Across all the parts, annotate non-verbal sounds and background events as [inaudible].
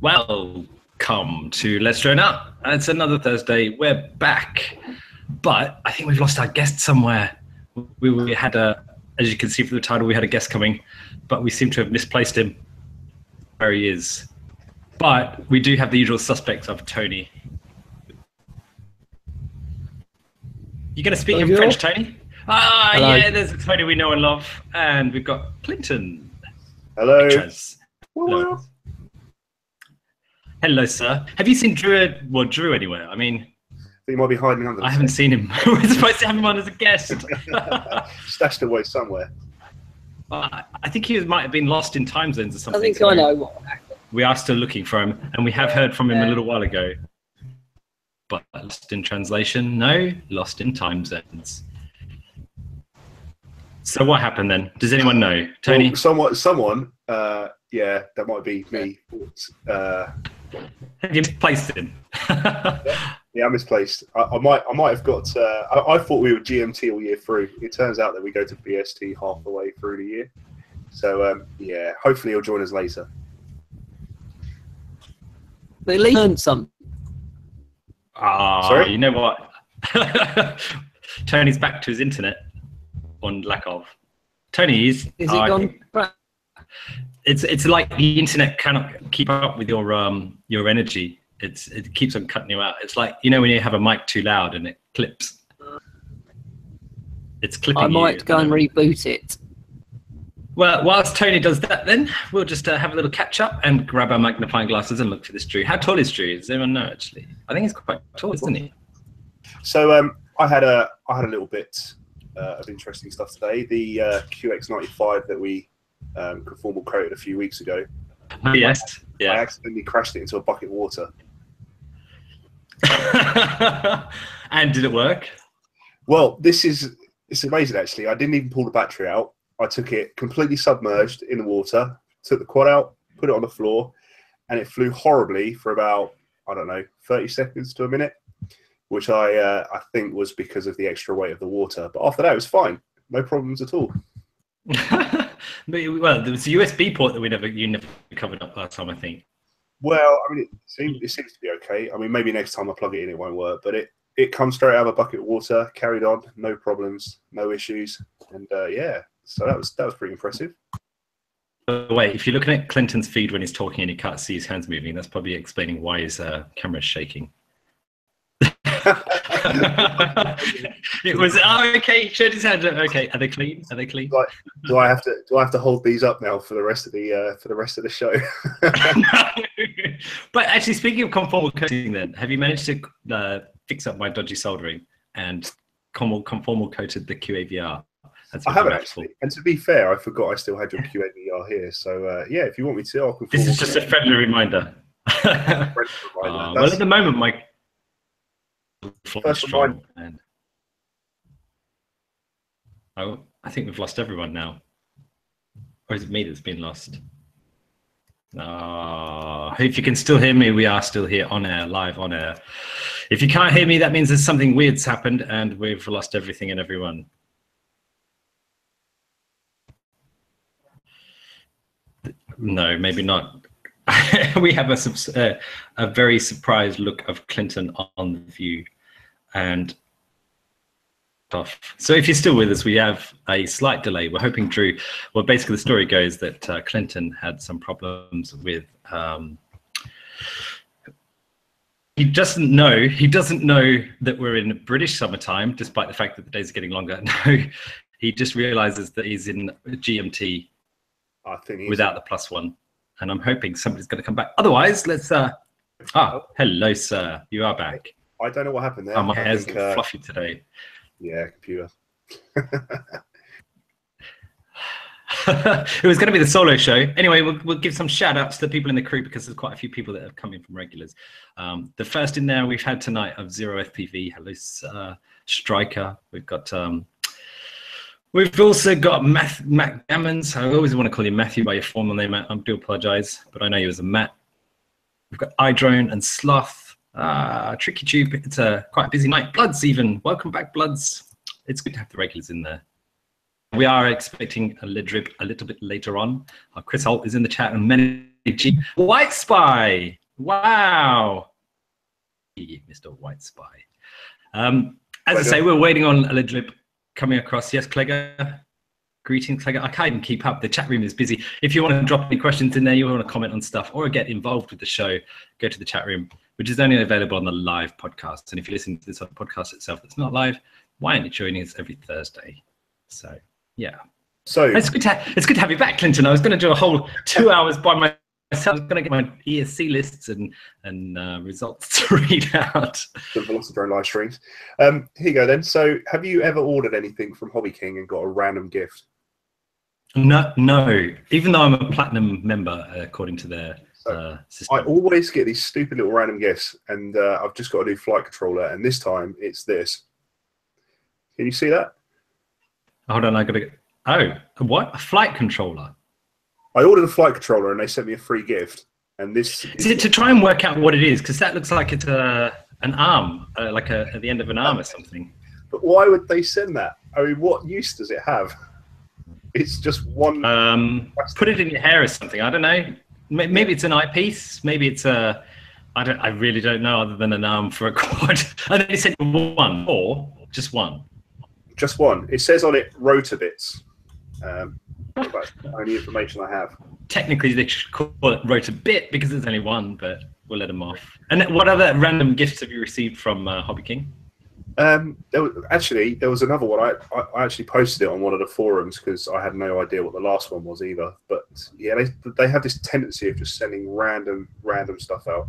Welcome to Let's Join Up. It's another Thursday. We're back, but I think we've lost our guest somewhere. We, we had a, as you can see from the title, we had a guest coming, but we seem to have misplaced him. Where he is, but we do have the usual suspects of Tony. You going to speak in Bonjour. French, Tony? Ah, Hello. yeah. There's a Tony we know and love, and we've got Clinton. Hello. Hello. Hello, sir. Have you seen Drew? Well, Drew anywhere? I mean, He might be hiding under. I haven't seen him. [laughs] We're supposed to have him on as a guest. [laughs] [laughs] stashed away somewhere. Uh, I think he might have been lost in time zones or something. I something. think so I know what happened. We are still looking for him, and we have heard from him a little while ago. But lost in translation? No, lost in time zones. So what happened then? Does anyone know, Tony? Well, someone, someone. Uh, yeah, that might be me. Uh, have you placed him? [laughs] yeah, I'm misplaced. I, I might, I might have got. Uh, I, I thought we were GMT all year through. It turns out that we go to BST half the way through the year. So um, yeah, hopefully he'll join us later. But at least learned some. Ah, Sorry? you know what? [laughs] Tony's back to his internet on lack of. Tony is. Is it gone? think- Right. It's it's like the internet cannot keep up with your um your energy. It's it keeps on cutting you out. It's like you know when you have a mic too loud and it clips. It's clipping. I might at go and reboot it. Well, whilst Tony does that, then we'll just uh, have a little catch up and grab our magnifying glasses and look for this Drew. How tall is Drew? Does anyone know? Actually, I think he's quite tall, isn't he? So um, I had a, I had a little bit uh, of interesting stuff today. The uh, QX95 that we um, conformal coated a few weeks ago. Yes. I Yeah. accidentally crashed it into a bucket of water. [laughs] and did it work? Well, this is it's amazing actually. I didn't even pull the battery out. I took it completely submerged in the water, took the quad out, put it on the floor, and it flew horribly for about I don't know, 30 seconds to a minute, which I uh, I think was because of the extra weight of the water. But after that, it was fine, no problems at all. [laughs] well, there was a USB port that we never you never covered up last time, I think. Well, I mean, it seems, it seems to be okay. I mean, maybe next time I plug it in, it won't work, but it it comes straight out of a bucket of water, carried on, no problems, no issues, and uh, yeah. So that was that was pretty impressive. By the way, if you're looking at Clinton's feed when he's talking and you can't see his hands moving, that's probably explaining why his uh, camera's shaking. It was oh, okay. He showed his hands. Okay, are they clean? Are they clean? do I have to do I have to hold these up now for the rest of the uh, for the rest of the show? [laughs] but actually, speaking of conformal coating, then have you managed to uh, fix up my dodgy soldering and conformal, conformal coated the QAVR? I haven't actually. And to be fair, I forgot I still had your QAVR here. So uh, yeah, if you want me to, I'll This is just a friendly reminder. [laughs] Uh, [laughs] well, at the moment, my First strong, and oh, I think we've lost everyone now. Or is it me that's been lost? Ah, if you can still hear me, we are still here on air, live on air. If you can't hear me, that means there's something weird's happened and we've lost everything and everyone. No, maybe not. [laughs] we have a, uh, a very surprised look of Clinton on the view and off. So if you're still with us, we have a slight delay. We're hoping Drew, well, basically the story goes that uh, Clinton had some problems with, um, he doesn't know, he doesn't know that we're in British summertime, despite the fact that the days are getting longer. [laughs] No, he just realizes that he's in GMT I think without the plus one. And I'm hoping somebody's going to come back. Otherwise, let's. uh Ah, hello, sir. You are back. I don't know what happened there. Oh, my I hair's think, uh, fluffy today. yeah, computer. [laughs] it was going to be the solo show. Anyway, we'll, we'll give some shout outs to the people in the crew because there's quite a few people that have come in from regulars. Um, the first in there we've had tonight of Zero FPV. Hello, uh, Striker. We've got. Um, We've also got Matt, Matt Gammons. I always want to call you Matthew by your formal name. Matt. I do apologize, but I know you as a Matt. We've got iDrone and Sloth. Uh, Tricky Tube. It's a quite a busy night. Bloods, even. Welcome back, Bloods. It's good to have the regulars in there. we are expecting a lidrib a little bit later on. Uh, Chris Holt is in the chat and many G. White Spy. Wow. Mr. White Spy. Um, as I say, we're waiting on a lidrib coming across. Yes, Clegger. Greetings. I can't even keep up. The chat room is busy. If you want to drop any questions in there, you want to comment on stuff or get involved with the show, go to the chat room, which is only available on the live podcast. And if you listen to this on podcast itself that's not live, why aren't you joining us every Thursday? So, yeah. So It's good to, it's good to have you back, Clinton. I was going to do a whole two hours by myself. I was going to get my ESC lists and, and uh, results to [laughs] read out. the Velocidrone live streams. Um, here you go then. So have you ever ordered anything from Hobby King and got a random gift? No, no. Even though I'm a platinum member, uh, according to their uh, system. I always get these stupid little random gifts, and uh, I've just got a new flight controller, and this time it's this. Can you see that? Hold on, I gotta. Get... Oh, what? A flight controller? I ordered a flight controller, and they sent me a free gift. And this Is it to try and work out what it is? Because that looks like it's a an arm, uh, like a at the end of an arm or something. But why would they send that? I mean, what use does it have? [laughs] It's just one. Um, put it in your hair or something. I don't know. Maybe it's an eyepiece. Maybe it's a. I don't. I really don't know. Other than an arm for a [laughs] quad. And then it said one or just one. just one. It says on it rotor bits. Um, that's the only information I have. Technically, they should call it rotor bit because there's only one, but we'll let them off. And what other random gifts have you received from uh, Hobby King? Um, there was, actually, there was another one. I, I, I actually posted it on one of the forums because I had no idea what the last one was either. But yeah, they, they have this tendency of just sending random random stuff out.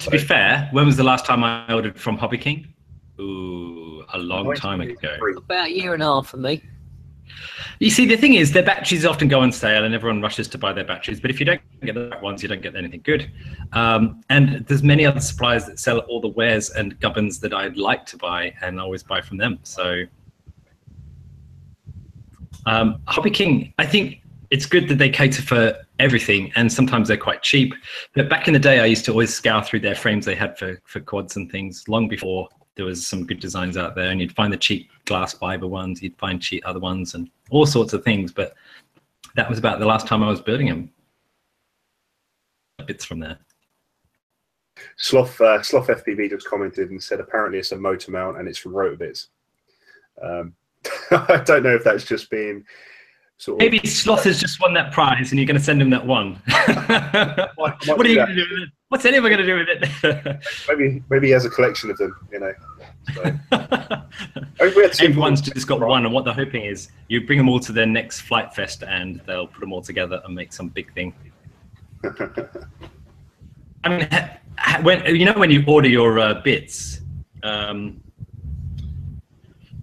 To be fair, when was the last time I ordered from Hobby King? Ooh, a long time ago. About a year and a half for me. You see, the thing is, their batteries often go on sale, and everyone rushes to buy their batteries. But if you don't get the right ones, you don't get anything good. Um, and there's many other suppliers that sell all the wares and gubbins that I'd like to buy, and always buy from them. So, um, Hobby King, I think it's good that they cater for everything, and sometimes they're quite cheap. But back in the day, I used to always scour through their frames they had for for quads and things long before there was some good designs out there and you'd find the cheap glass fiber ones you'd find cheap other ones and all sorts of things but that was about the last time i was building them bits from there Sloth uh, Sloth FPV just commented and said apparently it's a motor mount and it's from Rotobits. Um, [laughs] I don't know if that's just been sort of. maybe sloth has just won that prize and you're going to send him that one [laughs] what are you going to do with it what's anyone going to do with it [laughs] Maybe maybe he has a collection of them. You know. So. [laughs] I mean, we had two everyone's just got one and what they're hoping is you bring them all to their next flight fest and they'll put them all together and make some big thing [laughs] I mean, when you know when you order your uh, bits, um,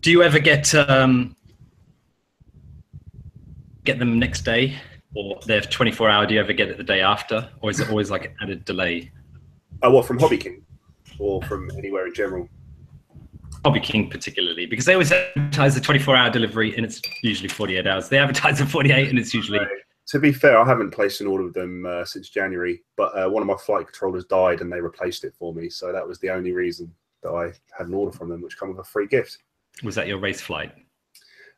do you ever get um, get them next day, or they're twenty four hour? Do you ever get it the day after, or is it always like an added delay? Oh, what from Hobby King, or from anywhere in general? Hobby King particularly, because they always advertise the twenty four hour delivery, and it's usually forty eight hours. They advertise the forty eight, and it's usually. To be fair, I haven't placed an order with them uh, since January, but uh, one of my flight controllers died and they replaced it for me. So that was the only reason that I had an order from them, which came with a free gift. was that your race flight?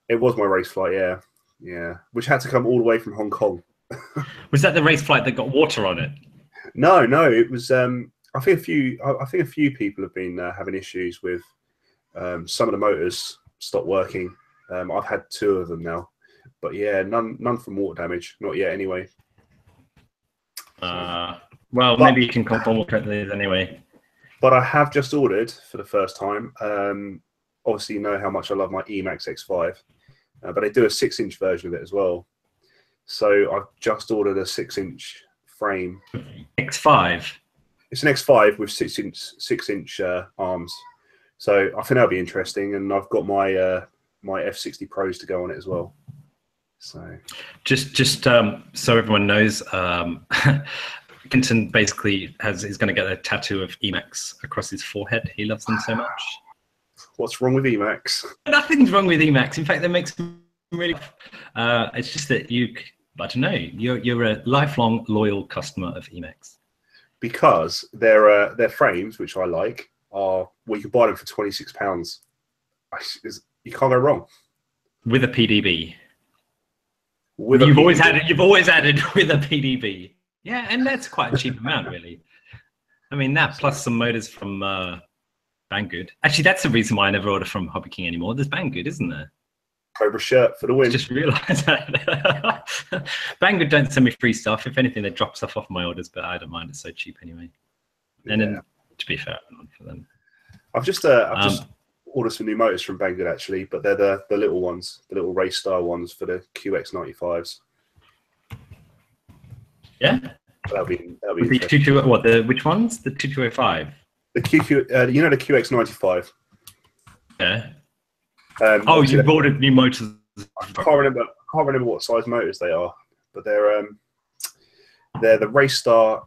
It was my race flight, yeah, yeah, which had to come all the way from Hong Kong. [laughs] Was that the race flight that got water on it? No, no, it was. Um, I think a few. I, I think a few people have been uh, having issues with um, some of the motors stopped working. Um, I've had two of them now, but yeah, none none from water damage, not yet. Anyway, Uh, well, But- maybe you can confirm what it is anyway. but I have just ordered for the first time. Um, obviously, you know how much I love my Emax X5, uh, but they do a six-inch version of it as well. So I've just ordered a six-inch frame. X5. It's an X5 with six-inch six-inch uh, arms. So I think that'll be interesting, and I've got my uh, my F60 Pros to go on it as well. So Just, just um, so everyone knows, um, [laughs] Clinton basically has is going to get a tattoo of Emax across his forehead. He loves them so much. What's wrong with Emax? Nothing's wrong with Emax. In fact, that makes really. Uh, it's just that you, I don't know, you're you're a lifelong loyal customer of Emax. Because their uh, their frames, which I like, are well, you can buy them for twenty-six pounds. Is you can't go wrong. with a PDB. With a you've always PDB. had you've always added [laughs] with a PDB. Yeah, and that's quite a cheap amount, really. I mean that plus some motors from uh, Banggood. Actually, that's the reason why I never order from Hobby King anymore. There's Banggood, isn't there? Cobra shirt for the win. Just realised that. [laughs] Banggood don't send me free stuff. If anything, they drop stuff off my orders, but I don't mind. It's so cheap anyway. And Yeah. then, to be fair, for them. I've just uh, I've Um, just ordered some new motors from Banggood actually, but they're the the little ones, the little race style ones for the QX95s. Yeah, That'll be that'll be the two two what the which ones? The two two oh five. The QQ. Uh, you know the QX95. Yeah. Um, Oh, you've ordered new motors. I can't remember. I can't remember what size motors they are, but they're um, they're the Racerstar.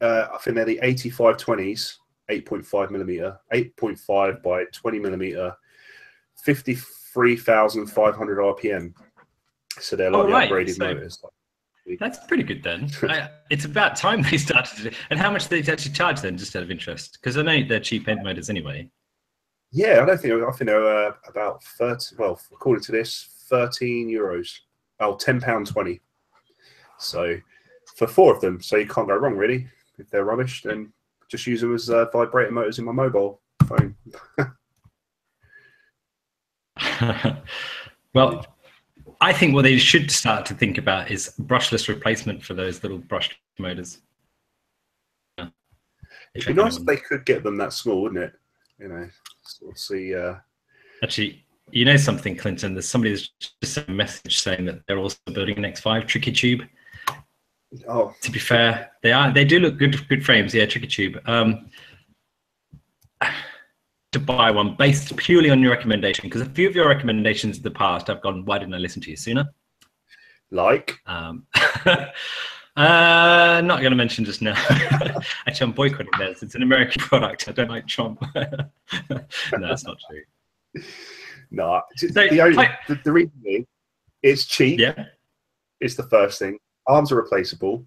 Uh, I think they're the 8520s, 8.5 millimeter, 8.5 by 20 millimeter, 53,500 RPM. So they're like Oh, the right. upgraded So- motors. That's pretty good then. [laughs] I, it's about time they started to. And how much do they actually charge then, just out of interest? Because I know they're cheap end motors anyway. Yeah, I don't think I think they're uh, about 30. Well, according to this, 13 euros. Oh, 10 pound 20. So for four of them, so you can't go wrong really. If they're rubbish, then just use them as uh, vibrator motors in my mobile phone. [laughs] [laughs] well, I think what they should start to think about is brushless replacement for those little brushed motors. Yeah. It'd be nice if they could get them that small, wouldn't it? You know, sort of see. Uh, Actually, you know something, Clinton? There's somebody that's just sent a message saying that they're also building an X5 Tricky Tube. oh, To be fair, they are they do look good good frames. Yeah, Tricky Tube. Um, to buy one based purely on your recommendation, because a few of your recommendations in the past, I've gone, why didn't I listen to you sooner? like Um, [laughs] uh, not going to mention just now. [laughs] Actually, I'm boycotting this. It's an American [laughs] product. I don't like Trump. no, that's not true. no. So, the, only, I- the, the reason being, it's cheap. Yeah. It's the first thing. Arms are replaceable.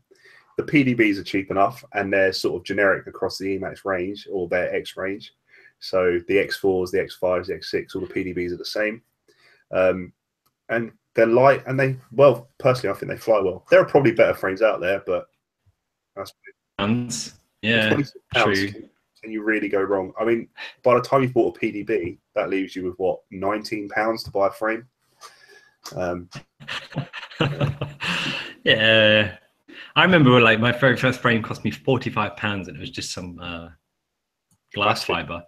The PDBs are cheap enough, and they're sort of generic across the Emax range or their X range. So the X4s, the X5s, the X6, all the PDBs are the same. Um, and they're light, and they well, personally, I think they fly well. There are probably better frames out there, but that's Pounds. Yeah. 26 pounds. true. Can, can you really go wrong? I mean, by the time you've bought a PDB, that leaves you with what 19 pounds to buy a frame. Um, [laughs] yeah. I remember like my very first frame cost me 45 pounds and it was just some uh, glass Plastic. fiber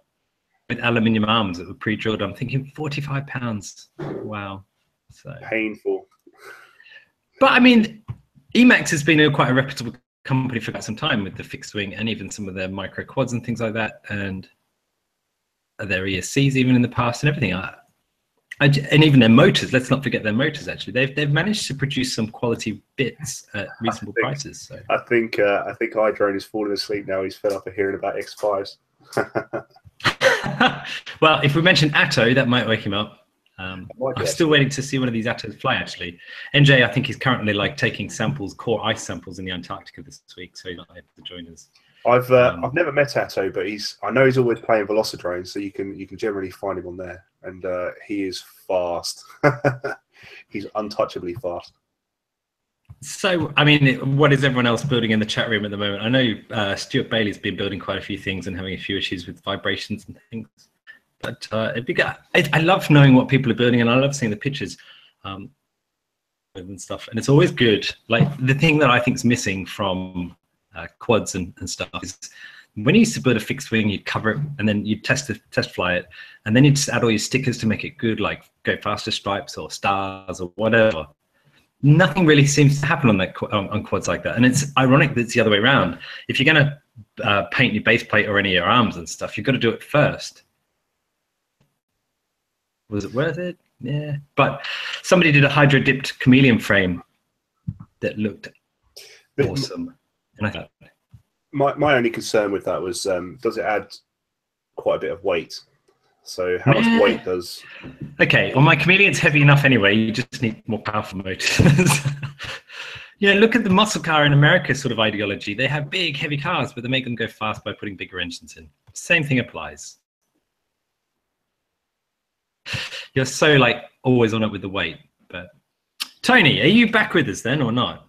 with aluminium arms that were pre-drilled. I'm thinking 45 pounds. Wow. So, painful. but I mean, Emax has been a, quite a reputable company for quite some time with the fixed wing and even some of their micro quads and things like that, and their ESCs even in the past and everything. I, I and even their motors. Let's not forget their motors. Actually, they've they've managed to produce some quality bits at reasonable think- prices. So. I think uh, I think iDrone is falling asleep now. He's fed up of hearing about X5s. [laughs] [laughs] well, if we mention Atto, that might wake him up. Um, I'm still waiting to see one of these Attos fly. Actually, NJ, I think he's currently like taking samples, core ice samples in the Antarctica this week, so he's not able to join us. I've uh, Um, I've never met Atto, but he's I know he's always playing Velocidrone, so you can you can generally find him on there, and uh, he is fast. [laughs] he's untouchably fast. So, I mean, what is everyone else building in the chat room at the moment? I know uh, Stuart Bailey's been building quite a few things and having a few issues with vibrations and things. But uh, it'd be. I, I love knowing what people are building, and I love seeing the pictures um, and stuff. And it's always good. Like the thing that I think is missing from uh, quads and, and stuff is when you used to build a fixed wing, you'd cover it and then you'd test it, test fly it, and then you'd just add all your stickers to make it good, like go faster stripes or stars or whatever nothing really seems to happen on that on, on quads like that. And it's ironic that it's the other way around. If you're going to uh, paint your base plate or any of your arms and stuff you've got to do it first. Was it worth it? Yeah. But somebody did a hydro dipped chameleon frame that looked But awesome. And i thought My my only concern with that was um, does it add quite a bit of weight? So how much Nah. weight does? okay well my chameleon's heavy enough anyway you just need more powerful motors [laughs] yeah, look at the muscle car in america sort of ideology they have big heavy cars but they make them go fast by putting bigger engines in same thing applies you're so like always on it with the weight. But Tony, are you back with us then or not?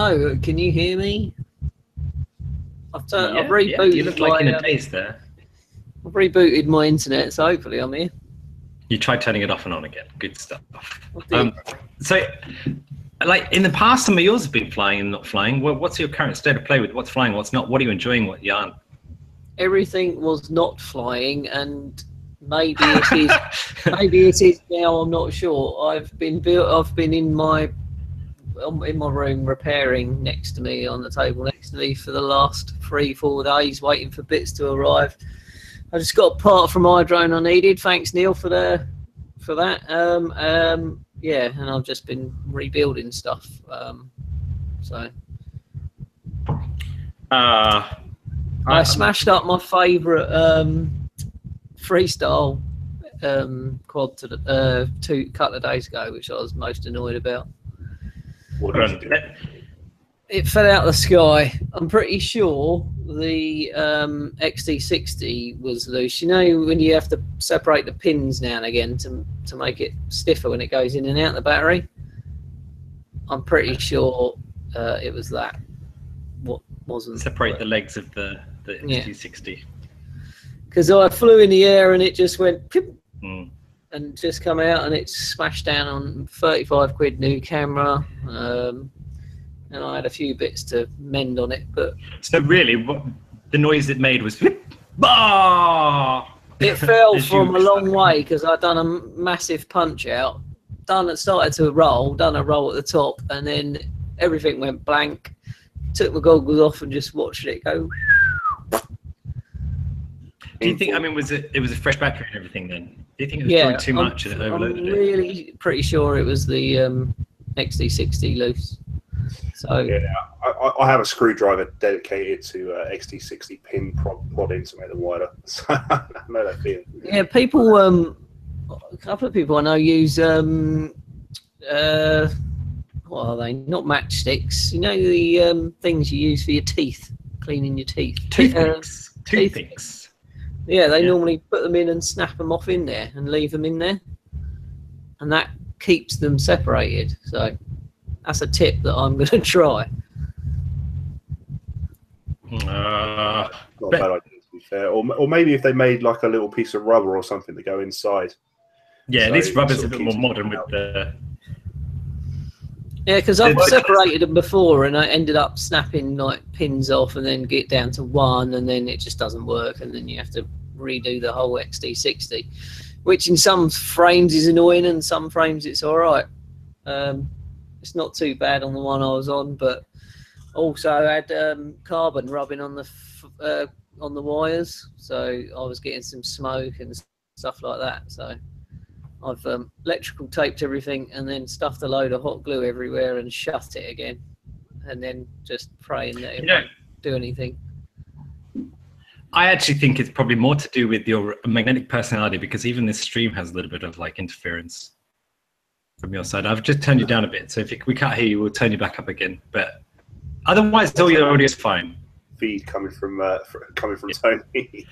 Oh, can you hear me? I've, turned, I've rebooted. yeah, you look like in a um, daze there. I've rebooted my internet, so hopefully I'm here. You tried turning it off and on again. Good stuff. Um, so, like in the past, some of yours have been flying and not flying. Well, what's your current state of play with what's flying, what's not? What are you enjoying? What you aren't? Everything was not flying, and maybe it is. maybe it is now. I'm not sure. I've been built. I've been in my um, in my room repairing next to me on the table next to me for the last three four days, waiting for bits to arrive. I just got a part from my drone I needed. Thanks Neil for the for that. Um, um, yeah, and I've just been rebuilding stuff. Um, so Uh, I smashed up my favourite um, freestyle um, quad to the, uh, two couple of days ago, which I was most annoyed about. What hold did you on. do? It fell out of the sky. I'm pretty sure the um, XT60 was loose. You know when you have to separate the pins now and again to to make it stiffer when it goes in and out the battery. I'm pretty sure uh, it was that. What wasn't separate the legs of the the Yeah. XT60. because I flew in the air and it just went Mm. and just come out and it smashed down on 35 quid new camera. Um, and I had a few bits to mend on it, but So really, what the noise it made was [laughs] bah! it fell [laughs] from a long way because I'd done a massive punch out, done it started to roll, done a roll at the top, and then everything went blank. Took my goggles off and just watched it go. Do you think? I mean, was it? It was a fresh battery and everything. Then do you think it was Yeah, drawing too I'm- much and it I'm overloaded it? really pretty sure it was the um, XT60 loose. So Yeah, I, I- I have a screwdriver dedicated to uh, XT60 pin prod, prodding to make them wider. [laughs] So I know that feeling. Yeah, people. Um, a couple of people I know use. Um, uh, what are they? Not matchsticks. You know the um, things you use for your teeth, cleaning your teeth. Uh, Toothpicks. teeth- Toothpicks. yeah, they Yeah. normally put them in and snap them off in there and leave them in there, and that keeps them separated. So that's a tip that I'm going [laughs] to try. Uh, Not a bad idea, to be fair. Or, or maybe if they made like a little piece of rubber or something to go inside. yeah, So this rubber's sort a bit more modern with the. Yeah, because I've separated them before, and I ended up snapping like pins off, and then get down to one, and then it just doesn't work, and then you have to redo the whole XT60, which in some frames is annoying, and some frames it's all right. Um, it's not too bad on the one I was on, but also I had um, carbon rubbing on the f- uh, on the wires, so I was getting some smoke and stuff like that. So I've um, electrical taped everything and then stuffed a load of hot glue everywhere and shut it again, and then just praying that it You know, won't do anything. I actually think it's probably more to do with your magnetic personality because even this stream has a little bit of like interference from your side. I've just turned you down a bit, so if we can't hear you, we'll turn you back up again. But otherwise, all your audio is fine. Feed coming from uh, coming from Tony. [laughs]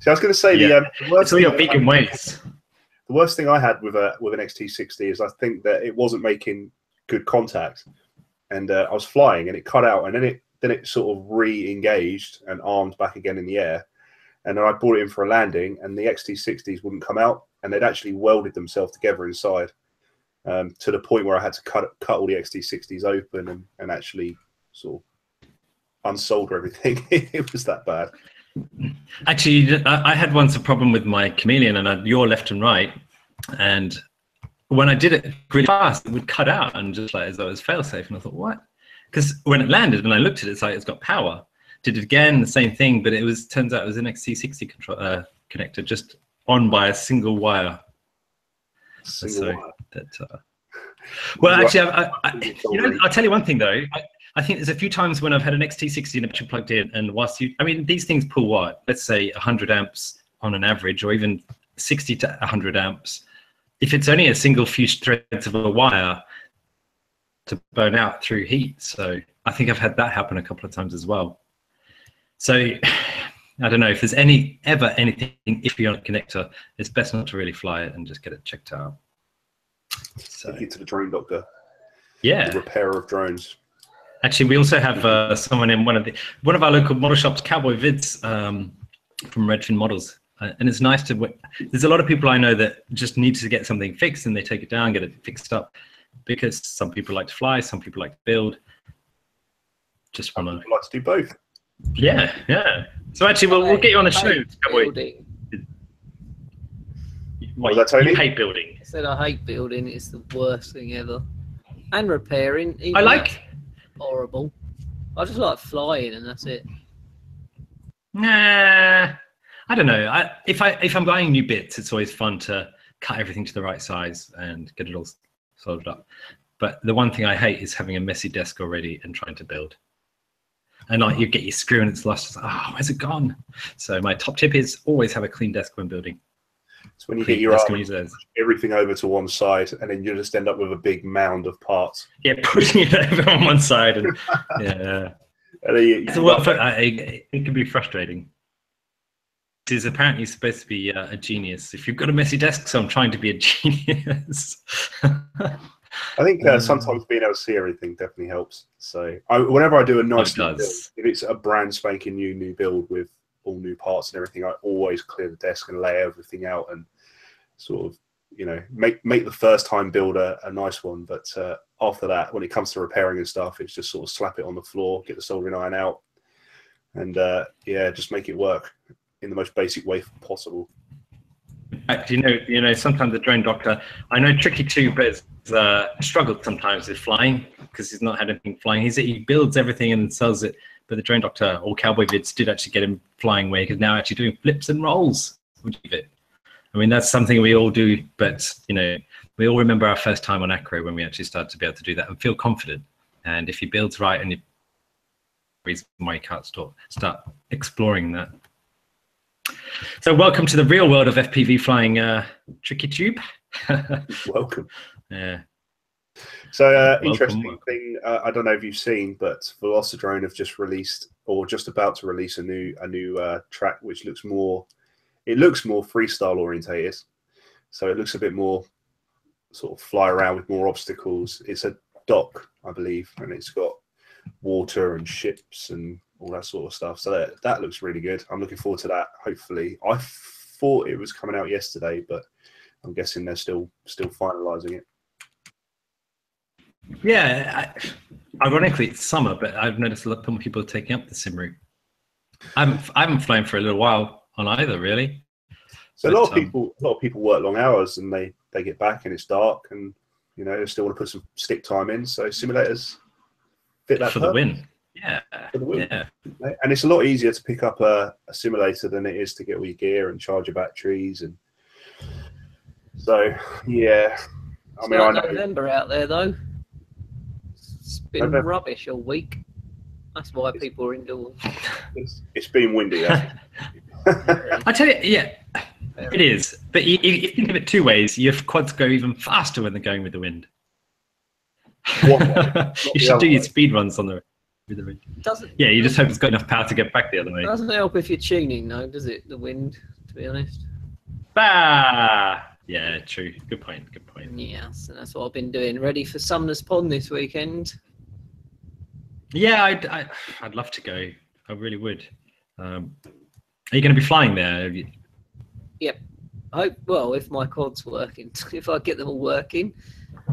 so I was going to say Yeah. the, um, the worst It's all your thing- vegan ways. the worst thing I had with a with an XT60 is I think that it wasn't making good contact, and uh, I was flying and it cut out, and then it then it sort of re-engaged and armed back again in the air, and then I brought it in for a landing, and the XT60s wouldn't come out, and they'd actually welded themselves together inside, um, to the point where I had to cut cut all the XT60s open and, and actually sort of unsolder everything. [laughs] it was that bad. Actually, I had once a problem with my chameleon, and I, you're left and right, and when I did it really fast, it would cut out and just like as though it was failsafe, and I thought, what? Because when it landed, when I looked at it, it's like it's got power. Did it again, the same thing, but it was turns out it was an XT60 control uh, connector, just on by a single wire. Single So- wire. That. Uh, well, Right. actually, I, I, I, you know, I'll tell you one thing though. I, I think there's a few times when I've had an XT60 and a battery plugged in, and whilst you, I mean, these things pull what? Let's say 100 amps on an average, or even 60 to 100 amps. If it's only a single few threads of a wire to burn out through heat, so I think I've had that happen a couple of times as well. So, I don't know if there's any ever anything iffy on a connector. It's best not to really fly it and just get it checked out. So Take it to the drone doctor, yeah, the repairer of drones. Actually, we also have uh, someone in one of the one of our local model shops, Cowboy Vids, um, from Redfin Models, uh, and it's nice to. There's a lot of people I know that just need to get something fixed, and they take it down, get it fixed up, because some people like to fly, some people like to build. Just want to, like to do both. yeah, yeah. So actually, we'll, we'll get you on the show, Hate Cowboy. building. What, Was that Tony? You hate building. I said I hate building. It's the worst thing ever. And repairing. I like. horrible. I just like flying, and that's it. Nah, I don't know. I, if I if I'm buying new bits, it's always fun to cut everything to the right size and get it all s- soldered up. But the one thing I hate is having a messy desk already and trying to build. And like you get your screw and it's lost. It's like, oh, where's it gone? So my top tip is always have a clean desk when building. So when you get your desk arm, you everything over to one side, and then you just end up with a big mound of parts. Yeah, [laughs] putting it over on one side and [laughs] yeah. And you, It's a well, I, I- it can be frustrating. It is apparently supposed to be uh, a genius. If you've got a messy desk, so I'm trying to be a [laughs] genius. I think uh, Um, sometimes being able to see everything definitely helps. So I, whenever I do a nice It build, if it's a brand spanking new new build with all new parts and everything, I always clear the desk and lay everything out and sort of you know make make the first time build a, a nice one. But uh, after that, when it comes to repairing and stuff, it's just sort of slap it on the floor, get the soldering iron out, and uh, yeah, just make it work in the most basic way possible. You know, you know, sometimes the drone doctor, I know Tricky too, but has uh, struggled sometimes with flying because he's not had anything flying. He's, he builds everything and sells it, but the drone doctor or Cowboy Vids did actually get him flying where he's now actually doing flips and rolls. Would you it? I mean, that's something we all do, but you know, we all remember our first time on Acro when we actually started to be able to do that and feel confident. And if he builds right and you reason why you can't start start exploring that. So welcome to the real world of FPV flying, uh, Tricky Tube. [laughs] Welcome. yeah. So, uh, Welcome, interesting welcome. thing. Uh, I don't know if you've seen, but Velocidrone have just released, or just about to release, a new a new uh, track which looks more. It looks more freestyle orientated, so it looks a bit more sort of fly around with more obstacles. It's a dock, I believe, and it's got water and ships and all that sort of stuff. So that that looks really good. I'm looking forward to that. Hopefully, I thought it was coming out yesterday, but I'm guessing they're still still finalising it. Yeah. I, ironically, it's summer, but I've noticed a lot more people are taking up the sim route. I haven't, I haven't flown for a little while on either, really. So a lot of But, um, people, a lot of people work long hours and they they get back and it's dark and you know they still want to put some stick time in. So simulators fit that for the win. Yeah. The. Yeah. and it's a lot easier to pick up a, a simulator than it is to get all your gear and charge your batteries and. So yeah, I It's mean I like know November out there though. It's been November. rubbish all week. That's why people are indoors. it's, it's been windy. [laughs] I think. Tell you, yeah, it is. But you, you you think of it two ways. Your quads go even faster when they're going with the wind. One way, [laughs] you should other do your speed runs on the with the wind. Doesn't Yeah, you just hope it's got enough power to get back the other way. doesn't help if you're tuning though, does it? The wind, to be honest. Bah! Yeah, true. Good point. Good point. Yes, and that's what I've been doing. Ready for Sumner's Pond this weekend. Yeah, I'd, I, I'd love to go. I really would. Um, are you going to be flying there? You- I hope well if my quad's working, [laughs] if I get them all working,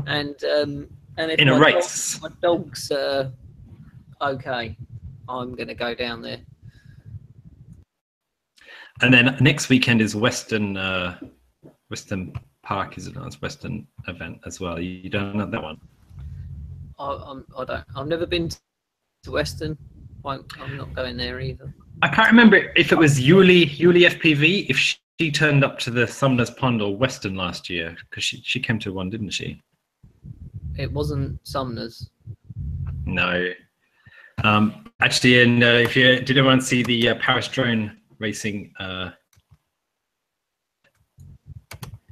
and um, and if In a my dog- race. my dog's uh, okay, I'm gonna go down there. And then next weekend is Western uh, Western Park, is it? not? It's Western event as well. You, you don't know that one. I, I'm I don't I've never been to Western. I'm not going there either. I can't remember if it was Yuli Yuli FPV. If she, she turned up to the Sumner's Pond or Western last year because she she came to one, didn't she? It wasn't Sumner's. No. Um, actually, and uh, if you did anyone see the uh, Paris drone racing? Uh,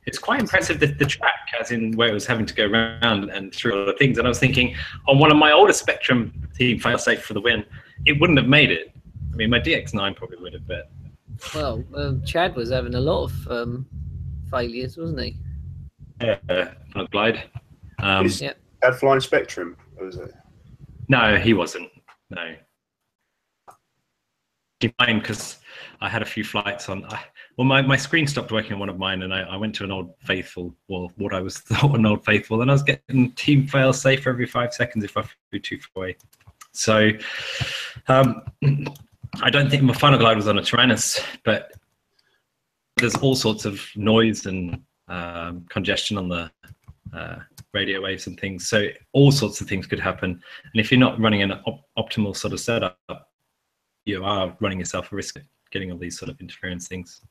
it's quite impressive the, the track, as in where it was having to go around and through all the things. And I was thinking, on one of my older Spektrum team failsafe for the win, it wouldn't have made it. I mean, my DX9 probably would have, but Well, um, Chad was having a lot of um, failures, wasn't he? Yeah, uh, glide. Um, Is- Yep. Had Flying Spektrum, or was it? no, he wasn't. No. Fine, because I had a few flights on. I, well, my, my screen stopped working on one of mine, and I, I went to an old faithful, well, what I was [laughs] thought an old faithful, and I was getting team fail safe every five seconds if I flew too far away. So, um, [clears throat] I don't think my final glide was on a Taranis, but there's all sorts of noise and um, congestion on the uh, radio waves and things. So all sorts of things could happen. And if you're not running an op- optimal sort of setup, you are running yourself a risk of getting all these sort of interference things.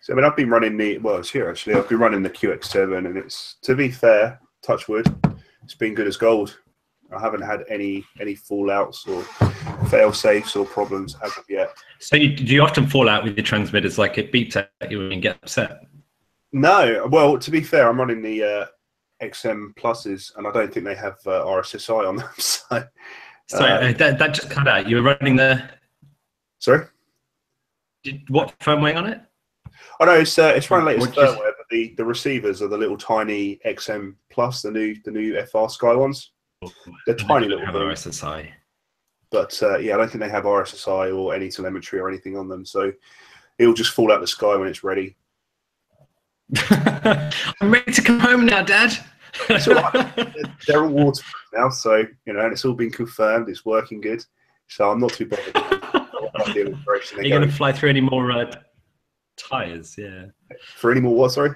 So I mean, I've been running the well, it's here actually. I've been running the QX7, and it's to be fair, touch wood, it's been good as gold. I haven't had any any fallouts or fail safes or problems as of yet. So you, do you often fall out with your transmitters, like it beeps at you and get upset? No, well, to be fair, I'm running the uh, XM pluses, and I don't think they have uh, RSSI on them. [laughs] So, Sorry, Uh, uh, that, that just cut out. You were running the sorry. did, what firmware on it? Oh no, it's uh, it's running latest firmware, but the, the receivers are the little tiny XM plus, the new the new FrSky ones. They're tiny little ones. have things. RSSI. But uh, yeah, I don't think they have RSSI or any telemetry or anything on them. So it'll just fall out the sky when it's ready. [laughs] I'm ready to come home now, Dad. It's all right. They're all waterproof now, so you know, and it's all been confirmed. It's working good, so I'm not too bothered. Are you going going. to fly through any more uh, tires? Yeah, For any more what? Sorry.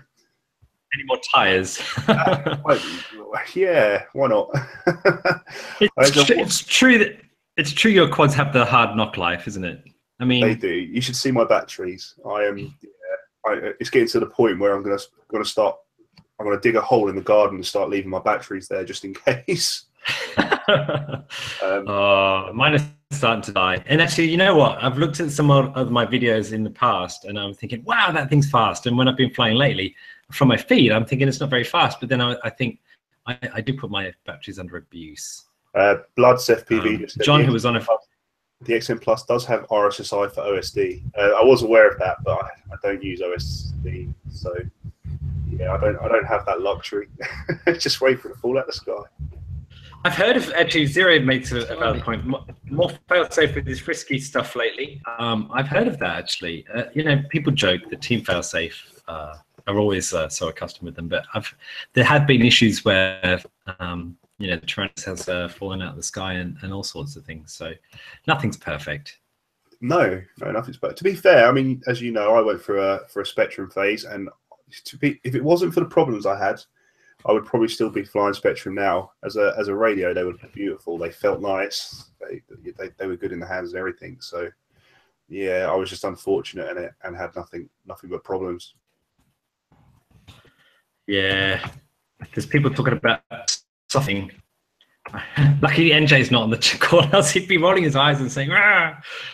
any more tires? Well, yeah, why not? [laughs] it's, tr- it's true that it's true your quads have the hard knock life, isn't it? I mean, They do. You should see my batteries. I am. [laughs] I, it's getting to the point where I'm gonna gonna start. I'm gonna dig a hole in the garden and start leaving my batteries there just in [laughs] case. [laughs] Um, oh, mine is starting to die. And actually, you know what? I've looked at some of of my videos in the past, and I'm thinking, wow, that thing's fast. And when I've been flying lately, from my feed, I'm thinking it's not very fast. But then I, I think I, I do put my batteries under abuse. uh, Bloods FPV. Um, John, who was on a the XM Plus does have RSSI for OSD. Uh, I was aware of that, but I, I don't use OSD, so yeah, I don't I don't have that luxury. [laughs] Just wait for it to fall out of the sky. I've heard of actually Zero makes a, a valid point. More, fail-safe with this FrSky stuff lately. Um, I've heard of that actually. Uh, you know, people joke that Team Failsafe uh, are always uh, so accustomed with them, but I've there have been issues where um, you know the Taranis has uh, fallen out of the sky and, and all sorts of things. So nothing's perfect. No, no, nothing's better. To be fair, I mean, as you know, I went through a for a Spektrum phase, and to be if it wasn't for the problems I had, I would probably still be flying Spektrum now. As a as a radio, they were beautiful. They felt nice. They they, they were good in the hands and everything. So yeah, I was just unfortunate in it and had nothing nothing but problems. Yeah, there's people talking about something. Lucky NJ's not on the [laughs] call, else he'd be rolling his eyes and saying! [laughs]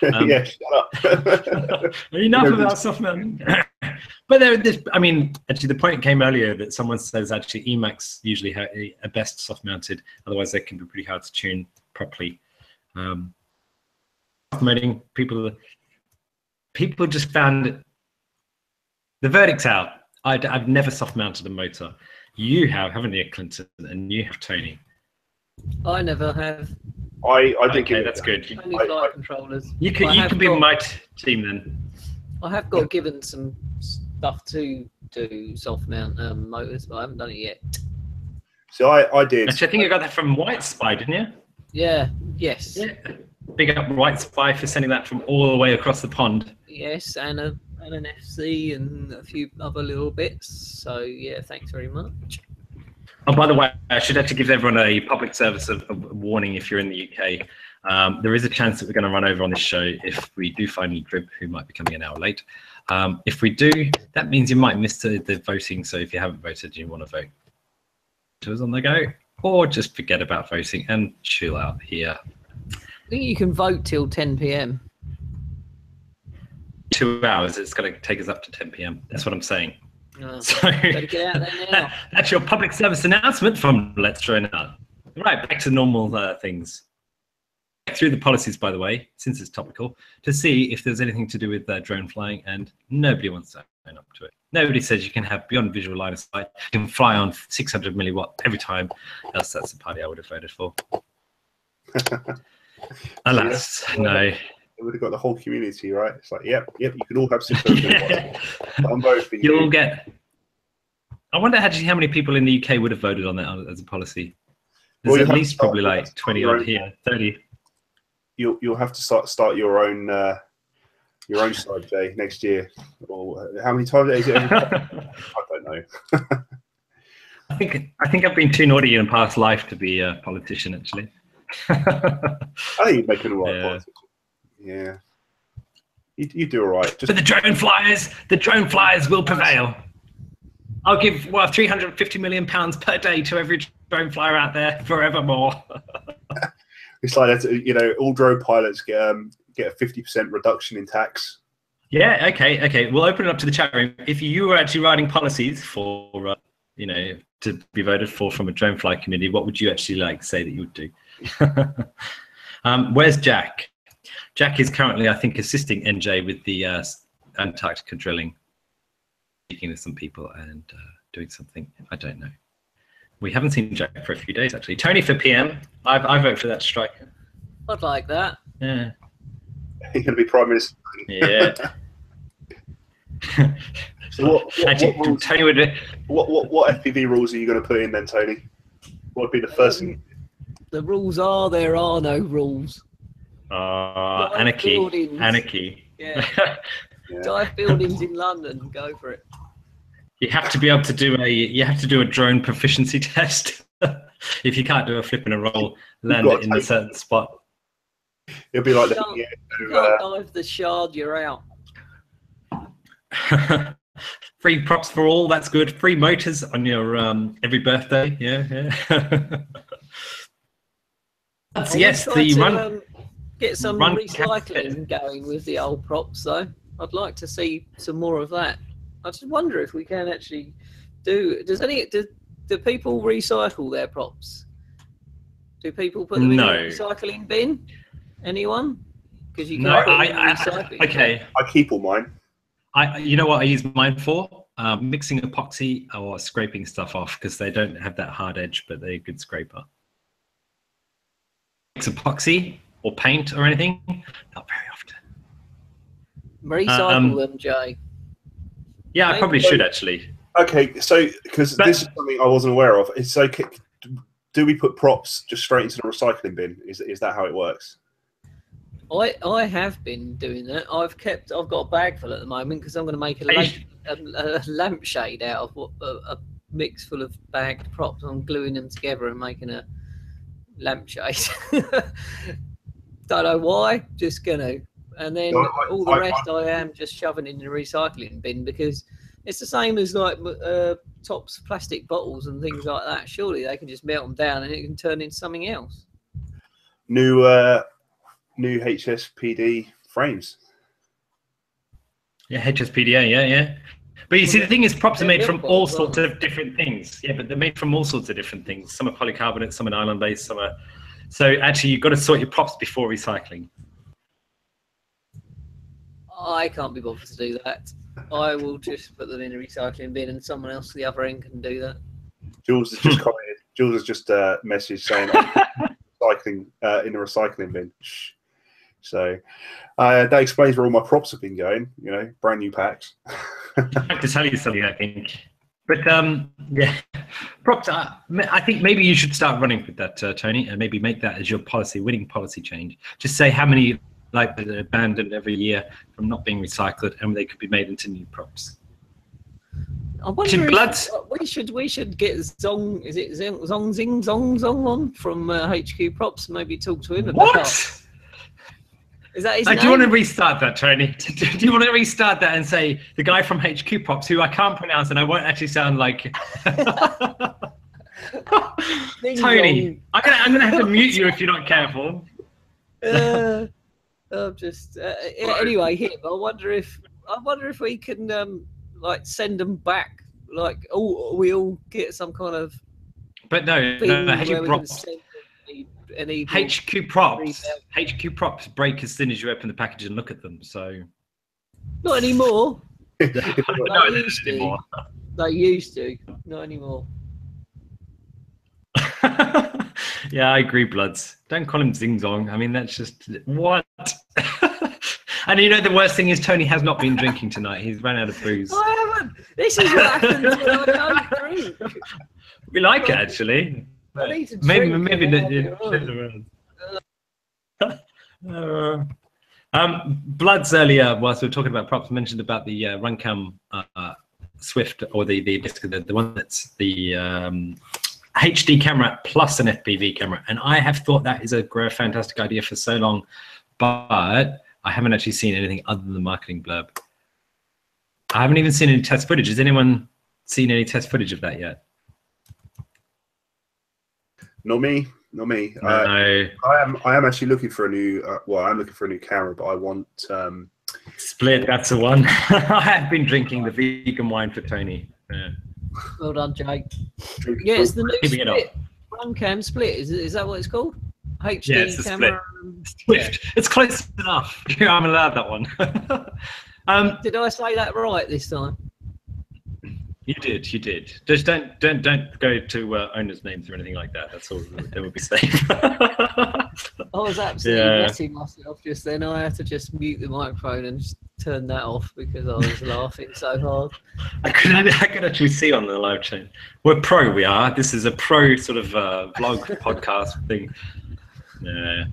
Um, yeah, shut up. [laughs] Enough No, about soft mounting. [clears throat] but there, this, I mean, actually, the point came earlier that someone says actually Emax usually ha- are best soft mounted. Otherwise, they can be pretty hard to tune properly. Um, soft mounting people, people just found it, the verdict's out. i have never soft mounted a motor. You have, haven't you, Clinton? And you have Tony. I never have. I I think Okay, it- that's good. You, Only I- flight I- controllers. you can, you can be got- my t- team then. I have got given some stuff to do soft mount um, motors, but I haven't done it yet. So I I did. Actually, I think you got that from White Spy, didn't you? Yeah. Yes. Yeah. Big up White Spy for sending that from all the way across the pond. Yes, and a and an FC and a few other little bits. So yeah, thanks very much. Oh, by the way, I should actually give everyone a public service of, of warning if you're in the UK. Um, there is a chance that we're going to run over on this show if we do find a drip who might be coming an hour late. Um, if we do, that means you might miss the, the voting. So if you haven't voted, you want to vote, to us on the go, or just forget about voting and chill out here. I think you can vote till 10 p.m. Two hours. It's going to take us up to 10 p.m. That's what I'm saying. Oh, [laughs] So better get out there now. [laughs] that's your public service announcement from Let's Try Out. Right, back to normal uh, things. through the policies, by the way, since it's topical, to see if there's anything to do with uh, drone flying, and nobody wants to own up to it. Nobody says you can have beyond visual line of sight, you can fly on 600 milliwatt every time. Else, that's the party I would have voted for. [laughs] Alas, no. They would have got the whole community, right? It's like, yep, yep, you can all have 600 Yeah. [laughs] I'm voting You'll you. get. I wonder actually how many people in the UK would have voted on that as a policy. There's Well, at least probably like 20 odd here, 30. You'll, you'll have to start start your own uh, your own side, Jay, next year. Or uh, how many times is it? [laughs] I don't know. I think I think I've been too naughty in past life to be a politician. Actually, [laughs] I think you're making all right Yeah. politics. Yeah. You, you do all right. Just but the drone flyers, the drone flyers will prevail. I'll give well 350 million pounds per day to every drone flyer out there forevermore. [laughs] it's like you know, all drone pilots get um, get a fifty percent reduction in tax. yeah. Okay. Okay. We'll open it up to the chat room. If you were actually writing policies for, uh, you know, to be voted for from a drone fly community, what would you actually like say that you would do? [laughs] um, where's Jack? Jack is currently, I think, assisting NJ with the uh, Antarctica drilling, speaking to some people and uh, doing something. I don't know. We haven't seen Jack for a few days, actually. Tony for PM. I, I vote for that strike. I'd like that. Yeah. You're going to be prime minister. Yeah. [laughs] [laughs] So what, what, Actually, what, rules, Tony would. what, what, what FPV rules are you going to put in then, Tony? What would be the first thing? The rules are there are no rules. Uh, Dive anarchy. buildings. Anarchy. Yeah, Yeah. [laughs] dive buildings in London. Go for it. you have to be able to do a you have to do a drone proficiency [laughs] test. if you can't do a flip and a roll, land it in a to- certain spot. It'll be like the Can't- yeah, You uh, can't dive the shard. You're out. [laughs] Free props for all. That's good. Free motors on your um, every birthday. Yeah, yeah. That's, yes, the to, run. um, get some run recycling going with the old props, though. I'd like to see some more of that. I just wonder if we can actually do. Does any do, do people recycle their props? Do people put them No. in a recycling bin? Anyone? Because you can No, put I, I, okay. I keep all mine. I, you know what I use mine for? Um, mixing epoxy or scraping stuff off because they don't have that hard edge, but they're a good scraper. Mix epoxy or paint or anything? Not very often. Recycle Um, them, Jay. Yeah, I probably so- should actually. Okay, so because this is something I wasn't aware of. It's okay. Do we put props just straight into the recycling bin? Is is that how it works? I I have been doing that. I've kept. I've got a bag full at the moment because I'm going to make a, lamp, a, a lampshade out of what, a, a mix full of bagged props. I'm gluing them together and making a lampshade. [laughs] Don't know why. Just gonna. And then No, I- all the I- rest I am just shoving in the recycling bin because it's the same as like uh, tops plastic bottles and things like that. Surely they can just melt them down and it can turn into something else. New uh, new HSPD frames. Yeah, HSPDA, yeah, yeah. But you see, the thing is, props are They're made from all sorts aren't of different things. Yeah, but they're made from all sorts of different things. Some are polycarbonate, some are nylon based, some are. So actually, you've got to sort your props before recycling. I can't be bothered to do that. I will just put them in a recycling bin, and someone else at the other end can do that. Jules has just commented. [laughs] Jules has just uh, messaged saying I'm [laughs] recycling uh, in the recycling bin. So uh, that explains where all my props have been going. You know, brand new packs. [laughs] I have to tell you something, I think. But um, yeah, props. Uh, I think maybe you should start running with that, uh, Tony, and maybe make that as your policy, winning policy change. Just say how many like that are abandoned every year from not being recycled, and they could be made into new props. I wonder if uh, we should we should get Zong is it Zong Zong Zing Zong Zong on from uh, HQ Props. Maybe talk to him about. What? Is that his Uh, name? do you want to restart that, Tony? [laughs] do you want to restart that and say the guy from HQ Props, who I can't pronounce and I won't actually sound like [laughs] Tony? I'm gonna, I'm gonna have to mute you if you're not careful. uh, I'm just uh, anyway. Him. I wonder if I wonder if we can um like send them back. Like oh, we all get some kind of But no, no, no HQ Props. send the any HQ props. HQ props break as soon as you open the package and look at them. So not anymore. [laughs] no, Like they used to. anymore. They used to, not anymore. [laughs] yeah, I agree, Bloods. Don't call him Zing Zong. I mean, that's just what. [laughs] and you know, the worst thing is Tony has not been drinking tonight. He's run out of booze. I haven't. This is what happens when I don't drink. We like it actually. I need to Maybe, drink maybe and the, I'll the. [laughs] Uh, um, Bloods earlier, whilst we were talking about props, mentioned about the uh, Runcam uh, Swift or the the, the the one that's the um, HD camera plus an FPV camera, and I have thought that is a great, fantastic idea for so long, but I haven't actually seen anything other than the marketing blurb. I haven't even seen any test footage. Has anyone seen any test footage of that yet? Not me, not me. Uh, No. I am. I am actually looking for a new. Uh, well, I'm looking for a new camera, but I want. Um, Split, that's the one. [laughs] I have been drinking the vegan wine for Tony. Yeah. Well done, Jake. drink- Yeah, it's the new Keeping it up. split. Runcam split. Is, it, is that what it's called? HD Yeah, it's the camera. and- Swift. It's close enough. [laughs] I'm allowed that one. [laughs] um, Did I say that right this time? You did, you did. Just don't, don't, don't go to uh, owners' names or anything like that. That's all. That would be safe. [laughs] I was absolutely Yeah. messing myself just then. I had to just mute the microphone and just turn that off because I was laughing so hard. I could, I could actually see on the live chat. We're pro. We are. This is a pro sort of uh, vlog [laughs] podcast thing. Yeah.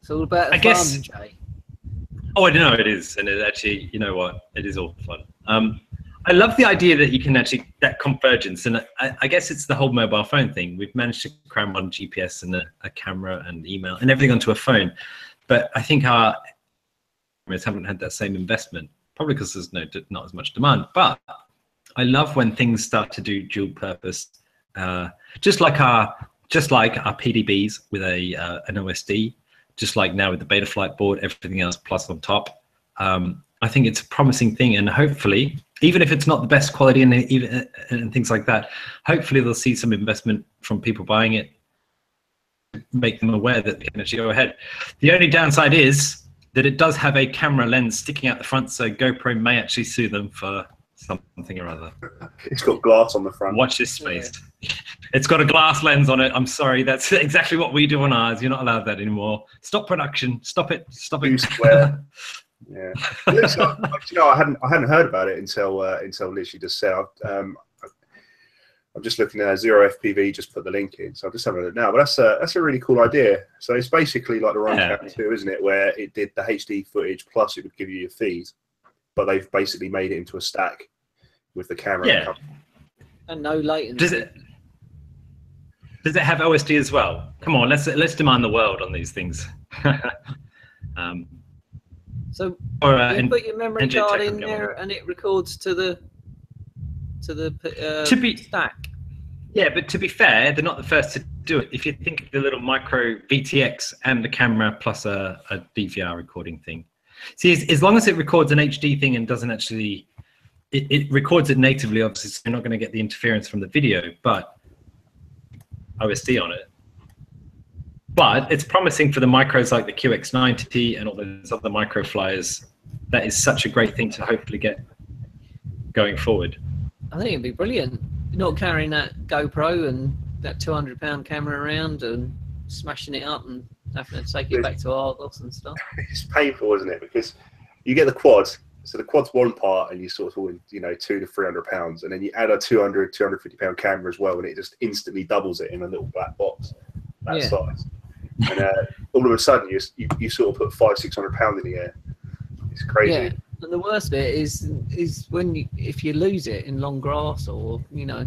It's all about I guess- fun, Jay. Oh, I know it is, and it actually, you know what, it is all fun. Um, I love the idea that you can actually that convergence, and I, I guess it's the whole mobile phone thing. We've managed to cram on GPS and a, a camera and email and everything onto a phone, but I think our cameras haven't had that same investment, probably because there's no not as much demand. But I love when things start to do dual purpose, uh, just like our just like our PDBs with a uh, an OSD, just like now with the Betaflight board, everything else plus on top. Um, I think it's a promising thing, and hopefully, even if it's not the best quality and even and things like that, hopefully they'll see some investment from people buying it, make them aware that they can actually go ahead. The only downside is that it does have a camera lens sticking out the front, so GoPro may actually sue them for something or other. It's got glass on the front. Watch this space. It's got a glass lens on it. I'm sorry, that's [laughs] exactly what we do on ours. You're not allowed that anymore. Stop production. Stop it. Stop it. square. [laughs] Yeah. It you know, I hadn't I hadn't heard about it until uh, until literally just said. Um, I'm just looking at Zero FPV. Just put the link in, so I'm just having a look now. But that's a that's a really cool idea. So it's basically like the Run Yeah. Cap 2, isn't it? Where it did the HD footage plus it would give you your feed, but they've basically made it into a stack with the camera. Yeah. And no latency. Does it? Does it have OSD as well? Come on, let's let's demand the world on these things. [laughs] um, So or uh, you put your memory card in there and it records to the to the uh, To be- stack. yeah, but to be fair, they're not the first to do it. If you think of the little micro VTX and the camera plus a, a DVR recording thing, see, as, as long as it records an HD thing and doesn't actually, it, it records it natively. Obviously, so you're not going to get the interference from the video, but OSD on it. But it's promising for the micros like the QX90 and all those other micro flyers. That is such a great thing to hopefully get going forward. I think it'd be brilliant. Not carrying that GoPro and that 200 pound camera around and smashing it up and having to take it back to Argos and stuff. [laughs] it's painful, isn't it? Because you get the quad, so the quad's one part, and you sort of talking, you know, two to three hundred pounds, and then you add a 200, 250 pound camera as well, and it just instantly doubles it in a little black box that Yeah. size. And uh, all of a sudden, you, you you sort of put five, six hundred pound in the air. It's crazy. Yeah. And the worst bit is is when you if you lose it in long grass or you know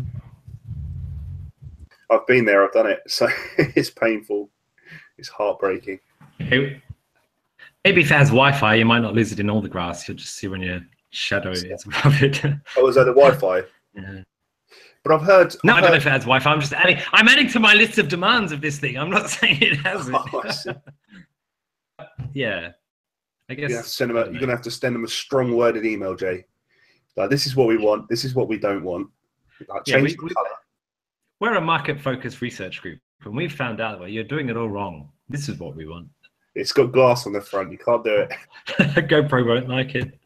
I've been there, I've done it, so [laughs] it's painful. It's heartbreaking. Maybe maybe if it has Wi-Fi, you might not lose it in all the grass. You'll just see when your shadow is above it. Oh, was that the Wi-Fi? [laughs] yeah. But I've heard. No, I I've don't know heard- if it has Wi-Fi. I'm just adding. I'm adding to my list of demands of this thing. I'm not [laughs] saying it has Oh, I see. it. [laughs] yeah, I guess. You have to send them a, you're gonna have to send them a strong worded email, Jay. Like this is what we want. This is what we don't want. Like Yeah, change we, the color. We're a market-focused research group, and we've found out well, you're doing it all wrong. This is what we want. It's got glass on the front. You can't do it. [laughs] GoPro won't like it.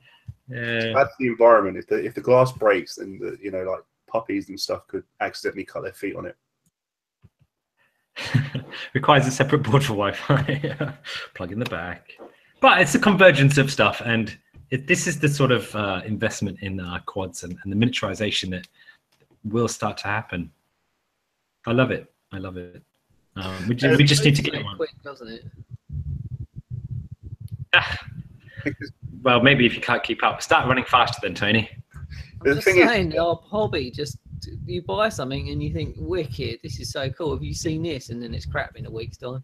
Yeah. That's the environment. If the if the glass breaks, then the you know like puppies and stuff could accidentally cut their feet on it. [laughs] Requires a separate board for Wi-Fi. [laughs] Plug in the back. But it's a convergence of stuff, and it, this is the sort of uh, investment in uh, quads and, and the miniaturization that will start to happen. I love it. I love it. Um, we, ju- we just need to get one. quick, doesn't it? Because Well, maybe if you can't keep up, start running faster then, Tony. I'm The just thing is- saying, our hobby just you buy something and you think, wicked, this is so cool. Have you seen this? And then it's crap in a week's time.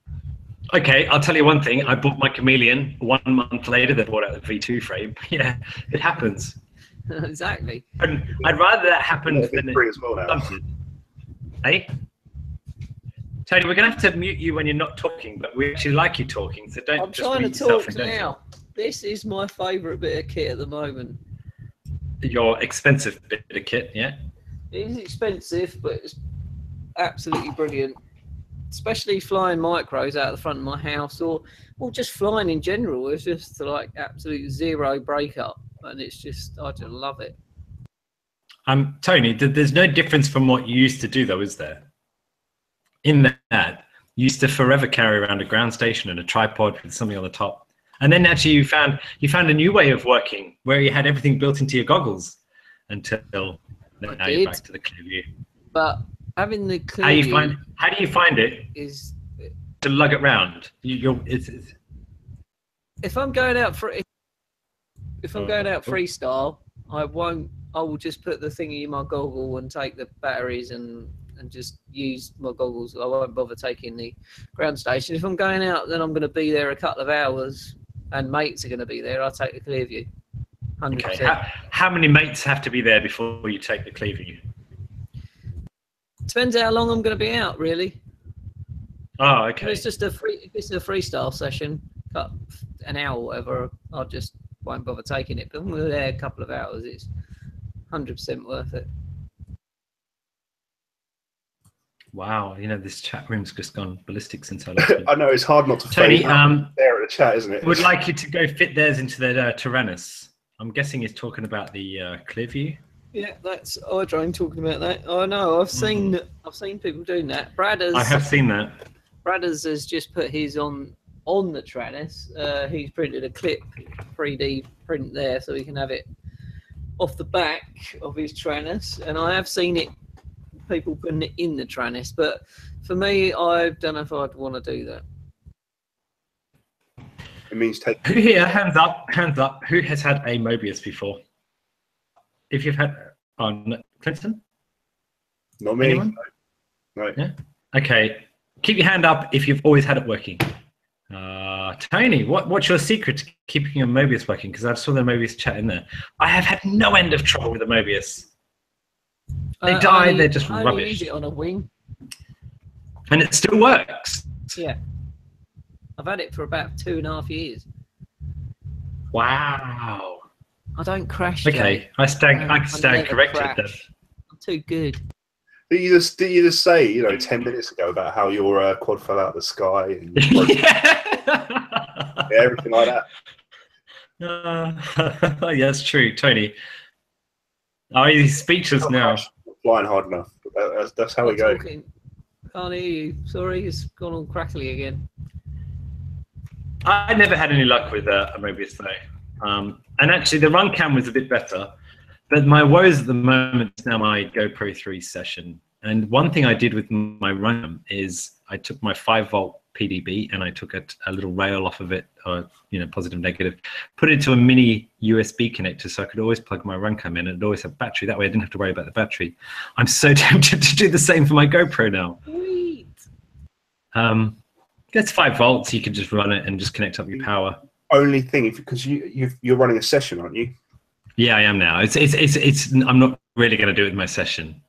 Okay, I'll tell you one thing. I bought my Chameleon one month later. They brought out the V2 frame. [laughs] Yeah, it happens. [laughs] exactly. And I'd rather that happen Yeah, than it free as well now. stunted. Hey, Tony, we're gonna have to mute you when you're not talking, but we actually like you talking, so don't I'm just trying to mute yourself talk now. This is my favourite bit of kit at the moment. Your expensive bit of kit, yeah. It is expensive, but it's absolutely brilliant. Especially flying micros out the front of my house, or or just flying in general. It's just like absolute zero breakup, and it's just I just love it. Um, Tony, th- there's no difference from what you used to do, though, is there? In that, you used to forever carry around a ground station and a tripod with something on the top, and then actually you found you found a new way of working where you had everything built into your goggles until now I you're did. back to the Clearview. But having the clear How you view find? How do you find it is to lug it round? You, you're, it's, it's, if I'm going out for if, if Oh, I'm going out oh. freestyle, I won't. I will just put the thingy in my goggle and take the batteries and and just use my goggles. I won't bother taking the ground station. If I'm going out, then I'm going to be there a couple of hours, and mates are going to be there. I'll take the Clearview. Hundred okay. How, how many mates have to be there before you take the Clearview? Depends how long I'm going to be out, really. Oh, If okay. it's just a free, if it's a freestyle session, cut an hour or whatever, I just won't bother taking it. But when we're there a couple of hours, it's hundred percent worth it. Wow, you know this chat room's just gone ballistic since I last. [laughs] been. I know it's hard not to Tony, fade um, there at the chat, isn't it? would like you to go fit theirs into the uh, Taranis. I'm guessing he's talking about the uh, Clearview. Yeah, that's Idrone talking about that. I know. I've seen I've seen people doing that. Bradders I have seen that. Bradders has just put his on on the Taranis. Uh, he's printed a clip 3D print there, so he can have it off the back of his Taranis. And I have seen it people putting it in the Taranis, but for me, I don't know if I'd want to do that. It means take. Who here? Hands up! Hands up! Who has had a Mobius before? If you've had, oh, no, Clinton. Not me. Anyone? No. Yeah. Okay, keep your hand up if you've always had it working. Uh, Tony, what, what's your secret to keeping your Mobius working? Because I saw the Mobius chat in there. I have had no end of trouble with the Mobius, They I die, only- they're just I only rubbish. use it on a wing. and it still works. Yeah. I've had it for about two and a half years. Wow. I don't crash. Jay. Okay, I stand. I Um, can stand never corrected then. crash. I'm too good. Did you just did you just say you know ten minutes ago about how your uh, quad fell out of the sky and [laughs] yeah. yeah, everything like that? [laughs] Uh, [laughs] yeah, that's true, Tony. Oh, he's speechless now. Flying hard enough. That's, that's how we I'm go. talking. Can't hear you. Sorry, it's gone all crackly again. I never had any luck with uh, a Mobius though. Um, and actually, the run cam was a bit better. But my woes at the moment is now my GoPro 3 session. And one thing I did with my run is I took my 5 volt PDB and I took a, a little rail off of it, or, you know, positive, negative, put it to a mini USB connector so I could always plug my run cam in and it'd always had battery. That way I didn't have to worry about the battery. I'm so [laughs] tempted to do the same for my GoPro now. Sweet. Um, that's 5 volts. You can just run it and just connect up your power. Only thing, if because you you've, you're running a session, aren't you? Yeah, I am now. It's it's it's it's. I'm not really going to do it in my session.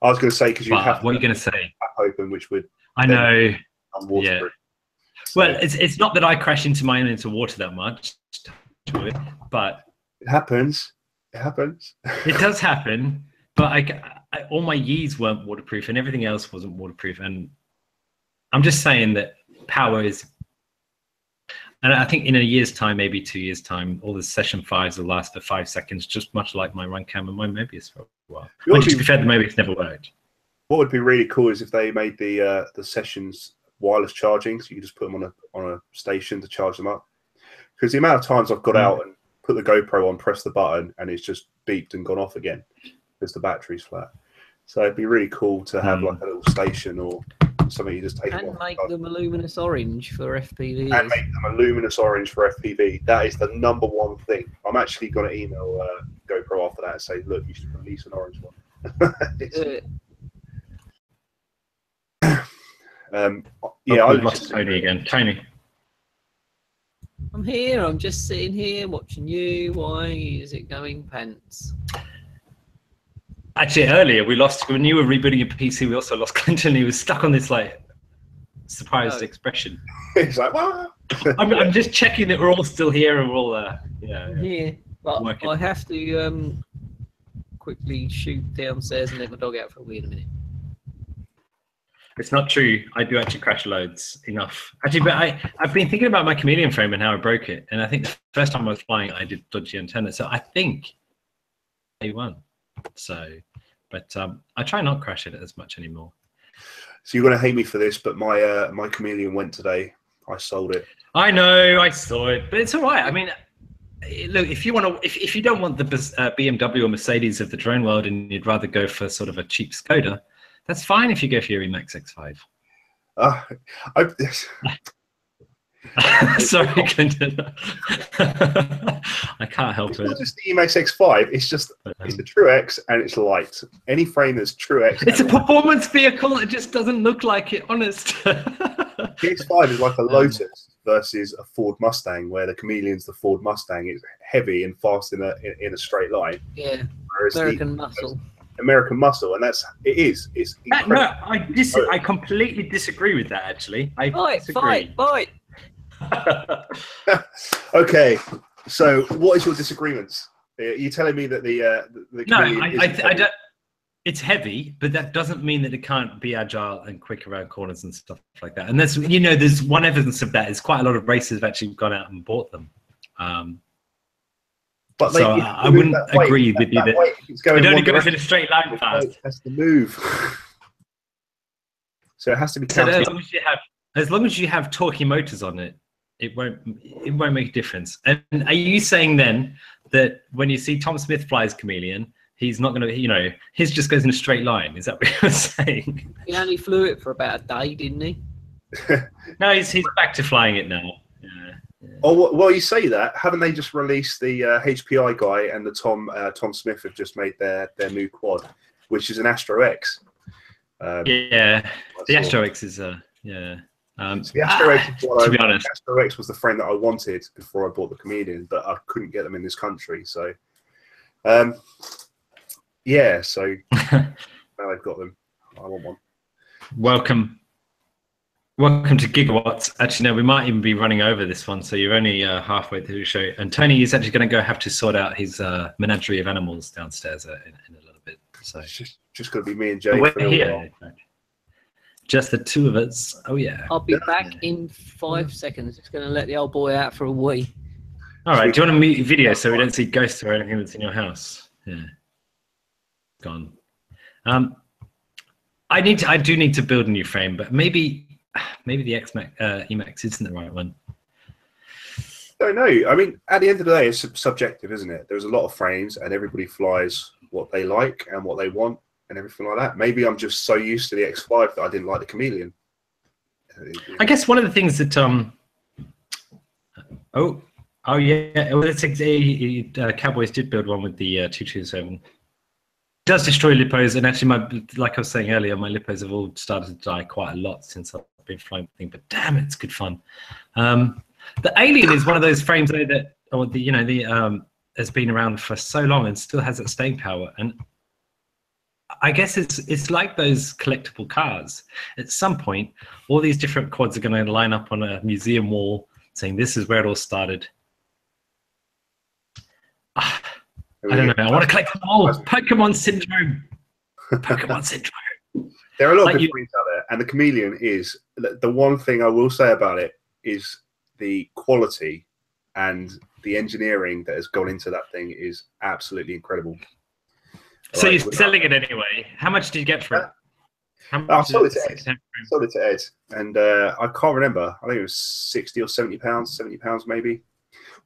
I was going to say because you have what are you going to say? open, which would I know. Um, waterproof. Well, it's it's not that I crash into mine into water that much, but it happens. It happens. it does [laughs] happen. But I, I all my Yees weren't waterproof, and everything else wasn't waterproof. And I'm just saying that power is, and I think in a year's time, maybe two years' time, all the session fives will last for five seconds, just much like my Runcam and my Mobius for a while. Which, to be fair, the Mobius never worked. What would be really cool is if they made the uh, the sessions wireless charging, so you can just put them on a on a station to charge them up. Because the amount of times I've got Mm. out and put the GoPro on, press the button, and it's just beeped and gone off again because the battery's flat. So it'd be really cool to have Mm. like a little station or something you just take And make and them a luminous orange for FPV. and make them a luminous orange for FPV. That is the number one thing. I'm actually going to email uh, GoPro after that and say, look, you should release an orange one. [laughs] It's- um, Oh, yeah, I we've lost Tony again. Tony. I'm here. I'm just sitting here watching you. Why is it going pants? Actually, earlier we lost when you were rebooting your PC. We also lost [laughs] Clinton. He was stuck on this like surprised Oh. expression. [laughs] it's like, wow. [laughs] I'm, I'm just checking that we're all still here and we're all uh, yeah. I'm here, but Working. I have to um, quickly shoot downstairs and let my dog out for a wee in a minute. It's not true. I do actually crash loads enough. Actually, but I, I've been thinking about my chameleon frame and how I broke it. And I think the first time I was flying, I did dodgy antenna. So I think A one. So, but um, I try not crash it as much anymore. So you're going to hate me for this, but my uh, my chameleon went today. I sold it. I know, I saw it, but it's all right. I mean, eh, look, if you want to, if, if you don't want the uh, BMW or Mercedes of the drone world and you'd rather go for sort of a cheap Skoda, that's fine if you go for your Emax X5. Uh, I, [laughs] Sorry, Clinton. [laughs] I can't help it. it's not just the Emax X5. It's just but, it's um, the True X and it's light. Any frame that's True X. It's a performance vehicle. It just doesn't look like it, honest. The X5 [laughs] is like a Lotus versus a Ford Mustang, where the Chameleon's the Ford Mustang. It's heavy and fast in a in, in a straight line, Yeah, whereas American muscle. The American Muscle, and that's it is. It's That- no. I dis- I completely disagree with that. Actually, I Fight, disagree. fight, [laughs] fight. [laughs] Okay, so what is your disagreements? Are you telling me that the uh, the, the no, Chameleon I, isn't I, I don't. It's heavy, but that doesn't mean that it can't be agile and quick around corners and stuff like that. And that's you know, there's one evidence of that is quite a lot of racers have actually gone out and bought them. Um, But so if I- I wouldn't that weight- agree with you that- weight, it's going it only one goes in a straight line fast. That's the move. [laughs] so it has to be So as long as you have, as long as you have torquey motors on it, it won't it won't make a difference. And are you saying then that when you see Tom Smith flies chameleon, he's not going to, you know, his just goes in a straight line? Is that what you're [laughs] saying? He only flew it for about a day, didn't he? [laughs] No, he's he's back to flying it now. Oh well, you say that. Haven't they just released the uh, HPI guy and the Tom uh, Tom Smith have just made their their new quad, which is an Astro X. Um, Yeah, the. Astro X is uh yeah. Um, So the Astro X, ah, to I- be honest, Astro X was the frame that I wanted before I bought the Chameleon, but I couldn't get them in this country. So, um, yeah. So [laughs] now I've got them. I want one. welcome. Welcome to Gigawatts. Actually, no, we might even be running over this one, so you're only uh, halfway through the show. And Tony is actually going to go have to sort out his uh, menagerie of animals downstairs uh, in, in a little bit. So It's just just going to be me and Jay. we're for a while. here. Just the two of us. Oh yeah. I'll be back in five seconds. Just going to let the old boy out for a wee. All right. Do you want to mute your video so we don't see ghosts or anything that's in your house? Yeah. Gone. Um, I need to. I do need to build a new frame, but maybe, [sighs] maybe the X uh, Emax isn't the right one. I don't know. I mean, at the end of the day, it's subjective, isn't it? There's a lot of frames, and everybody flies what they like and what they want, and everything like that. Maybe I'm just so used to the X5 that I didn't like the Chameleon. I guess one of the things that um oh oh yeah well, it's a, uh, Cowboys did build one with the uh, two two seven. Does destroy lipos and actually my like I was saying earlier my lipos have all started to die quite a lot since I've been flying thing but damn it's good fun. Um, the Alien is one of those frames though that or the you know the um has been around for so long and still has that staying power and I guess it's it's like those collectible cars. At some point, all these different quads are going to line up on a museum wall, saying this is where it all started. Ah, I don't know. I want to collect them all. Pokemon syndrome. Pokemon syndrome. [laughs] There are a lot Like of good you- frames out there, and the chameleon is the one thing I will say about it is the quality and the engineering that has gone into that thing is absolutely incredible. So Right, you're selling it anyway. How much did you get for it? Much I sold is it to Ed. sold it to Ed, and uh, I can't remember. I think it was sixty or seventy pounds, seventy pounds maybe.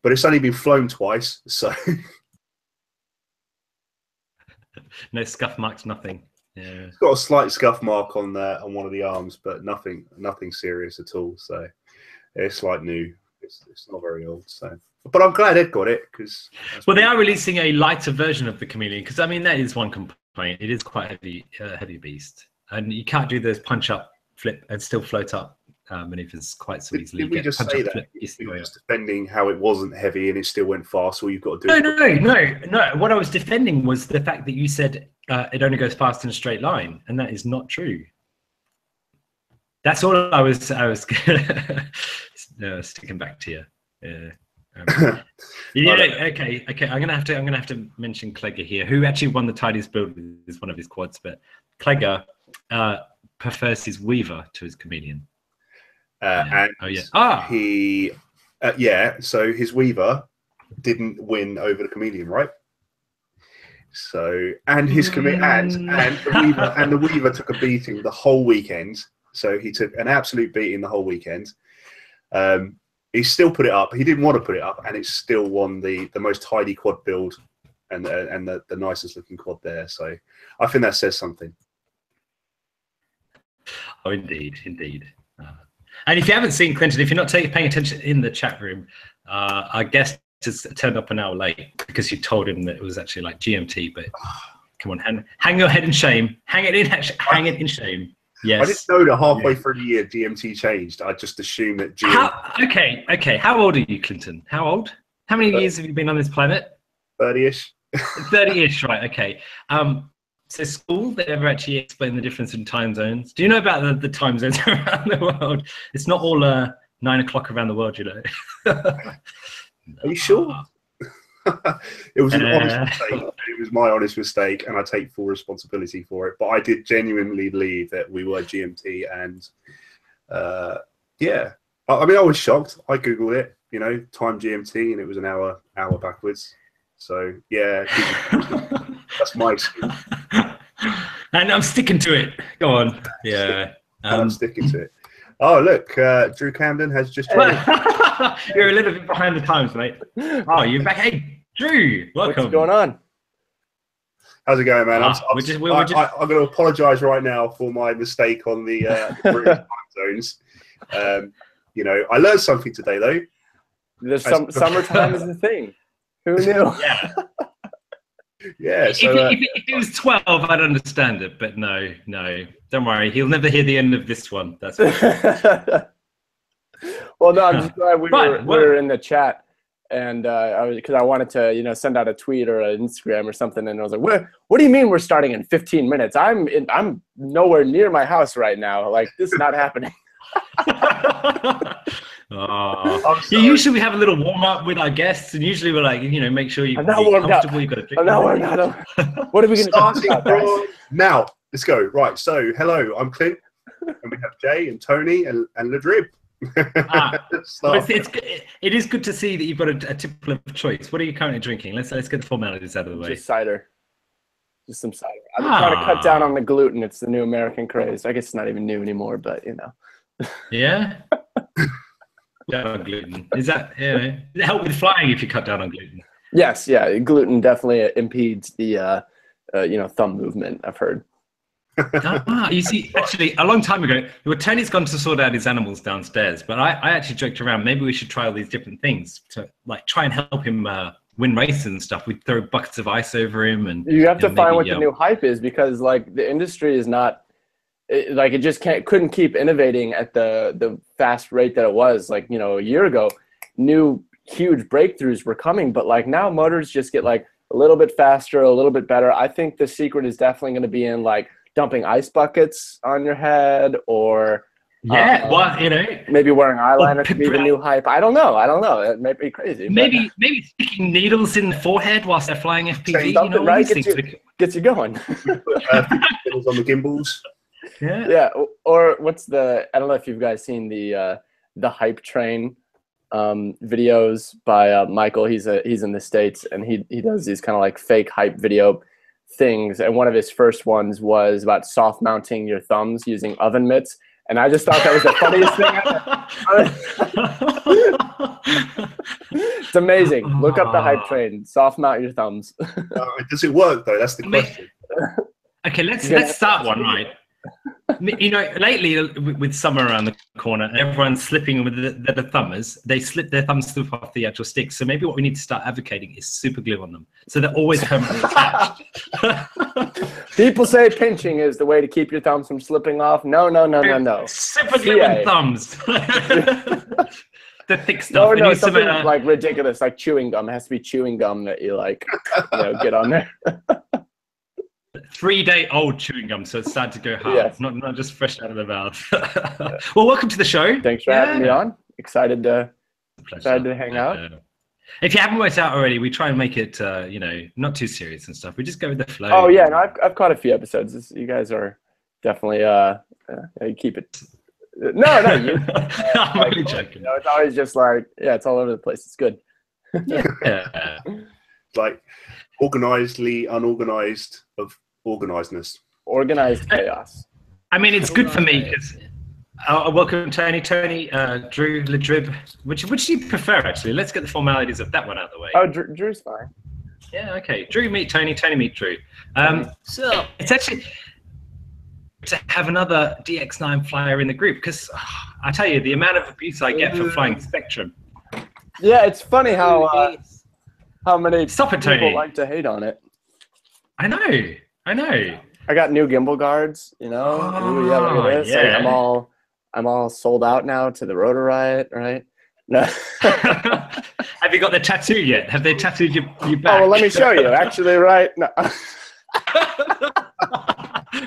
But it's only been flown twice, so [laughs] [laughs] No scuff marks, nothing. Yeah. it's got a slight scuff mark on the on one of the arms, but nothing nothing serious at all. So it's like new. It's, it's not very old. So, but I'm glad Ed got it because Well, they are releasing a lighter version of the chameleon because I mean that is one complaint. It is quite a heavy, uh, heavy beast, and you can't do this punch up, flip, and still float up maneuvers quite so easily. did we just say that? flip, you see You where were just defending how it wasn't heavy and it still went fast. All you've got to do. No, no, no, no. What I was defending was the fact that you said uh, it only goes fast in a straight line, and that is not true. That's all I was. I was [laughs] uh, sticking back to you. Yeah. Um, [laughs] yeah. Okay. Okay. I'm gonna have to. I'm gonna have to mention Klegger here, who actually won the tidiest build with one of his quads, but Klegger uh, prefers his Weaver to his Chameleon. Uh, Yeah. And Oh yeah. Ah. he, uh, yeah. So his Weaver didn't win over the Chameleon, right? So and his chame- and Mm. and the Weaver and the [laughs] Weaver took a beating the whole weekend. So he took an absolute beating the whole weekend. Um, he still put it up. He didn't want to put it up, and it still won the the most tidy quad build and uh, and the, the nicest looking quad there. So I think that says something. Oh, indeed, indeed. And if you haven't seen Clinton, if you're not taking paying attention in the chat room, uh, our guest has turned up an hour late because you told him that it was actually like GMT. But [sighs] come on, hang, hang your head in shame. Hang it in, hang it in shame. Yes. I didn't know that halfway through the year GMT changed. I just assumed that GMT How, okay, okay. How old are you, Clinton? How old? How many Uh, years have you been on this planet? 30ish. 30-ish, right? Okay. Um, so school, they ever actually explain the difference in time zones? Do you know about the, the time zones [laughs] around the world? It's not all uh, nine o'clock around the world, you know. [laughs] Are you sure? [laughs] it was an honest Uh. mistake. It was my honest mistake, and I take full responsibility for it. But I did genuinely believe that we were GMT, and uh, yeah, I, I mean, I was shocked. I googled it, you know, time GMT, and it was an hour hour backwards. So yeah, [laughs] that's my excuse, [laughs] and I'm sticking to it. Go on. Yeah. and [laughs] I'm Um, sticking to it. Oh look, uh, Drew Camden has just joined. you're a little bit behind the times, mate. Oh, you're back. Hey, Drew, welcome. What's going on? How's it going, man? I'm, Ah, I'm, we're just- we're I, just- I, I'm going to apologise right now for my mistake on the, uh, time zones. Um, you know, I learned something today, though. The sum- summertime is the thing. Who knew? [laughs] Yeah. [laughs] Yeah, if, so it, uh, if, if it was 12, I'd understand it, but no, no. Don't worry. He'll never hear the end of this one. That's [laughs] well, no, I'm just glad we Fine, were, we were in the chat, and uh, I was because I wanted to, you know, send out a tweet or an Instagram or something, and I was like, "What? What do you mean we're starting in 15 minutes? I'm in, I'm nowhere near my house right now. Like this is not happening." Oh. Yeah, usually we have a little warm up with our guests, and usually we're like, you know, make sure you, I'm not you're warmed up. comfortable. You've got a drink. I'm not we're not. What are we going to talk starting about? guys? now. Let's go. Right. So, hello, I'm Clint, and we have Jay and Tony and, and Ladrib. Ah, [laughs] Let's Well, it's, it's, it is good to see that you've got a, a typical of choice. What are you currently drinking? Let's let's get the formalities out of the way. Just cider. Just some cider. I'm been trying to cut down on the gluten. It's the new American craze. I guess it's not even new anymore, but you know. Yeah. [laughs] down on gluten. Is that yeah? Does it help with flying if you cut down on gluten? Yes, yeah, gluten definitely impedes the uh, uh, you know thumb movement. I've heard. ah, you see, actually, a long time ago, well, Tony's gone to sort out his animals downstairs, but I, I actually joked around. Maybe we should try all these different things to like try and help him uh, win races and stuff. We'd throw buckets of ice over him, and You have to find maybe, what the new hype is because like the industry is not it, like it just can't couldn't keep innovating at the the fast rate that it was like you know a year ago. New huge breakthroughs were coming, but like now motors just get like a little bit faster, a little bit better. I think the secret is definitely going to be in like dumping ice buckets on your head or yeah, Uh, well, you know, maybe wearing eyeliner p- to be the new hype. I don't know. I don't know. It might be crazy. but maybe maybe sticking needles in the forehead whilst they're flying FPV. You Something, know, all right? these Gets you- gets you going. Put, uh, [laughs] gimbals on the gimbals. Yeah. yeah. Or what's the? I don't know if you've guys seen the uh, the hype train um, videos by uh, Michael. He's a he's in the states and he he does these kind of like fake hype video things. And one of his first ones was about soft mounting your thumbs using oven mitts. And I just thought that was the funniest thing. It's amazing. [laughs] Look up the hype train. Soft mount your thumbs. Uh, does it work though? That's the question. Okay, let's Yeah. let's start one right. You know, lately uh, with summer around the corner, everyone's slipping with the, thumbers. They slip their thumbs slip off the actual stick. So maybe what we need to start advocating is super glue on them, so they're always permanently attached. [laughs] People say pinching is the way to keep your thumbs from slipping off. No, no, no, no, no. Super glue on thumbs. [laughs] the thick stuff. It no, some, something uh, like ridiculous, like chewing gum. It has to be chewing gum that you like, you know, get on there. [laughs] three day old chewing gum, so it's starting to go hard, Yes. not not just fresh out of the mouth. [laughs] well, welcome to the show. Thanks for having me on. Excited to. Excited to hang out. Uh, if you haven't worked out already, we try and make it, uh, you know, not too serious and stuff. We just go with the flow. Oh yeah, no, I've I've caught a few episodes. This, you guys are definitely uh, uh you keep it. [laughs] No, no, you. [laughs] I'm only You joking. know, it's always just like yeah, it's all over the place. It's good. Yeah. Like organizedly unorganized of organizedness. Organized chaos. I mean, it's good for me because. Uh, welcome, Tony. Tony, uh, Drew, Ladrib. Which which do you prefer, actually? Let's get the formalities of that one out of the way. Oh, Drew, Drew's fine. Yeah, okay. Drew meet Tony. Tony meet Drew. Um, So, it's actually to have another DX9 flyer in the group because I tell you, the amount of abuse I get for flying Spektrum. Yeah, it's funny how uh, how many Stop it, people Tony. like to hate on it. I know, I know. I got new gimbal guards, you know. Ooh, yeah, look Oh, at this. Like, I'm all I'm all sold out now to the Rotor Riot, right? No. [laughs] Have you got the tattoo yet? Have they tattooed your, your oh, back? well, let me show you. Actually, right? No. [laughs]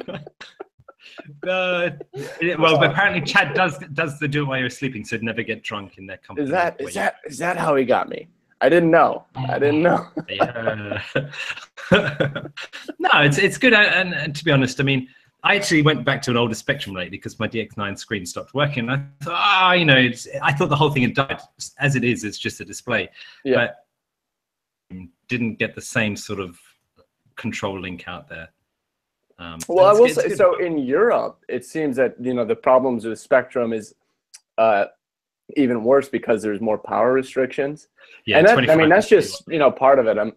[laughs] Uh, well, but apparently Chad does does the do it while you're sleeping, so never get drunk in their company. Is that is that is that how he got me? I didn't know. I didn't know. [laughs] Yeah. [laughs] no, it's it's good. And, and to be honest, I mean, I actually went back to an older Spektrum lately because my DX9 screen stopped working. I thought, ah, you know, it's, I thought the whole thing had died. As it is, it's just a display. Yeah. But didn't get the same sort of control link out there. Um, Well, I will it's say so. In Europe, it seems that you know the problems with Spektrum is uh, even worse because there's more power restrictions. yeah, and that, I mean that's just you know part of it. I'm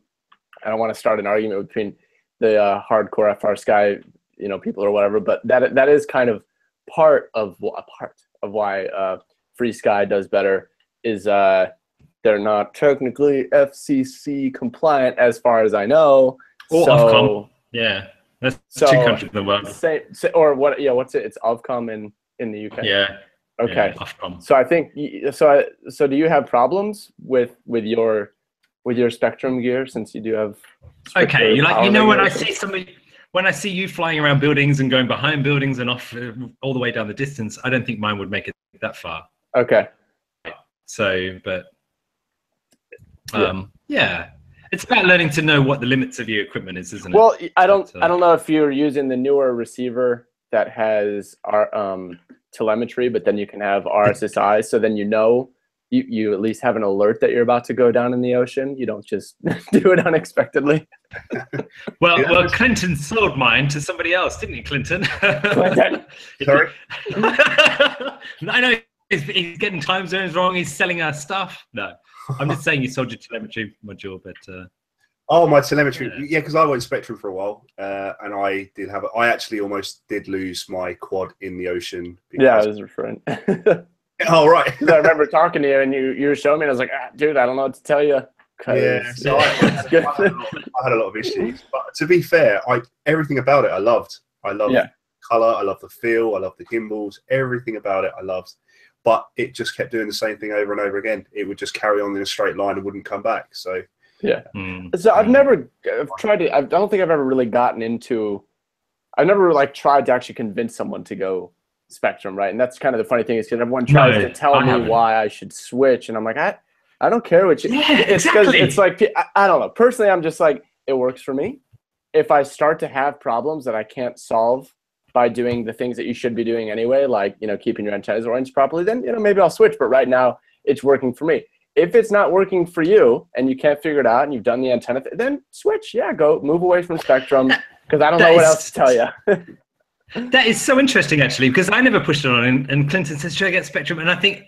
I don't want to start an argument between the uh, hardcore FrSky you know people or whatever, but that that is kind of part of a part of why uh, FrSky does better is uh, they're not technically FCC compliant as far as I know. Or so, Ofcom. Yeah, that's So- two countries in the world. Say, say, or what? Yeah, what's it? It's Ofcom in in the UK. Yeah. Okay. Yeah, So I think so. I, so do you have problems with with your with your Spektrum gear since you do have? Okay, you like you know when I see somebody when I see you flying around buildings and going behind buildings and off uh, all the way down the distance, I don't think mine would make it that far. Okay. So, but Yeah. um, yeah, it's about learning to know what the limits of your equipment is, isn't it? Well, I don't. Uh, I don't know if you're using the newer receiver that has our um, telemetry, but then you can have RSSI, so then you know. You, you at least have an alert that you're about to go down in the ocean. You don't just [laughs] do it unexpectedly. [laughs] well, Yeah. well, Clinton sold mine to somebody else, didn't he, Clinton? [laughs] Clinton. Sorry? I know he's, he's getting time zones wrong. He's selling our stuff. No, I'm just saying you sold your telemetry module, but uh, Oh, my telemetry. Yeah. Yeah, because I went Spektrum for a while, uh, and I did have. I actually almost did lose my quad in the ocean. Yeah, I was referring. [laughs] I [laughs] Oh, right. I remember talking to you, and you you were showing me, and I was like, ah, dude, I don't know what to tell you. 'cause- Yeah, so I. [laughs] I, had a lot, I had a lot of issues, but to be fair, I everything about it I loved. I loved Yeah. color, I loved the feel, I loved the gimbals, everything about it I loved. But it just kept doing the same thing over and over again. It would just carry on in a straight line and wouldn't come back. So hmm. So I've Mm. never I've tried to. I don't think I've ever really gotten into. I've never like tried to actually convince someone to go Spektrum, right? And that's kind of the funny thing is because everyone tries No, to tell I me haven't. why I should switch, and I'm like, I, I don't care what you. Yeah, [laughs] it's exactly. it's like I, I don't know. Personally, I'm just like it works for me. If I start to have problems that I can't solve by doing the things that you should be doing anyway, like you know keeping your antennas oriented properly, then you know maybe I'll switch. But right now, it's working for me. If it's not working for you and you can't figure it out and you've done the antenna, th- then switch. Yeah, go move away from Spektrum [laughs] because I don't That know what else to tell you. [laughs] [laughs] That is so interesting, actually, because I never pushed it on, and, and Clinton says, "Should I get Spektrum?" And I think,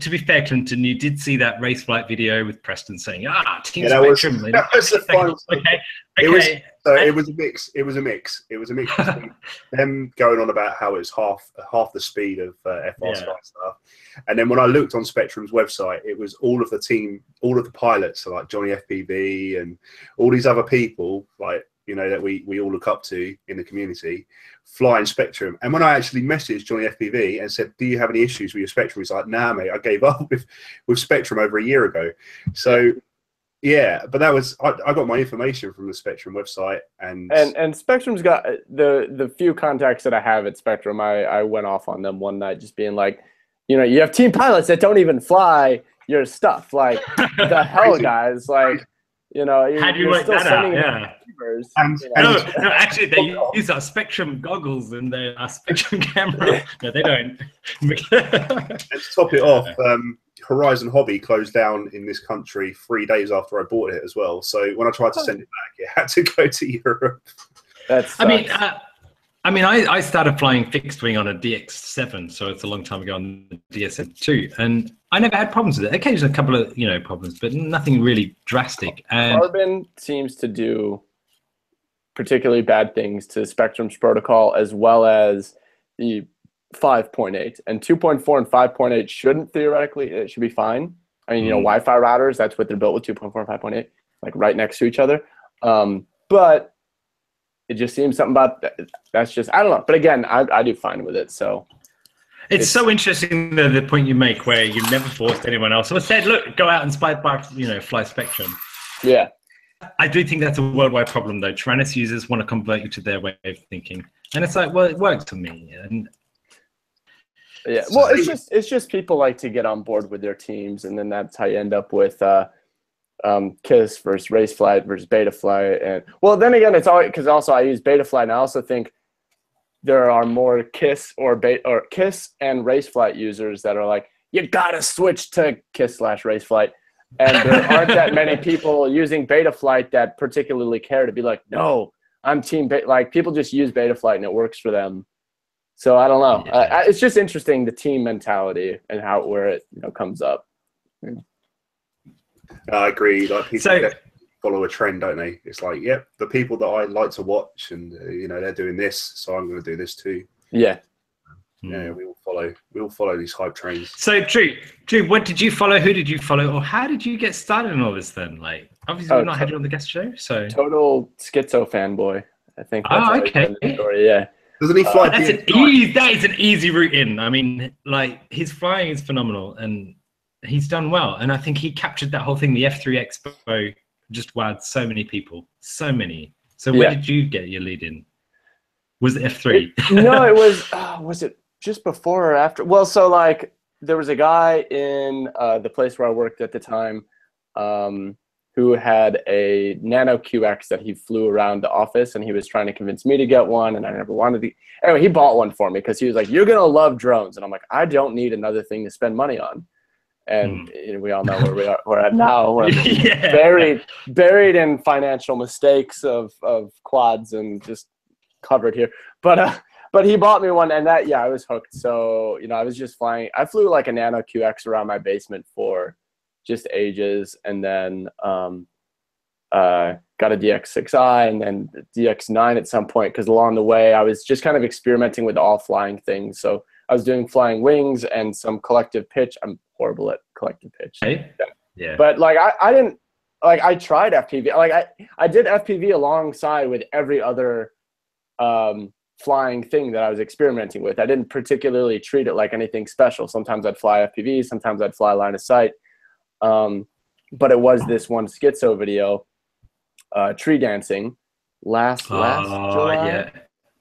to be fair, Clinton, you did see that race flight video with Preston saying, "Ah, Team Yeah, that was- Spektrum." that was the final- [laughs] okay, okay. It was- So it was a [laughs] mix. It was a mix. It was a mix. [laughs] them going on about how it's half half the speed of uh, FR Yeah. Stuff, and then when I looked on Spektrum's website, it was all of the team, all of the pilots, so like Johnny FPV and all these other people, like you know that we we all look up to in the community, flying Spektrum. And when I actually messaged Johnny FPV and said, "Do you have any issues with your Spektrum?" He's like, "Nah, mate, I gave up [laughs] with with Spektrum over a year ago." So. Yeah, but that was I, I got my information from the Spektrum website, and, and and Spektrum's got uh, the the few contacts that I have at Spektrum. I I went off on them one night, just being like, you know, you have team pilots that don't even fly your stuff. Like [laughs] the hell, guys! Like, you know, you're, How do you you're work still that out? sending them Yeah. favors, And- you know. No, no, actually, they [laughs] use our Spektrum goggles and their our Spektrum [laughs] camera. No, they don't. [laughs] And to top it off, um, Horizon Hobby closed down in this country three days after I bought it as well. So when I tried to send it back, it had to go to Europe. That's I mean, uh, I mean, I, I started flying fixed wing on a DX7, so it's a long time ago on the DSM2, and I never had problems with it. Occasionally, a couple of you know problems, but nothing really drastic. And Carbon seems to do particularly bad things to Spektrum's protocol as well as the 5.8 and 2.4 and 5.8 shouldn't theoretically it should be fine. I mean, you know, Mhm. Wi-Fi routers that's what they're built with 2.4 and 5.8 like right next to each other. Um, but it just seems something about that, that's just I don't know. But again, I, I do fine with it. So it's, it's- so interesting the, the point you make where you never forced anyone else. Or said, "Look, go out and spy by you know fly Spektrum." yeah, I do think that's a worldwide problem, though. Taranis users want to convert you to their way of thinking, and it's like, well, it works for me, and Yeah, well, it's just it's just people like to get on board with their teams, and then that's how you end up with uh, um, Kiss versus RaceFlight versus Betaflight, and well, then again, it's all because also I use Betaflight, and I also think there are more Kiss or Beta or Kiss and RaceFlight users that are like, you gotta switch to Kiss slash RaceFlight, and there aren't that many [laughs] people using Betaflight that particularly care to be like, no, I'm Team Beta. Like people just use Betaflight and it works for them. So I don't know. Yeah. Uh, it's just interesting the team mentality and how where it you know comes up. I agree. Like people So- get- follow a trend, don't they? It's like, yep, the people that I like to watch, and uh, you know, they're doing this, so I'm going to do this too. Yeah. Yeah, we all follow. We all follow these hype trains. So, Drew, Drew, what did you follow? Who did you follow, or how did you get started in all this? Then, like, obviously, Oh, we've not had you on the guest show, so Total Skitzo fanboy. I think. Oh, okay. the story, Yeah. Doesn't he fly? that's an DX9? easy. That is an easy route in. I mean, like, his flying is phenomenal, and he's done well. And I think he captured that whole thing. The F3 Expo just wowed so many people, so many. So, where Yeah. did you get your lead in? Was it F3? no, it was. Uh, [laughs] was it just before or after? Well, so like there was a guy in uh, the place where I worked at the time um, who had a Nano QX that he flew around the office, and he was trying to convince me to get one, and I never wanted to. Anyway, he bought one for me because he was like, "You're gonna love drones," and I'm like, "I don't need another thing to spend money on." And you know, we all know where we are. We're at [laughs] now. We're [laughs] yeah. buried buried in financial mistakes of of quads and just covered here but uh but he bought me one and that yeah i was hooked so you know i was just flying i flew like a nano qx around my basement for just ages and then um uh got a dx6i and then dx9 at some point because along the way i was just kind of experimenting with all flying things so i was doing flying wings and some collective pitch i'm horrible at collective pitch Hey? Yeah. but like I, I didn't like I tried FPV. Like I, I did FPV alongside with every other um, flying thing that I was experimenting with. I didn't particularly treat it like anything special. Sometimes I'd fly FPV, sometimes I'd fly line of sight. Um, but it was this one Skitzo video, uh, tree dancing, last last oh, July yeah.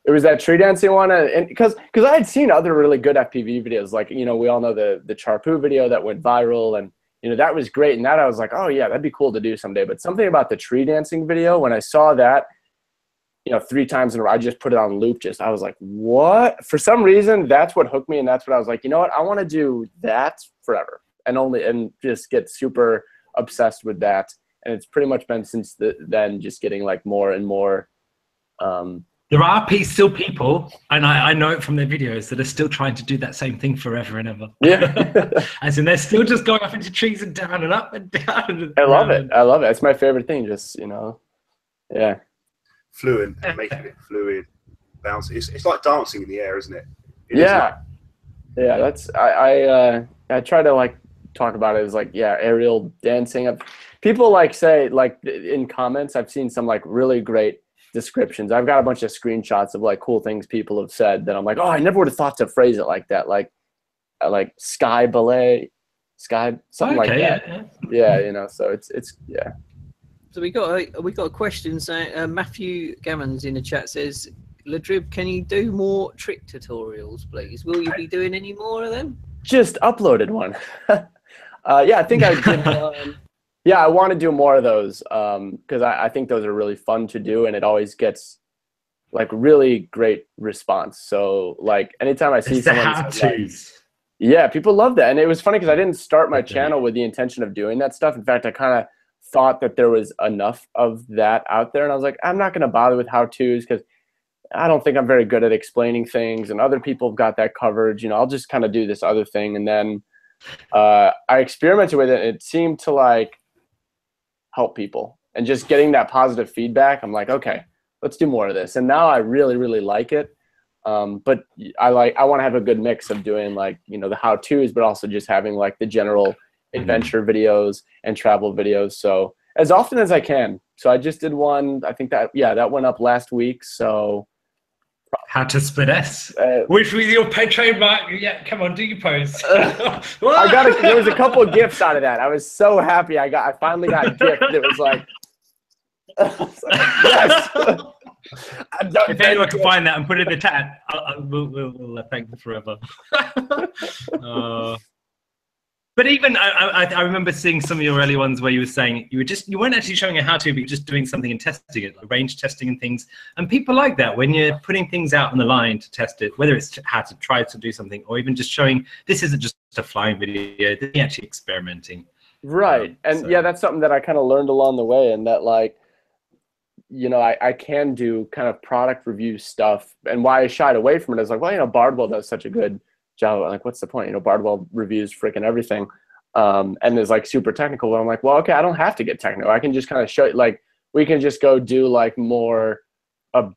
It was that tree dancing one and because because i had seen other really good fpv videos like you know we all know the the charpu video that went viral and you know that was great and that i was like oh yeah that'd be cool to do someday but something about the tree dancing video when i saw that you know, three times in a row. I just put it on loop. Just I was like, what? For some reason, that's what hooked me, and that's what I was like, you know what? I want to do that forever, and only and just get super obsessed with that. And it's pretty much been since the, then, just getting like more and more. Um, There are pe- still people, and I, I know it from their videos, that are still trying to do that same thing forever and ever. yeah, [laughs] As in, they're still just going up into trees and down and up and down. And I love down it. I love it. It's my favorite thing. Just you know, yeah. Fluid, and making it fluid, bouncy. It's, it's like dancing in the air, isn't it? It is yeah like- yeah that's i i uh i try to like talk about it as like yeah aerial dancing I've, people like say like in comments i've seen some like really great descriptions. I've got a bunch of screenshots of like cool things people have said that i'm like oh i never would have thought to phrase it like that like uh, like sky ballet sky something like that. yeah, yeah. You know so it's it's yeah. So we got a we got a question. Saying uh, Matthew Gammons in the chat says, LeDrib, can you do more trick tutorials, please? Will you be doing any more of them? just uploaded one. [laughs] Uh yeah i think i did one [laughs] Yeah, I want to do more of those because I, I think those are really fun to do, and it always gets like really great response. So like anytime I see It's someone, like- yeah, people love that, and it was funny because I didn't start my Okay. channel with the intention of doing that stuff. In fact, I kind of thought that there was enough of that out there, and I was like, I'm not going to bother with how tos because I don't think I'm very good at explaining things, and other people have got that covered. You know, I'll just kind of do this other thing, and then uh, I experimented with it. And it seemed to like help people, and just getting that positive feedback. I'm like, okay, let's do more of this, and now I really, really like it. Um, but I like I want to have a good mix of doing like you know the how tos, but also just having like the general adventure videos and travel videos. So as often as I can. So I just did one. I think that yeah that went up last week. So How to split S. uh, Which with your pet trademark. Yeah, come on, do your pose. [laughs] I got a, there was a couple of gifts out of that. I was so happy. I got I finally got a gift that was like. Was [laughs] like, yes. [laughs] If anyone can find that and put it in the chat, I'll, I'll, we'll, we'll, we'll uh, thank them forever. uh, but even I, I, I remember seeing some of your early ones where you were saying you were just you weren't actually showing a how to, but you were just doing something and testing it, like range testing and things. And people like that when you're putting things out on the line to test it, whether it's how to try to do something or even just showing this isn't just a flying video, they're actually experimenting. right Um, and so- yeah that's something that i kind of learned along the way and that like you know I, I can do kind of product review stuff and why i shied away from it is like well you know bardwell does such a good job like what's the point you know bardwell reviews freaking everything um, and is like super technical but i'm like well okay i don't have to get technical i can just kind of show you, like we can just go do like more of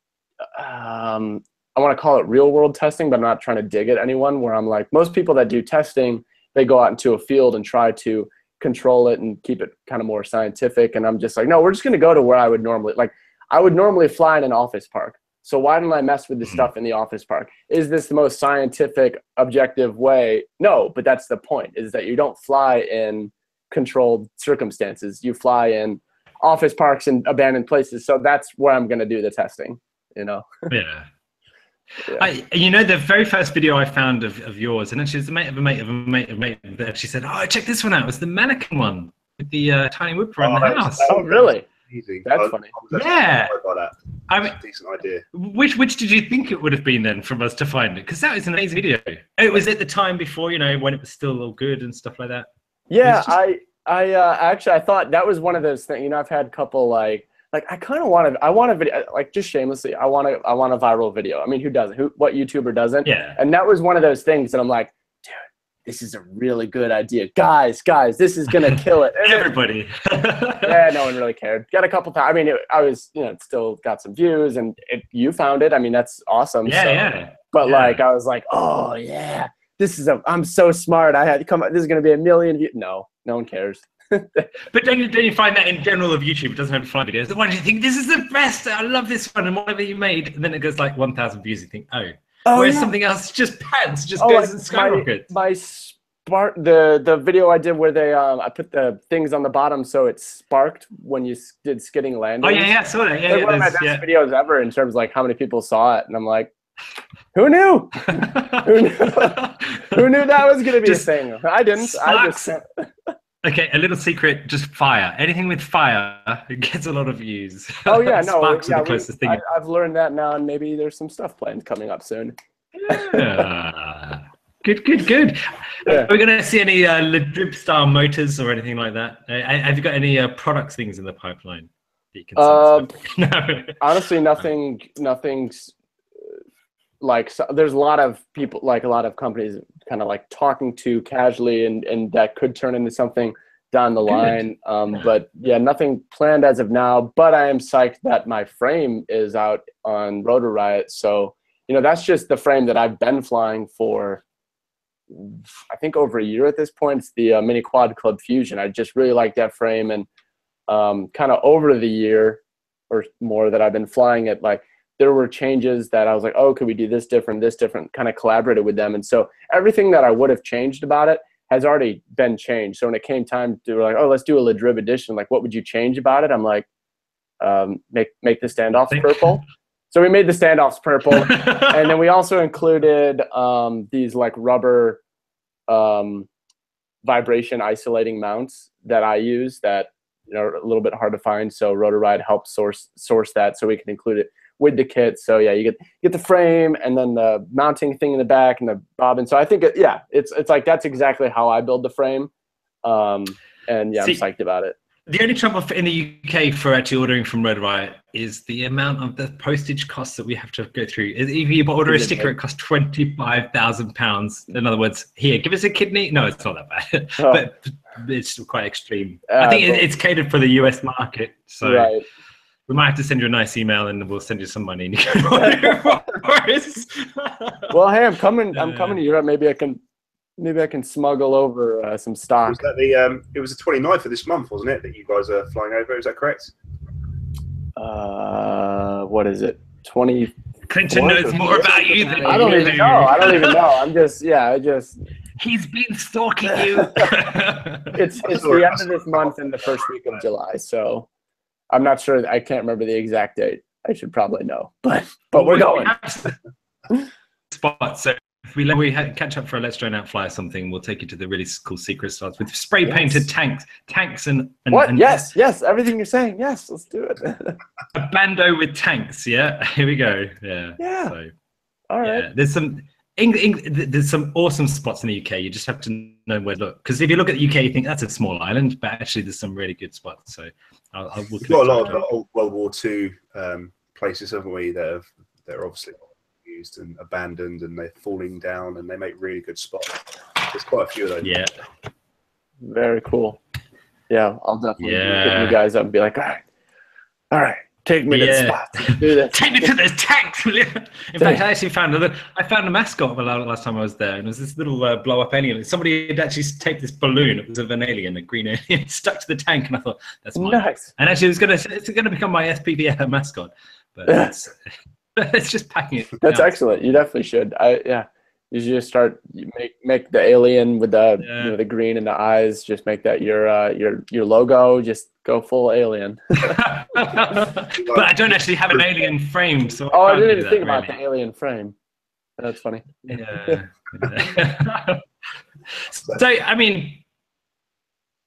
um, i want to call it real world testing but i'm not trying to dig at anyone where i'm like most people that do testing they go out into a field and try to control it and keep it kind of more scientific. And I'm just like, no, we're just going to go to where I would normally like. I would normally fly in an office park. So why don't I mess with the Mhm. stuff in the office park? Is this the most scientific, objective way? No, but that's the point. Is that you don't fly in controlled circumstances. You fly in office parks and abandoned places. So that's where I'm going to do the testing. You know. [laughs] Yeah. Yeah. I, you know, the very first video I found of, of yours, and actually it's a mate of a mate of a mate of a mate that actually said, "Oh, check this one out. It's the mannequin one with the uh, tiny whip around Oh, the house." Oh, really? Easy. That's I- funny. I Yeah. that. I mean, a decent idea. which which did you think it would have been then from us to find it? Because that was an amazing video. It was at the time before, you know, when it was still all good and stuff like that. Yeah, just- I I uh, actually I thought that was one of those things. You know, I've had a couple like like I kind of want to I want a video like just shamelessly I want to I want a viral video. I mean, who doesn't? Who what YouTuber doesn't? Yeah. And that was one of those things that I'm like, dude, this is a really good idea, guys, guys, this is gonna kill it. [laughs] Everybody. [laughs] yeah, no one really cared. Got a couple times. I mean, it, I was you know it still got some views, and it, you found it. I mean, that's awesome. yeah, so- yeah. But Yeah. like, I was like, oh yeah, this is a. I'm so smart. I had to come. Up. This is gonna be a million views. No, no one cares. [laughs] But don't you, don't you find that in general of YouTube, it doesn't have fly videos. Why do you think this is the best? I love this one and whatever you made, and then it goes like 1,000 views. You think, oh, Oh, whereas yeah. something else just pants, just Oh, goes like and my, skyrockets. my spark the the video I did where they um I put the things on the bottom so it sparked when you did skidding landing. oh yeah, yeah, saw that. Yeah, yeah, one of my best videos ever in terms of like how many people saw it, and I'm like, who knew? [laughs] Who knew? [laughs] Who knew that was gonna be Just a thing? I didn't. I just. [laughs] Okay, a little secret: just fire. Anything with fire it [laughs] gets a lot of views. Oh yeah, [laughs] no, Sparks yeah, are the we- thing. I, I've learned that now, and maybe there's some stuff planned coming up soon. Yeah. [laughs] Good, good, good. Yeah. Are we going to see any uh, LeDrib style motors or anything like that? Uh, have you got any uh, products things in the pipeline? That you can Uh, no. Honestly, nothing, nothing's like. So, there's a lot of people, like a lot of companies, kind of like talking to casually, and and that could turn into something down the line. Um, but yeah, nothing planned as of now. But I am psyched that my frame is out on Rotor Riot. So you know, that's just the frame that I've been flying for. I think over a year at this point. It's the uh, Mini Quad Club Fusion. I just really like that frame, and um, kind of over the year or more that I've been flying it, like there were changes that I was like, oh, could we do this different, this different? Kind of collaborated with them, and so everything that I would have changed about it has already been changed. So when it came time to like, oh, let's do a LeDrib edition, like what would you change about it? I'm like, um, make make the standoffs purple. So we made the standoffs purple [laughs] and then we also included um, these like rubber um, vibration isolating mounts that I use that you know are a little bit hard to find. So Rotor Riot helps source source that so we can include it with the kit. So yeah, you get get the frame and then the mounting thing in the back and the bobbin. So I think it, yeah, it's it's like that's exactly how I build the frame. Um, and yeah, See- I'm psyched about it. The only trouble in the UK for actually ordering from Rotor Riot is the amount of the postage costs that we have to go through. If you order a sticker, it costs twenty five thousand pounds. In other words, here, give us a kidney. No, it's not that bad, [laughs] Oh. but it's quite extreme. Uh, I think but- it's catered for the US market, so right. We might have to send you a nice email and we'll send you some money and you can order for. [laughs] Well, hey, I'm coming. I'm coming to Europe. Maybe I can, maybe I can smuggle over uh, some stock. Was that the? Um, it was the 29th of this month, wasn't it? That you guys are flying over. Is that correct? Uh, what is it? Twenty. Clinton knows more about you than I don't even know. I don't even know. I'm just yeah. I just [laughs] He's been stalking you. [laughs] it's it's the end of this month and the first week of July. So I'm not sure. I can't remember the exact date. I should probably know, but but we're We- we going. Spots. So if we let we catch up for a Let's Drone Out Fly or something, we'll take you to the really cool secret spots with spray Yes. painted tanks, tanks and, and, What? and Yes, yes. Everything you're saying. Yes, let's do it. [laughs] a bando with tanks. Yeah, [laughs] here we go. Yeah. Yeah. So, All right. yeah, there's some. Eng- Eng- there's some awesome spots in the UK. You just have to know where to look. Because if you look at the UK, you think that's a small island, but actually there's some really good spots. So I'll, I'll we'll We've got a lot connect of old World War II um, places, haven't we? That have that are obviously used and abandoned, and they're falling down, and they make really good spots. There's quite a few of those. Yeah. Very cool. Yeah, I'll definitely Yeah. hit you guys up and be like, all right, all right, take me to the Yeah. spot. Do. [laughs] Take me to the you? [laughs] In fact, [laughs] I actually found another. I found a mascot the la- last time I was there, and it was this little uh, blow up alien. Somebody had actually taped this balloon. It was of an alien, a green alien, stuck to the tank, and I thought that's mine. Nice. And actually, it was gonna it's gonna become my FPV mascot, but it's, it's just packing it. That's down. excellent. You definitely should. I yeah. You should just start make make the alien with the Yeah. you know, the green in the eyes. Just make that your uh, your your logo. Just go full alien. [laughs] [laughs] but I don't actually have an alien frame, so Oh, I can't didn't do even that, think about really. the alien frame. That's funny. Yeah. [laughs] so I mean,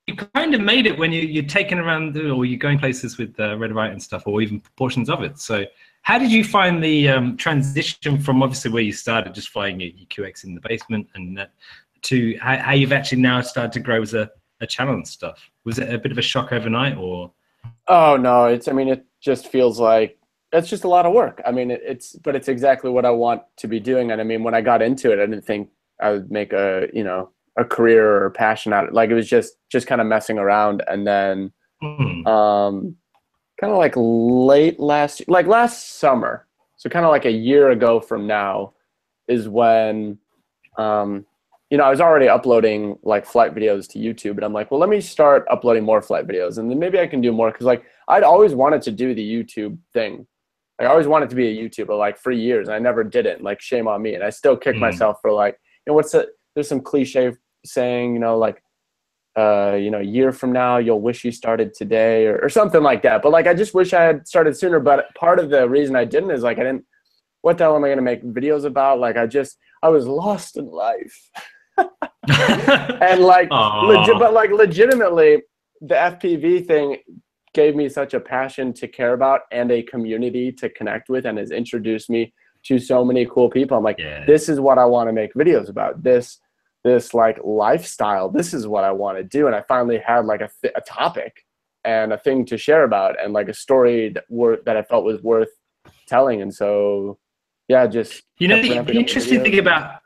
you kind of made it when you you're taking around the, or you're going places with uh, Rotor Riot and stuff, or even portions of it. So how did you find the um, transition from obviously where you started, just flying your, your QX in the basement, and that, to how, how you've actually now started to grow as a, a channel and stuff? Was it a bit of a shock overnight, or Oh no, it's. I mean, it just feels like it's just a lot of work. I mean, it, it's, but it's exactly what I want to be doing. And I mean, when I got into it, I didn't think I would make a, you know, a career or a passion out of it. Like it was just, just kind of messing around. And then, Hmm. um, kind of like late last, like last summer. So kind of like a year ago from now, is when, um, you know, I was already uploading like flight videos to YouTube, and I'm like, well, let me start uploading more flight videos, and then maybe I can do more because like I'd always wanted to do the YouTube thing. Like, I always wanted to be a YouTuber, like for years, and I never did it. Like shame on me, and I still kick Mm. myself for like, you know, what's the there's some cliche saying, you know, like, uh, you know, a year from now you'll wish you started today or, or something like that. But like, I just wish I had started sooner. But part of the reason I didn't is like I didn't. What the hell am I gonna make videos about? Like I just I was lost in life. [laughs] and like legit, but like legitimately, the FPV thing gave me such a passion to care about and a community to connect with, and has introduced me to so many cool people. I'm like, yeah. this is what I want to make videos about. This, this like lifestyle. This is what I want to do, and I finally had like a, th- a topic and a thing to share about, and like a story that wor- that I felt was worth telling. And so, yeah, just You know, the, the interesting thing about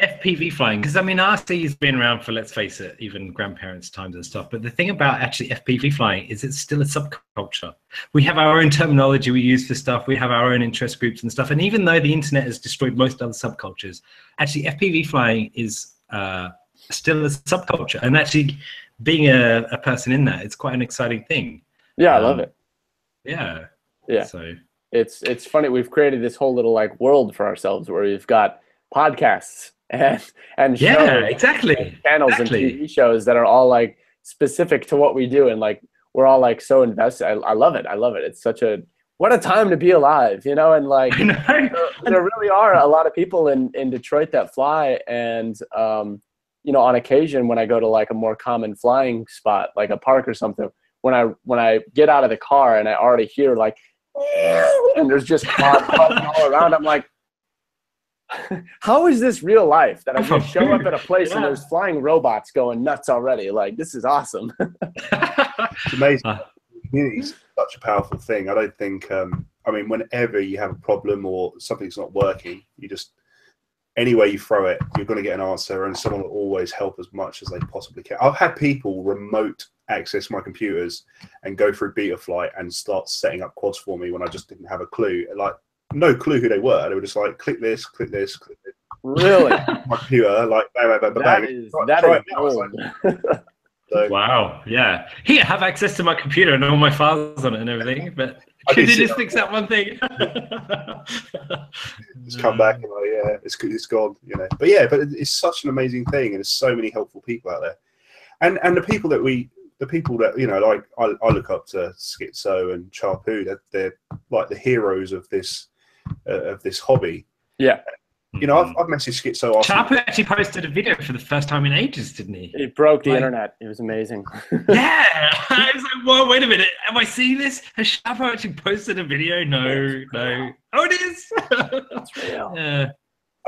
FPV flying, because I mean, RC has been around for, let's face it, even grandparents' times and stuff. But the thing about actually FPV flying is it's still a subculture. We have our own terminology we use for stuff. We have our own interest groups and stuff. And even though the internet has destroyed most other subcultures, actually FPV flying is uh, still a subculture. And actually, being a, a person in that, it's quite an exciting thing. yeah, I love um, it. Yeah. Yeah. So it's it's funny we've created this whole little like world for ourselves where we've got podcasts [laughs] and and yeah, shows, exactly. and channels exactly. and TV shows that are all like specific to what we do and like we're all like so invested. I, I love it. I love it. It's such a what a time to be alive, you know, and like there, there really are a lot of people in in Detroit that fly and um you know on occasion when I go to like a more common flying spot like a park or something when I when I get out of the car and I already hear like and there's just [laughs] cars buzzing all around I'm like how is this real life that I just show up at a place and there's flying robots going nuts already like this is awesome [laughs] It's amazing. Uh. Such a powerful thing. I don't think. Um, I mean, whenever you have a problem or something's not working, you just any way you throw it, you're going to get an answer, and someone will always help as much as they possibly can. I've had people remote access my computers and go through Betaflight and start setting up quads for me when I just didn't have a clue. Like no clue who they were. They were just like, click this, click this, click this. really [laughs] My computer, like bang, bang, bang, bang, that bang. is Try- that is it now. It's like, gold. [laughs] so, Wow. Yeah. Here, have access to my computer and all my files on it and everything. But I could do [laughs] you just fix that one thing? [laughs] just come back and like, yeah, it's it's gone, you know. But yeah, but it's such an amazing thing, and there's so many helpful people out there, and and the people that we, the people that you know, like I, I look up to Skitzo and Charpu, they're, they're like the heroes of this uh, of this hobby. yeah You know, I've, I've messaged Skitzo asking, Charpu actually posted a video for the first time in ages, didn't he? it broke the Like- internet it was amazing [laughs] yeah. [laughs] I was like, whoa, wait a minute. Am I seeing this? Has Charpu actually posted a video? No, no. Oh, it is. That's real. [laughs] yeah.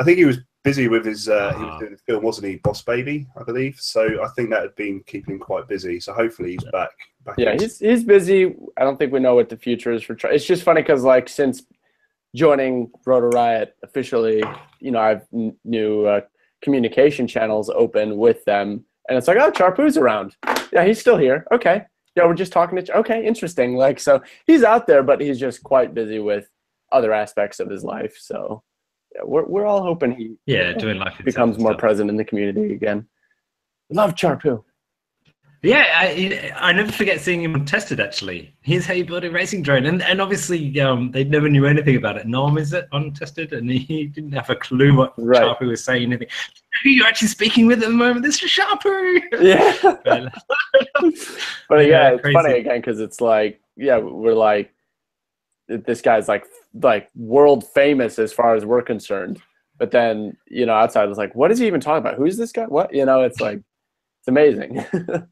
I think he was busy with his uh, he Ah. was doing the film, wasn't he, Boss Baby, I believe. So I think that had been keeping him quite busy. So hopefully he's back. back Yeah, in- he's he's busy. I don't think we know what the future is for. Tri- it's just funny because like since joining Rotor Riot officially, you know, I've n- new uh, communication channels open with them, and it's like, oh, Charpu's around. Yeah, he's still here. Okay. Yeah, we're just talking to. Ch- okay, interesting. Like, so he's out there, but he's just quite busy with other aspects of his life. So, yeah, we're we're all hoping he Yeah, doing life becomes more present in the community again. Love Charpu. Yeah, I, I never forget seeing him tested. Actually, he's how you build a racing drone, and and obviously um, they never knew anything about it. Norm is it untested, and he didn't have a clue what Right. Was saying. Anything? Who are you actually speaking with at the moment? This is Sharpie. Yeah. But- [laughs] But yeah, Yeah, it's crazy. funny again because it's like, yeah, we're like, this guy's like, like world famous as far as we're concerned. But then, you know, outside it's like, what is he even talking about? Who's this guy? What? You know, it's like, it's amazing. [laughs]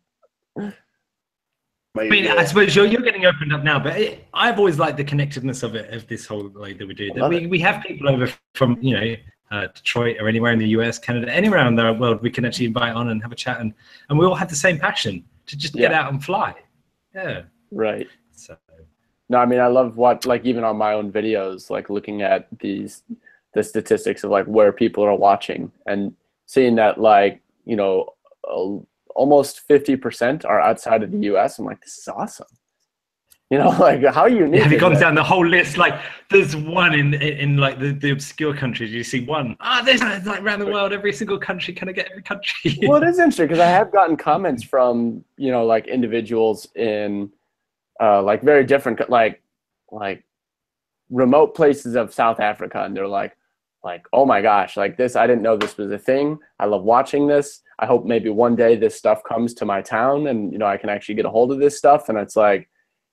I mean, I suppose you're, you're getting opened up now, but it, I've always liked the connectedness of it, of this whole like that we do. That we, we have people over from you know uh, Detroit or anywhere in the US, Canada, anywhere around the world we can actually invite on and have a chat, and and we all have the same passion to just get out and fly. Yeah. right. So No, I mean, I love what, like, even on my own videos, like looking at these, the statistics of like where people are watching and seeing that, like, you know, almost 50% are outside of the US. I'm like, this is awesome. You know, [laughs] like, how unique. have you gone that? down the whole list? Like, there's one in in, in like the, the obscure countries. You see one. Ah, there's like around the world, every single country. Can I get every country? well, it [laughs] is interesting because I have gotten comments from you know like individuals in uh, like very different like like remote places of South Africa, and they're like like oh my gosh, like this I didn't know this was a thing. I love watching this. I hope maybe one day this stuff comes to my town, and you know I can actually get a hold of this stuff. And it's like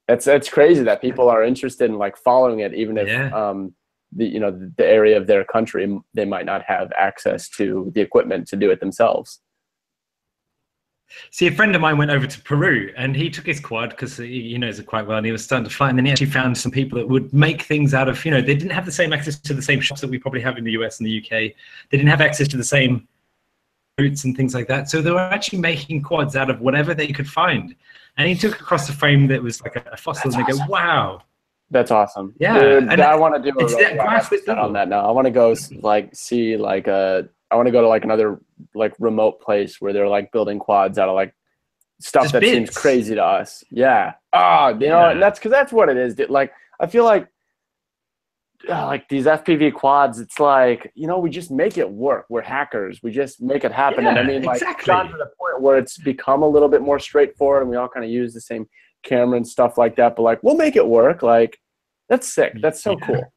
it's it's crazy that people are interested in like following it, even if Yeah. um the you know the area of their country they might not have access to the equipment to do it themselves. See, a friend of mine went over to Peru and he took his quad because he, he knows it quite well and he was starting to fly. And then he actually found some people that would make things out of, you know, they didn't have the same access to the same shops that we probably have in the US and the UK. They didn't have access to the same routes and things like that. So they were actually making quads out of whatever they could find. And he took across a frame that was like a, fossil That's and they awesome. go, wow. That's awesome. Yeah, Dude, and I want to do a it's that level. on that now. I want to go like see like a. I want to go to like another like remote place where they're like building quads out of like stuff Just that seems crazy to us. Yeah. Oh, you know, Yeah. and that's because that's what it is. Like I feel like. uh, like these FPV quads, it's like you know we just make it work. We're hackers. We just make it happen. Yeah, and I mean, like exactly. gone to the point where it's become a little bit more straightforward, and we all kind of use the same camera and stuff like that. But like, we'll make it work. Like, that's sick. That's so Yeah. cool.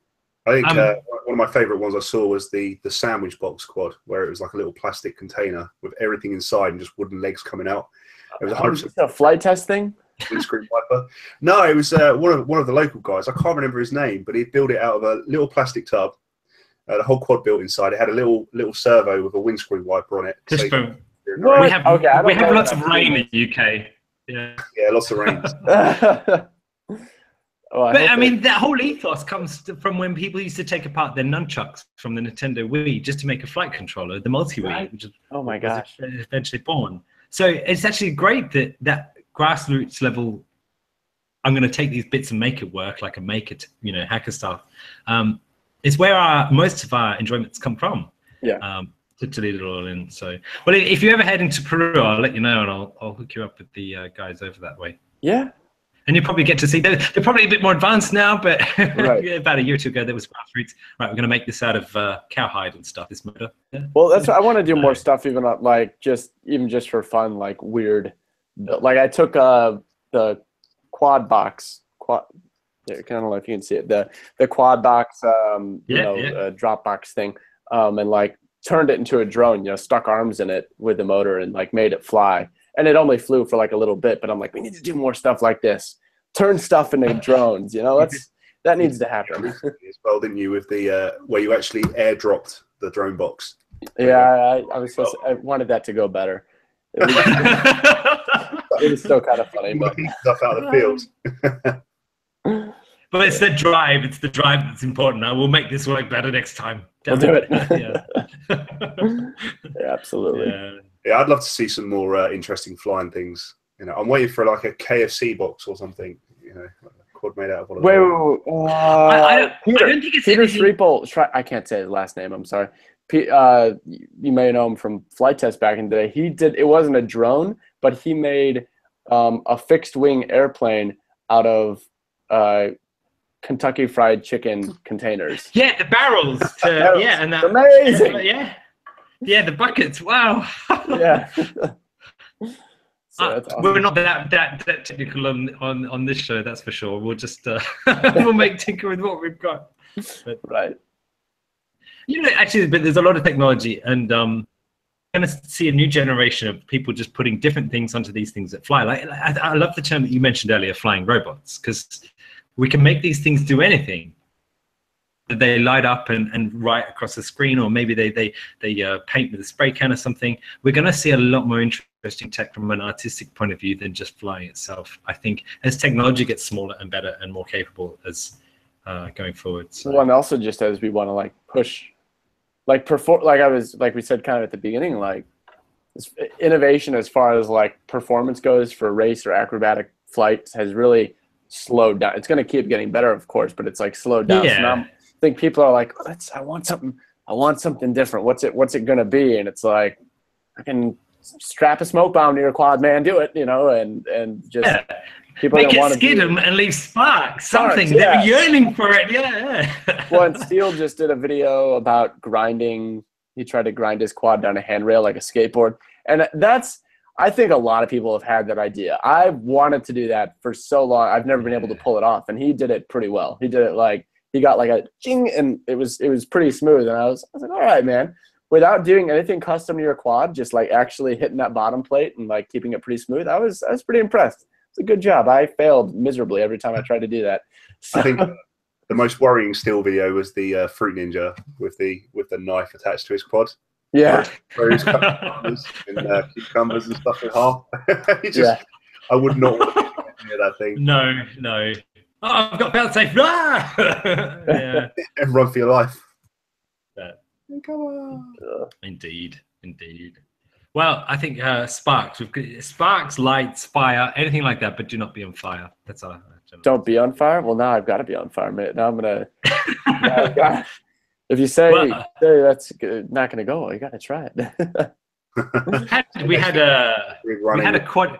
I think Um, uh, one of my favourite ones I saw was the the sandwich box quad, where it was like a little plastic container with everything inside and just wooden legs coming out. It was a hundred [laughs] is a flight test thing? [laughs] windscreen wiper. No, it was uh, one of one of the local guys. I can't remember his name, but he'd built it out of a little plastic tub. Uh, the whole quad built inside. It had a little little servo with a windscreen wiper on it. Just you for, we have, Okay, we have lots of rain in the UK. Yeah. yeah, lots of rain. [laughs] Oh, I But I mean, that whole ethos comes to- from when people used to take apart their nunchucks from the Nintendo Wii just to make a flight controller, the MultiWii, Right. which is oh my gosh. eventually born. So it's actually great that that grassroots level. I'm going to take these bits and make it work, like a make it, you know, hacker stuff. Um, it's where our most of our enjoyments come from. Yeah. Um, to, to lead it all in. So, well, if- if you ever head into Peru, I'll let you know, and I'll I'll hook you up with the uh, guys over that way. Yeah. And you probably get to see they're, they're probably a bit more advanced now, but [laughs] Right. about a year or two ago, there was grassroots. Right, we're going to make this out of uh, cowhide and stuff. This motor. Yeah. Well, that's I want to do more stuff, even uh, like just even just for fun, like weird. Like I took uh the quad box quad. Yeah, I don't know if you can see it. The the quad box, um, you know, yeah. uh, drop box thing, um, and like turned it into a drone. You know, stuck arms in it with the motor and like made it fly. And it only flew for like a little bit, but I'm like, we need to do more stuff like this. Turn stuff into drones. You know, that's [laughs] that needs to happen. as well, didn't you? With the uh, where you actually airdropped the drone box. Yeah, I, I was. Just, I wanted that to go better. It was, [laughs] it was still kind of funny, but stuff out of the field. But it's the drive. It's the drive that's important. I will make this work better next time. we'll do it. yeah. [laughs] Yeah, absolutely. yeah. Yeah, I'd love to see some more uh, interesting flying things. You know, I'm waiting for like a KFC box or something. You know, like a quad made out of one of Wait, wait, wait, uh, I, I, don't, Peter, I don't think it's Peter anything- Sripol. I can't say his last name. I'm sorry. P, uh, you may know him from Flite Test back in the day. He did. It wasn't a drone, but he made um, a fixed wing airplane out of uh, Kentucky Fried Chicken containers. Yeah, the barrels. [laughs] To, Barrels. Yeah, and that. Amazing. Yeah. Yeah, the buckets. Wow. yeah. [laughs] so Uh, awesome. We're not that, that that technical on, on on this show, that's for sure. We'll just uh, [laughs] [laughs] we'll make tinker with what we've got. right. You know, actually, but there's a lot of technology, and um, going to see a new generation of people just putting different things onto these things that fly. Like I, I love the term that you mentioned earlier, flying robots, because we can make these things do anything. They light up and, and write across the screen, or maybe they they they uh, paint with a spray can or something. We're going to see a lot more interesting tech from an artistic point of view than just flying itself. I think as technology gets smaller and better and more capable as uh, going forward. So. Well, and also just as we want to like push, like perform, like I was, like we said kind of at the beginning, like innovation as far as like performance goes for race or acrobatic flights has really slowed down. It's going to keep getting better, of course, but it's like slowed down. So now Yeah. I think people are like, let's, I want something, I want something different. What's it, what's it going to be? And it's like, I can strap a smoke bomb to your quad, man, do it, you know, and, and just Yeah. people Make don't want to skid them and leave sparks. Sparks, Something. yeah. They're yearning for it. Yeah. yeah. [laughs] well, and Steele just did a video about grinding. He tried to grind his quad down a handrail like a skateboard, and that's. I think a lot of people have had that idea. I wanted to do that for so long. I've never been able to pull it off, and he did it pretty well. He did it like he got like a ching, and it was it was pretty smooth. And I was I was like, all right, man. Without doing anything custom to your quad, just like actually hitting that bottom plate and like keeping it pretty smooth, I was I was pretty impressed. It's a good job. I failed miserably every time I tried to do that. So, I think [laughs] the most worrying Steele video was the uh, fruit ninja with the with the knife attached to his quad. Yeah. where he's cucumbers and uh, cucumbers and stuff in half. [laughs] He just, Yeah. I would not want to that thing no, no. Oh, I've got fail safe. Ah! yeah, and run for your life. Yeah. Come on. Indeed, indeed. Well, I think uh, sparks. We've got sparks, lights, fire, anything like that, but do not be on fire. That's our. Don't be on fire. Well, now I've got to be on fire, mate. Now I'm gonna. now got- [laughs] if you say, Well- say that's not gonna go, you got to try it. [laughs] had, we had a we had a quad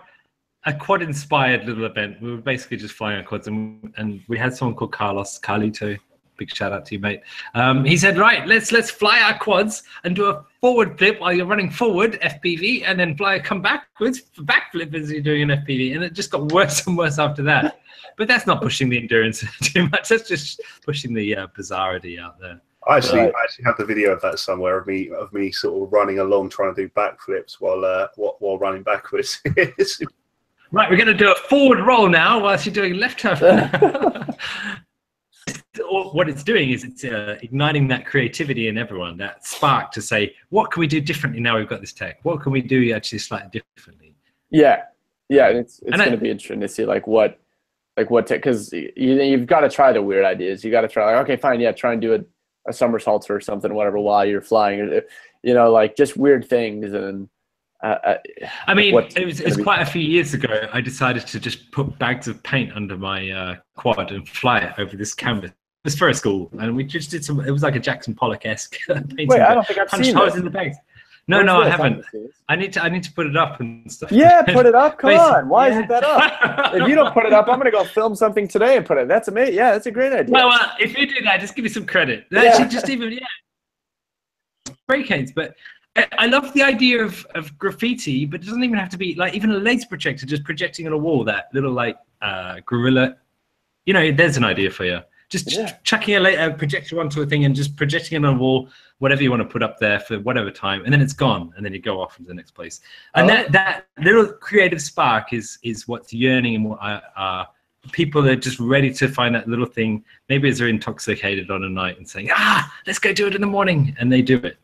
a quad inspired little event. We were basically just flying our quads, and and we had someone called Carlos Carlito. Big shout out to you, mate. Um, he said, "Right, let's let's fly our quads and do a forward flip while you're running forward FPV, and then fly come backwards for backflip as you're doing an FPV." And it just got worse and worse after that. [laughs] But that's not pushing the endurance [laughs] too much. That's just pushing the uh, bizarrity out there. I actually, Right. I actually have the video of that somewhere of me of me sort of running along trying to do backflips while uh, while, while running backwards. [laughs] Right, we're going to do a forward roll now whilst you're doing left turn. [laughs] [laughs] What it's doing is it's uh, igniting that creativity in everyone, that spark to say, what can we do differently now we've got this tech? What can we do actually slightly differently? yeah, yeah. It's it's And I- gonna be interesting to see like what, like what, because you you've got to try the weird ideas. You got to try like okay, fine, yeah, try and do a, a somersault or something, whatever, while you're flying. You know, like just weird things and. Uh, uh, I mean, it was, it was be- quite a few years ago. I decided to just put bags of paint under my uh, quad and fly it over this canvas. It was for a school, and we just did some. It was like a Jackson Pollock esque [laughs] painting. wait, I don't think I've punched seen holes this. in the bags. No, Where's no, I haven't. I need to. I need to put it up and stuff. Yeah, put it up. [laughs] Come on. Why yeah. isn't that up? If you don't put it up, I'm gonna go film something today and put it. That's amazing. Yeah, that's a great idea. Well, uh, if you do that, just give me some credit. Yeah. Actually, just even yeah, spray cans. But I, I love the idea of of graffiti, but it doesn't even have to be like even a laser projector, just projecting on a wall. That little like uh, gorilla. You know, there's an idea for you. Just ch- chucking a, la- a projector onto a thing and just projecting it on a wall, whatever you want to put up there for whatever time, and then it's gone, and then you go off into the next place. And Oh. that that little creative spark is is what's yearning and what I, uh, people are just ready to find that little thing. Maybe as they're intoxicated on a night and saying, "Ah, let's go do it in the morning," and they do it.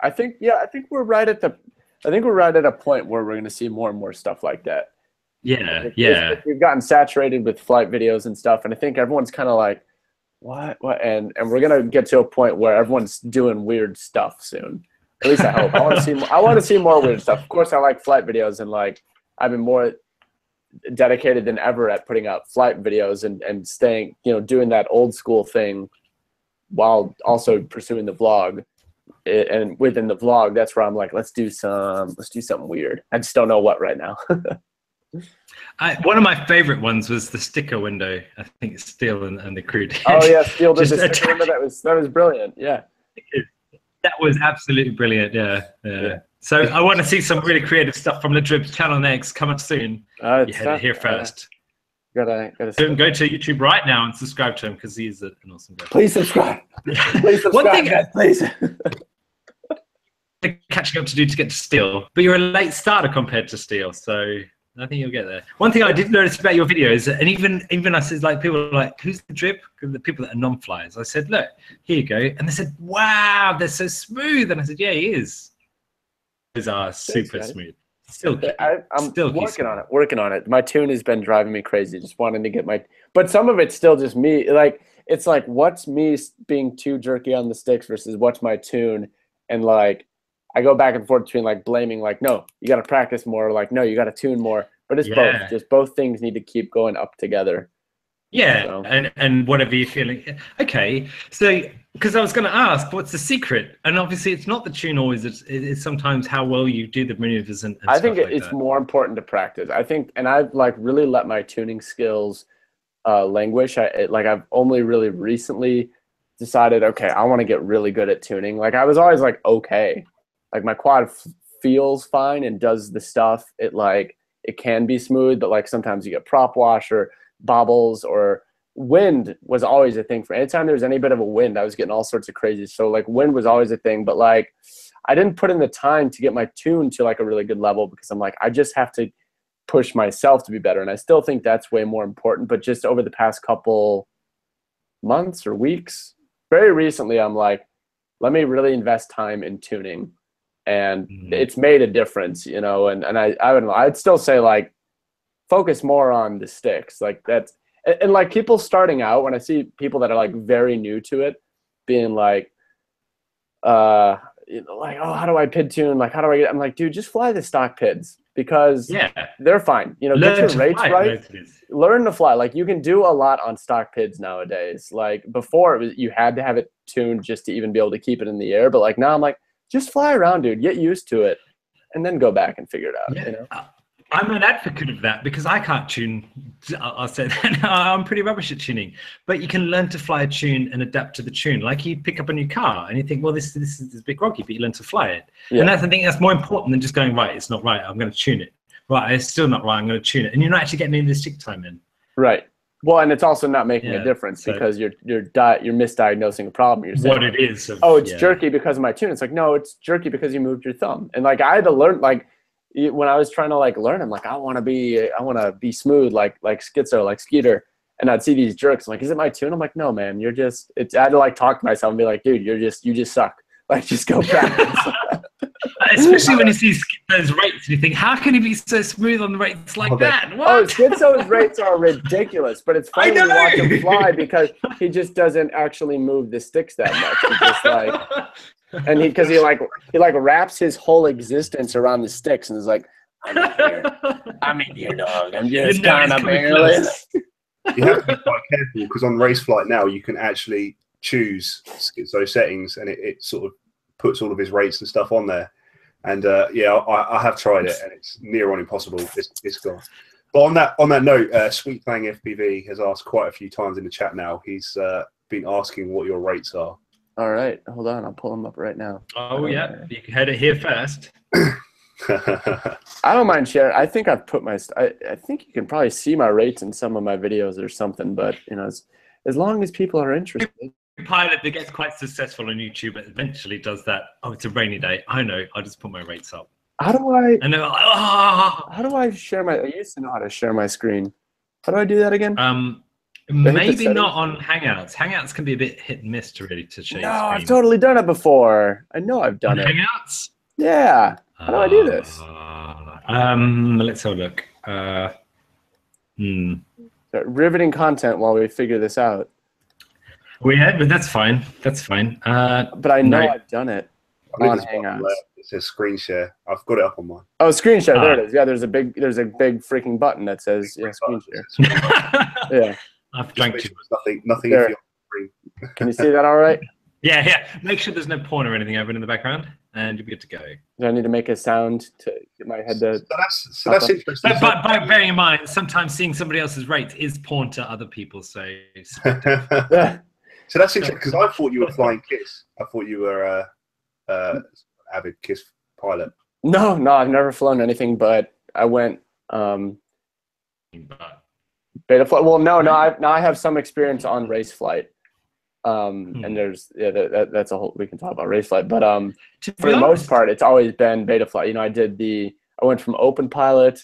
I think yeah, I think we're right at the I think we're right at a point where we're gonna see more and more stuff like that. Yeah, It's- yeah, it's- We've gotten saturated with flight videos and stuff, and I think everyone's kind of like, what, what, and and we're gonna get to a point where everyone's doing weird stuff soon. At least I hope. I want to see. More, I want to see more weird stuff. Of course, I like flight videos, and like I've been more dedicated than ever at putting out flight videos and and staying, you know, doing that old school thing while also pursuing the vlog. And within the vlog, that's where I'm like, let's do some, let's do something weird. I just don't know what right now. [laughs] I, one of my favorite ones was the sticker window. I think it's Steele and, and the crew did. Oh yeah, Steele did. I attack- remember that was that was brilliant. Yeah. that was absolutely brilliant. Yeah, yeah. Yeah. So I want to see some really creative stuff from the Dribs channel next. Coming soon. Uh, You had it here first. Gotta gotta. So go to YouTube right now and subscribe to him because he's an awesome guy. Please subscribe. [laughs] Please subscribe. One thing guys, please. catching up to do to get to Steele, but you're a late starter compared to Steele, so I think you'll get there. One thing I did notice about your videos, and even even I said like people were like, "Who's the drip? The people that are non-flyers. I said, "Look, here you go," and they said, "Wow, they're so smooth," and I said, "Yeah, he is." These are super guys. smooth. Still. I, I'm Still working on it. Working on it. My tune has been driving me crazy. Just wanting to get my. But some of it's still just me. Like it's like what's me being too jerky on the sticks versus what's my tune, and like I go back and forth between like blaming like no, you got to practice more. Like no, you got to tune more. But it's Yeah. both. Just both things need to keep going up together. Yeah, So- and and whatever you're feeling. Okay, so because I was going to ask, what's the secret? And obviously, it's not the tune always. It's, it's sometimes how well you do the maneuvers and. and I think like it's that. more important to practice. I think, and I've like really let my tuning skills uh, languish. I it, like I've only really recently decided, okay, I want to get really good at tuning. Like I was always like, okay, like my quad f- feels fine and does the stuff. It like it can be smooth, but like sometimes you get prop wash or bobbles or wind was always a thing for anytime there was any bit of a wind, I was getting all sorts of crazy. So like wind was always a thing, but like I didn't put in the time to get my tune to like a really good level because I'm like, I just have to push myself to be better. And I still think that's way more important. But just over the past couple months or weeks, very recently, I'm like, let me really invest time in tuning and Mhm. it's made a difference, you know. And and I I would I'd still say like focus more on the sticks, like that's and, and like people starting out when I see people that are like very new to it, being like, uh, you know, like oh how do I pid tune? Like how do I get? I'm like dude, just fly the stock pids because Yeah. they're fine. You know, get Learn your to rates fly, right learn to fly. Like you can do a lot on stock pids nowadays. Like before, it was, you had to have it tuned just to even be able to keep it in the air. But like now, I'm like, just fly around, dude. Get used to it, and then go back and figure it out. Yeah. You know? I'm an advocate of that because I can't tune. I'll say [laughs] that I'm pretty rubbish at tuning, but you can learn to fly a tune and adapt to the tune. Like you pick up a new car and you think, well, this this is a bit groggy, but you learn to fly it. Yeah. And that's I think that's more important than just going right. It's not right. I'm going to tune it. Right, it's still not right. I'm going to tune it, and you're not actually getting any of the stick time in. Right. Well, and it's also not making Yeah, a difference so- because you're you're di- you're misdiagnosing a problem. You're saying, What it is. of- oh, it's yeah. jerky because of my tune. It's like, no, it's jerky because you moved your thumb. And like, I had to learn, like, when I was trying to like learn, I'm like, I want to be, I want to be smooth, like, like Skitzo, like Skeeter. And I'd see these jerks. I'm like, is it my tune? I'm like, no, man, you're just, it's, I had to like talk to myself and be like, dude, you're just, you just suck. [laughs] Like, just go practice. [laughs] Especially when you see those rates, and you think, how can he be so smooth on the rates like Oh, they- that? oh, What? Skitzo's [laughs] rates are ridiculous, but it's funny to watch him fly because he just doesn't actually move the sticks that much. He just like, and he because he like he like wraps his whole existence around the sticks and is like i'm in here i'm in here dog i'm just You know kind of barely. You have to be quite careful because on RaceFlight now you can actually choose Skitzo settings and it, it sort of puts all of his rates and stuff on there. And uh, yeah, I, I have tried it and it's near on impossible. It's, it's gone. But on that on that note, uh, Sweet Clang FPV has asked quite a few times in the chat now. He's uh, been asking what your rates are. All right hold on i'll pull them up right now oh yeah, you heard it here first. [laughs] i don't mind sharing i think i've put my st- I, I think you can probably see my rates in some of my videos or something but you know as, as long as people are interested pilot that gets quite successful on YouTube eventually does that. Oh, it's a rainy day. I know. I'll just put my rates up. how do i And they're like, ah. how do i share my i used to know how to share my screen how do i do that again Um, hit the maybe not on Hangouts. Hangouts can be a bit hit and miss to really to share. no your i've totally done it before i know i've done on it Hangouts. yeah How do I do this? Uh, um, let's have a look. Uh, hmm. So, riveting content while we figure this out Well, yeah, but that's fine. That's fine. Uh, but i know No. i've done it I On Hangouts. left that says screen share. I've got it up on mine. Oh, screen share. There Ah. it is. Yeah, there's a big, there's a big freaking button that says yeah, screen share. [laughs] I've drank too make sure there's nothing, nothing There. if you're [laughs] Can you see that all right? Yeah, yeah. Make sure there's no porn or anything open in the background, and you'll be good to go. Do I need to make a sound to get my head to? So that's so that's interesting. But, but, but bearing in mind, sometimes seeing somebody else's rates is porn to other people. So [laughs] Yeah. so that's interesting because I thought you were flying Kiss. I thought you were a uh, uh, avid Kiss pilot. No, no, I've never flown anything, but I went um, but, Betaflight. Well, no, no, I now I have some experience on RaceFlight. Um, Hmm. and there's yeah, that, that, that's a whole we can talk about RaceFlight, but um, to for the most part, it's always been Betaflight. You know, I did the I went from OpenPilot,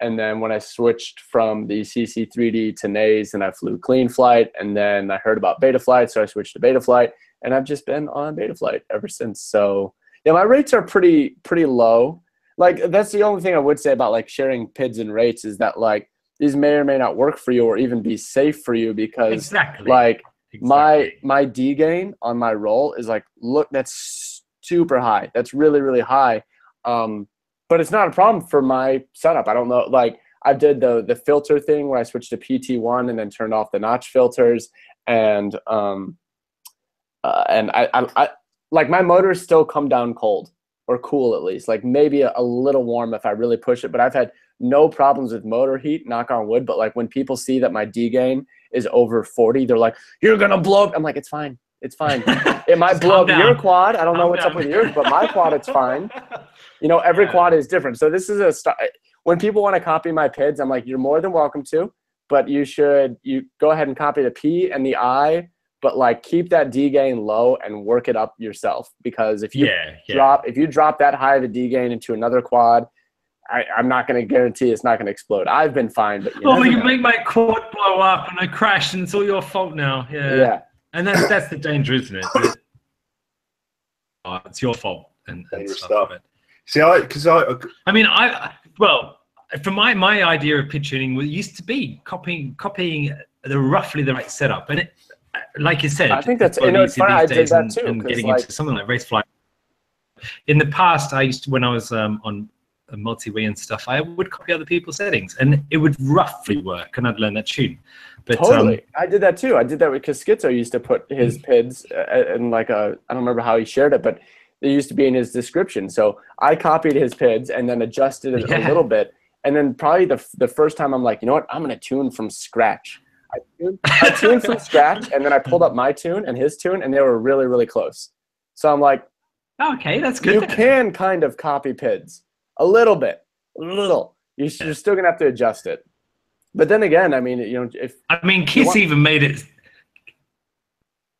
and then when I switched from the CC3D to Naze, and I flew Cleanflight, and then I heard about Betaflight, so I switched to Betaflight, and I've just been on Betaflight ever since. So yeah, my rates are pretty pretty low. Like that's the only thing I would say about like sharing PIDs and rates is that like these may or may not work for you or even be safe for you because exactly. like my my D gain on my roll is like look that's super high. That's really really high. Um, but it's not a problem for my setup. I don't know. Like I did the the filter thing where I switched to PT one and then turned off the notch filters and um, uh, and I, I I like my motors still come down cold or cool at least. Like maybe a, a little warm if I really push it. But I've had no problems with motor heat. Knock on wood. But like when people see that my D gain is over 40, they're like, "You're gonna blow." up." I'm like, "It's fine. It's fine. [laughs] It might blow up your quad. I don't know what's up with yours, but my quad, it's fine. [laughs] You know, every Yeah. quad is different. So this is a st- when people want to copy my PIDs, I'm like, you're more than welcome to, but you should you go ahead and copy the P and the I, but like keep that D gain low and work it up yourself because if you yeah, yeah. drop if you drop that high of a D gain into another quad, I, I'm not going to guarantee it's not going to explode. I've been fine, but you Oh, you know. make my quad blow up and I crash and it's all your fault now. Yeah. yeah. And that's that's the danger, isn't it? Oh, it's your fault. and, and Dangerous stuff. stuff. See, I because I I mean, I well, for my my idea of pitch tuning was used to be copying copying the roughly the right setup, and it, like you said, I think that's- you know, it's funny, these I did days that and- too, And 'cause, getting like- into something like race fly. In the past, I used to, when I was um, on a MultiWii and stuff, I would copy other people's settings, and it would roughly work, and I'd learn that tune. But Totally. um, I did that too. I did that because Skitzo used to put his PIDs uh, in like a, I don't remember how he shared it, but they used to be in his description. So I copied his PIDs and then adjusted it a little bit. And then probably the, the first time I'm like, you know what? I'm going to tune from scratch. I tuned, I tuned from scratch and then I pulled up my tune and his tune and they were really, really close. So I'm like, okay, that's good. you then. can kind of copy PIDs a little bit, a little. You- You're still going to have to adjust it. But then again, I mean, you know, if I mean, Kiss want- even made it.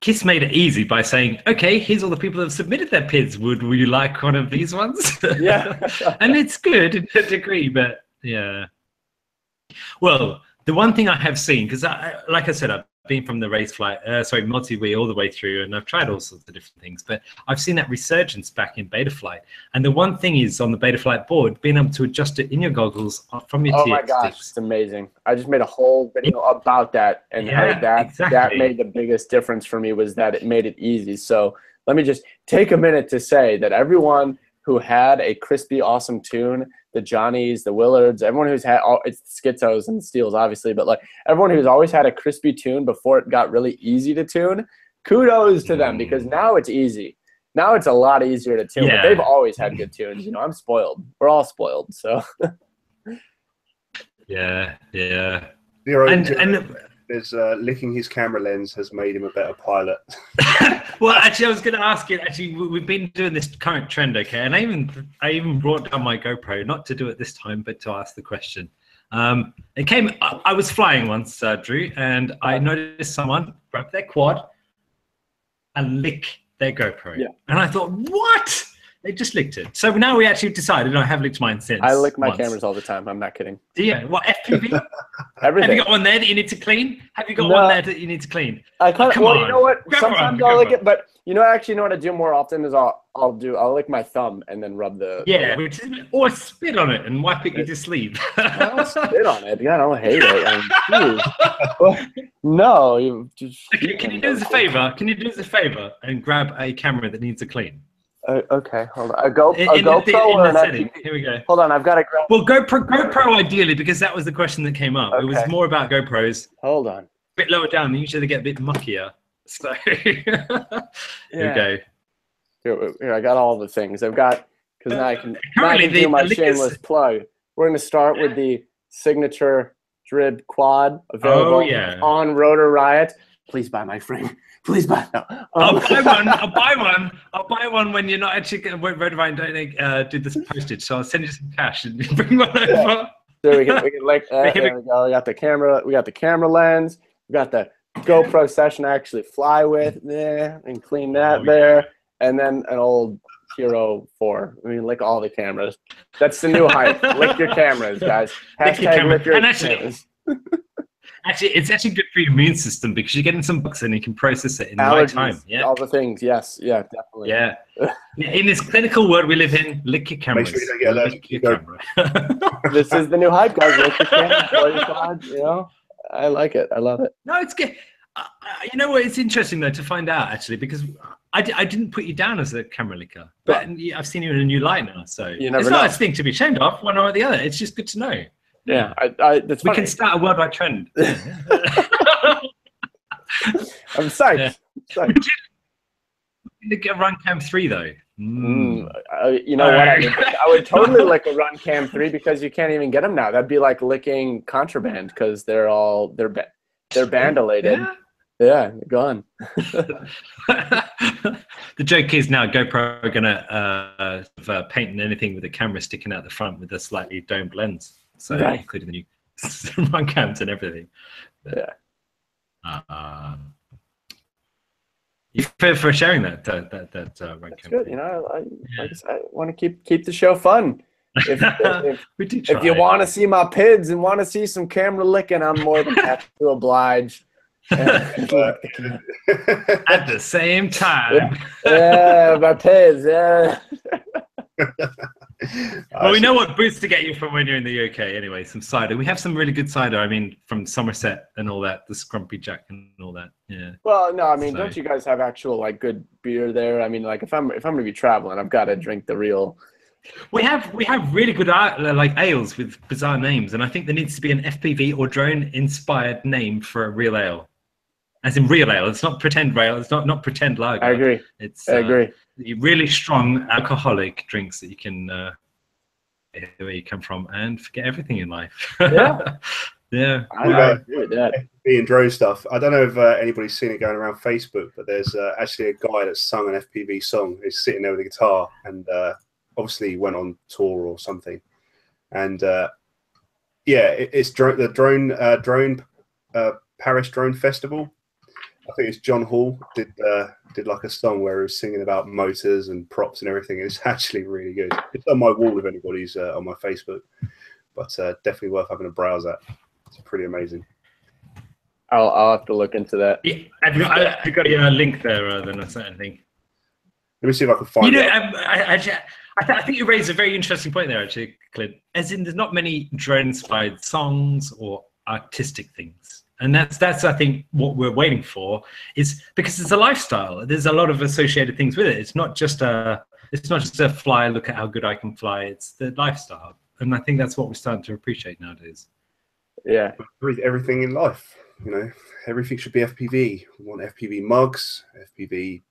Kiss made it easy by saying, "Okay, here's all the people that have submitted their PIDs. Would would you like one of these ones?" Yeah. [laughs] and it's good to a degree, but yeah. Well, the one thing I have seen, because I, like I said, I've been from the RaceFlight, uh, sorry, MultiWii all the way through, and I've tried all sorts of different things, but I've seen that resurgence back in Betaflight. And the one thing is on the Betaflight board, being able to adjust it in your goggles uh, from your Oh TX my gosh, sticks. it's amazing! I just made a whole video about that, and Yeah, that that exactly. made the biggest difference for me was that it made it easy. So let me just take a minute to say that everyone who had a crispy, awesome tune, the Johnnies, the Willards, everyone who's had all it's Skitzos and Steeles, obviously, but like everyone who's always had a crispy tune before it got really easy to tune, kudos to them because now it's easy. Now it's a lot easier to tune. Yeah. But they've always had good tunes. You know, I'm spoiled. We're all spoiled. So [laughs] Yeah, yeah. Zero, And and there's uh, licking his camera lens has made him a better pilot. [laughs] well, actually, I was going to ask you. Actually, we- we've been doing this current trend, okay? And I even I even brought down my GoPro, not to do it this time, but to ask the question. Um, it came. I, I was flying once, uh, Drew, and I noticed someone grab their quad and lick their GoPro. Yeah. And I thought, what? They just licked it. So now we actually decided, and I have licked mine since. I lick my once. cameras all the time. I'm not kidding. Yeah. What FPV? [laughs] have you got one there that you need to clean? Have you got No. one there that you need to clean? I kind of. Oh, come Well, on. you know what? Grab Sometimes I'll lick it, but you know, I actually, you know what I do more often is I'll I'll do I'll lick my thumb and then rub the. Yeah, which is, or spit on it and wipe it with your sleeve. I'll spit on it. Yeah, I don't hate it. I mean, [laughs] no, you just. Okay, can you do us a favor? Can you do us a favor and grab a camera that needs a clean? Uh, okay, hold on. A, Go, In, a in the, GoPro in or an setting. FPV? Here we go. Hold on, I've got to grab. Well, GoPro, GoPro ideally, because that was the question that came up. It was more about GoPros. Hold on. A bit lower down, usually they get a bit muckier. So [laughs] here we go. Here, here, I got all the things. I've got because now I can now I Currently, can the- do my the Lickers- shameless plug. We're going to start with the signature Drib Quad available Oh, yeah. on Rotor Riot. Please buy my frame. Please buy. No. I'll Um, buy one. I'll [laughs] buy one. I'll buy one when you're not actually going to Redvine don't uh, do this postage. So I'll send you some cash and [laughs] bring one over. There we can, we can like [laughs] uh, there we go. We got the camera. We got the camera lens. We got the GoPro session I actually fly with there and clean that Oh, yeah. there, and then an old Hero Four. I mean, lick all the cameras. That's the new hype. lick your cameras, guys. Lick your camera. lick your And actually- cameras. Actually, it's actually good for your immune system because you're getting some bucks and you can process it in the right time. Yeah. all the things. Yes, yeah, definitely. Yeah. [laughs] In this clinical world we live in, lick your cameras. sure you don't get allergic Lick your camera. [laughs] This is the new hype, guys. Lick your cameras. blow your quad, You know, I like it. I love it. no, it's good. Uh, uh, you know what? It's interesting though to find out actually because I, I didn't put you down as a camera licker, but I've seen you in a new light now. So You never it's not know. a thing to be ashamed of, one or the other. It's just good to know. Yeah, I, I, that's We funny. can start a worldwide trend. [laughs] I'm psyched. Yeah. psyched. to get RunCam 3 though. Mm. Uh, you know what? I would, I would [laughs] totally lick a RunCam three because you can't even get them now. That'd be like licking contraband because they're all they're ba- they're bandolated. Yeah. Yeah, gone. [laughs] the joke is now GoPro are gonna uh, uh, paint anything with a camera sticking out the front with a slightly domed lens, so Right. including the new [laughs] RunCams and everything. Yeah. Uh, you for, for sharing that that that, that uh, run That's cam. good. You know, I, I, I want to keep keep the show fun. If [laughs] if, try. if you want to see my pids and want to see some camera licking, I'm more than [laughs] happy to oblige. At the same time. yeah, Barthez, yeah. [laughs] Well, we know what boots to get you from when you're in the UK anyway. Some cider. We have some really good cider. I mean, from Somerset and all that, the Scrumpy Jack and all that. Yeah. Well, no, I mean, So- don't you guys have actual like good beer there? I mean, like if I'm if I'm gonna be traveling, I've got to drink the real. We have we have really good uh, like ales with bizarre names, and I think there needs to be an FPV or drone inspired name for a real ale, as in real ale. It's not pretend ale. It's not not pretend lager. I agree. It's I uh, agree. really strong alcoholic drinks that you can uh, where you come from and forget everything in life. Yeah. [laughs] yeah. I, I agree with that. FPV and drone stuff. I don't know if uh, anybody's seen it going around Facebook, but there's uh, actually a guy that's sung an FPV song. He's sitting there with a guitar, and uh, obviously went on tour or something. And uh, yeah, it, it's dro- the drone uh, drone uh, Paris Drone Festival. I think it's John Hall did uh, did like a song where he was singing about motors and props and everything. It's [laughs] actually really good. It's on my wall if anybody's uh, on my Facebook, but uh, definitely worth having a browse at. It's pretty amazing. I'll I'll have to look into that. Yeah, Have you, I, have you got a link there rather than a certain thing? Let me see if I can find You know, it. um, I, I, I, th- I think you raised a very interesting point there, actually, Clint. As in, there's not many drone-inspired songs or artistic things, and that's that's I think what we're waiting for is because it's a lifestyle. There's a lot of associated things with it. It's not just a it's not just a fly. Look at how good I can fly. It's the lifestyle, and I think that's what we're starting to appreciate nowadays. Yeah. Everything in life. You know, everything should be FPV. We want FPV mugs, FPV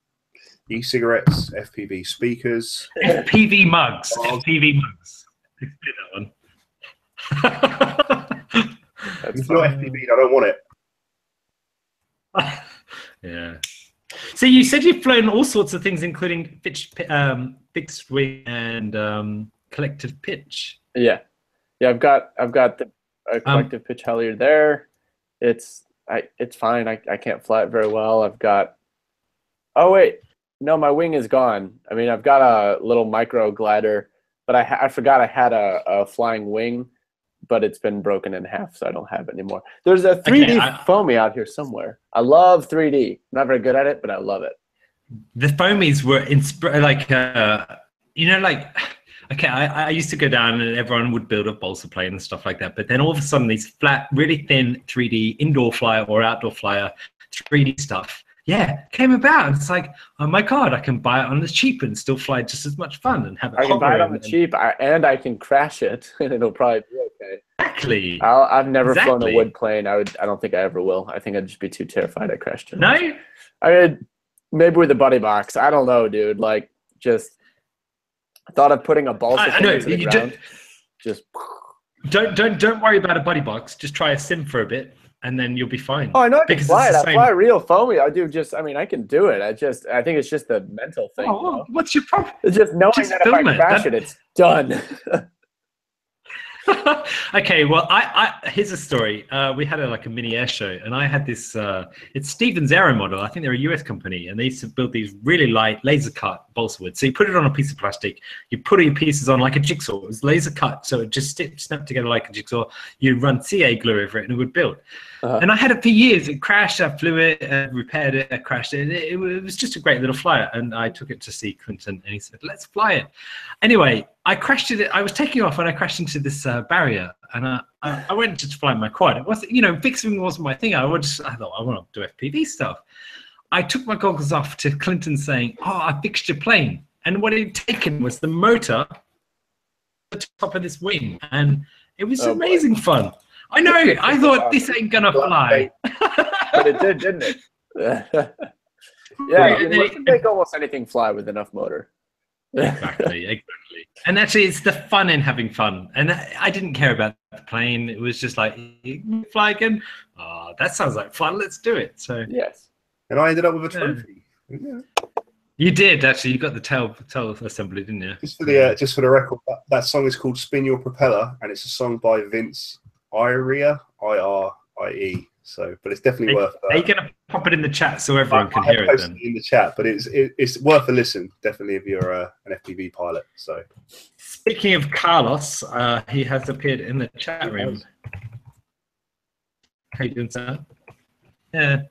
e-cigarettes, FPV speakers. FPV mugs. FPV mugs. That one. [laughs] That's it's not. FPV, I don't want it. [laughs] yeah. So you said you've flown all sorts of things, including pitch, um, fixed wing and um, collective pitch. Yeah, yeah. I've got I've got the Um, a collective pitch Hellier there. It's I it's fine. I, I can't fly it very well. I've got. Oh wait, no, my wing is gone. I mean, I've got a little micro glider, but I I forgot I had a, a flying wing, but it's been broken in half, so I don't have it anymore. There's a 3D I- foamy out here somewhere. I love 3D. I'm not very good at it, but I love it. The foamies were insp- like, uh, you know, like, [sighs] okay, I, I used to go down and everyone would build a balsa plane and stuff like that. But then all of a sudden, these flat, really thin 3D indoor flyer or outdoor flyer 3D stuff, yeah, came about. It's like, oh my God, I can buy it on the cheap and still fly just as much fun and have it I can buy it on the cheap, and I can crash it, [laughs] and it'll probably be okay. Exactly. I'll, I've never flown a wood plane. I would. I don't think I ever will. I think I'd just be too terrified I crashed it. No? I mean, maybe with a buddy box. I don't know, dude. Like, just thought of putting a balsa I, I know. the You ground. don't, Just. don't don't don't worry about a buddy box. Just try a sim for a bit, and then you'll be fine. Oh, I know I can Because fly it. I fly real foamy. I do. Just. I mean, I can do it. I just. I think it's just the mental thing. you Oh, know? what's your problem? It's just knowing just that if I crash That- it, it's done. [laughs] [laughs] okay, well, I, I here's a story. Uh, we had a, like a mini air show, and I had this. Uh, it's Stevens Aero Model. I think they're a US company, and they used to build these really light laser cut balsa wood. So you put it on a piece of plastic, you put your pieces on like a jigsaw. It was laser cut, so it just snapped together like a jigsaw. You run CA glue over it, and it would build. Uh-huh. And I had it for years. It crashed. I flew it, uh, repaired it, I crashed it. It, it was just a great little flyer. And I took it to see Clinton, and he said, "Let's fly it." Anyway, I crashed it. I was taking off, and I crashed into this uh, barrier. And I, I, I went to fly my quad. It wasn't, you know, fixing wasn't my thing. I would just, I thought I want to do FPV stuff. I took my goggles off to Clinton, saying, "Oh, I fixed your plane." And what he'd taken was the motor, the top of this wing, and it was Oh, boy. amazing fun. I know. I thought this ain't gonna fly. but it did, didn't it? [laughs] yeah, Right, you and can make almost anything fly with enough motor. exactly, [laughs] exactly. And actually, it's the fun in having fun. And I I didn't care about the plane. It was just like, "You fly again? Oh, that sounds like fun. Let's do it. So yes. And I ended up with a Yeah. trophy. Yeah. you did actually. You got the tail tail assembly, didn't you? Just for the uh, just for the record, that, that song is called "Spin Your Propeller" and it's a song by Vince Irie, I R I E. So, but it's definitely Are, worth. are you gonna pop it in the chat so everyone can I hear it posted then? in the chat, but it's it, it's worth a listen. Definitely if you're uh, an FPV pilot. So Speaking of Carlos, uh, he has appeared in the chat room. How you doing, sir? Yeah.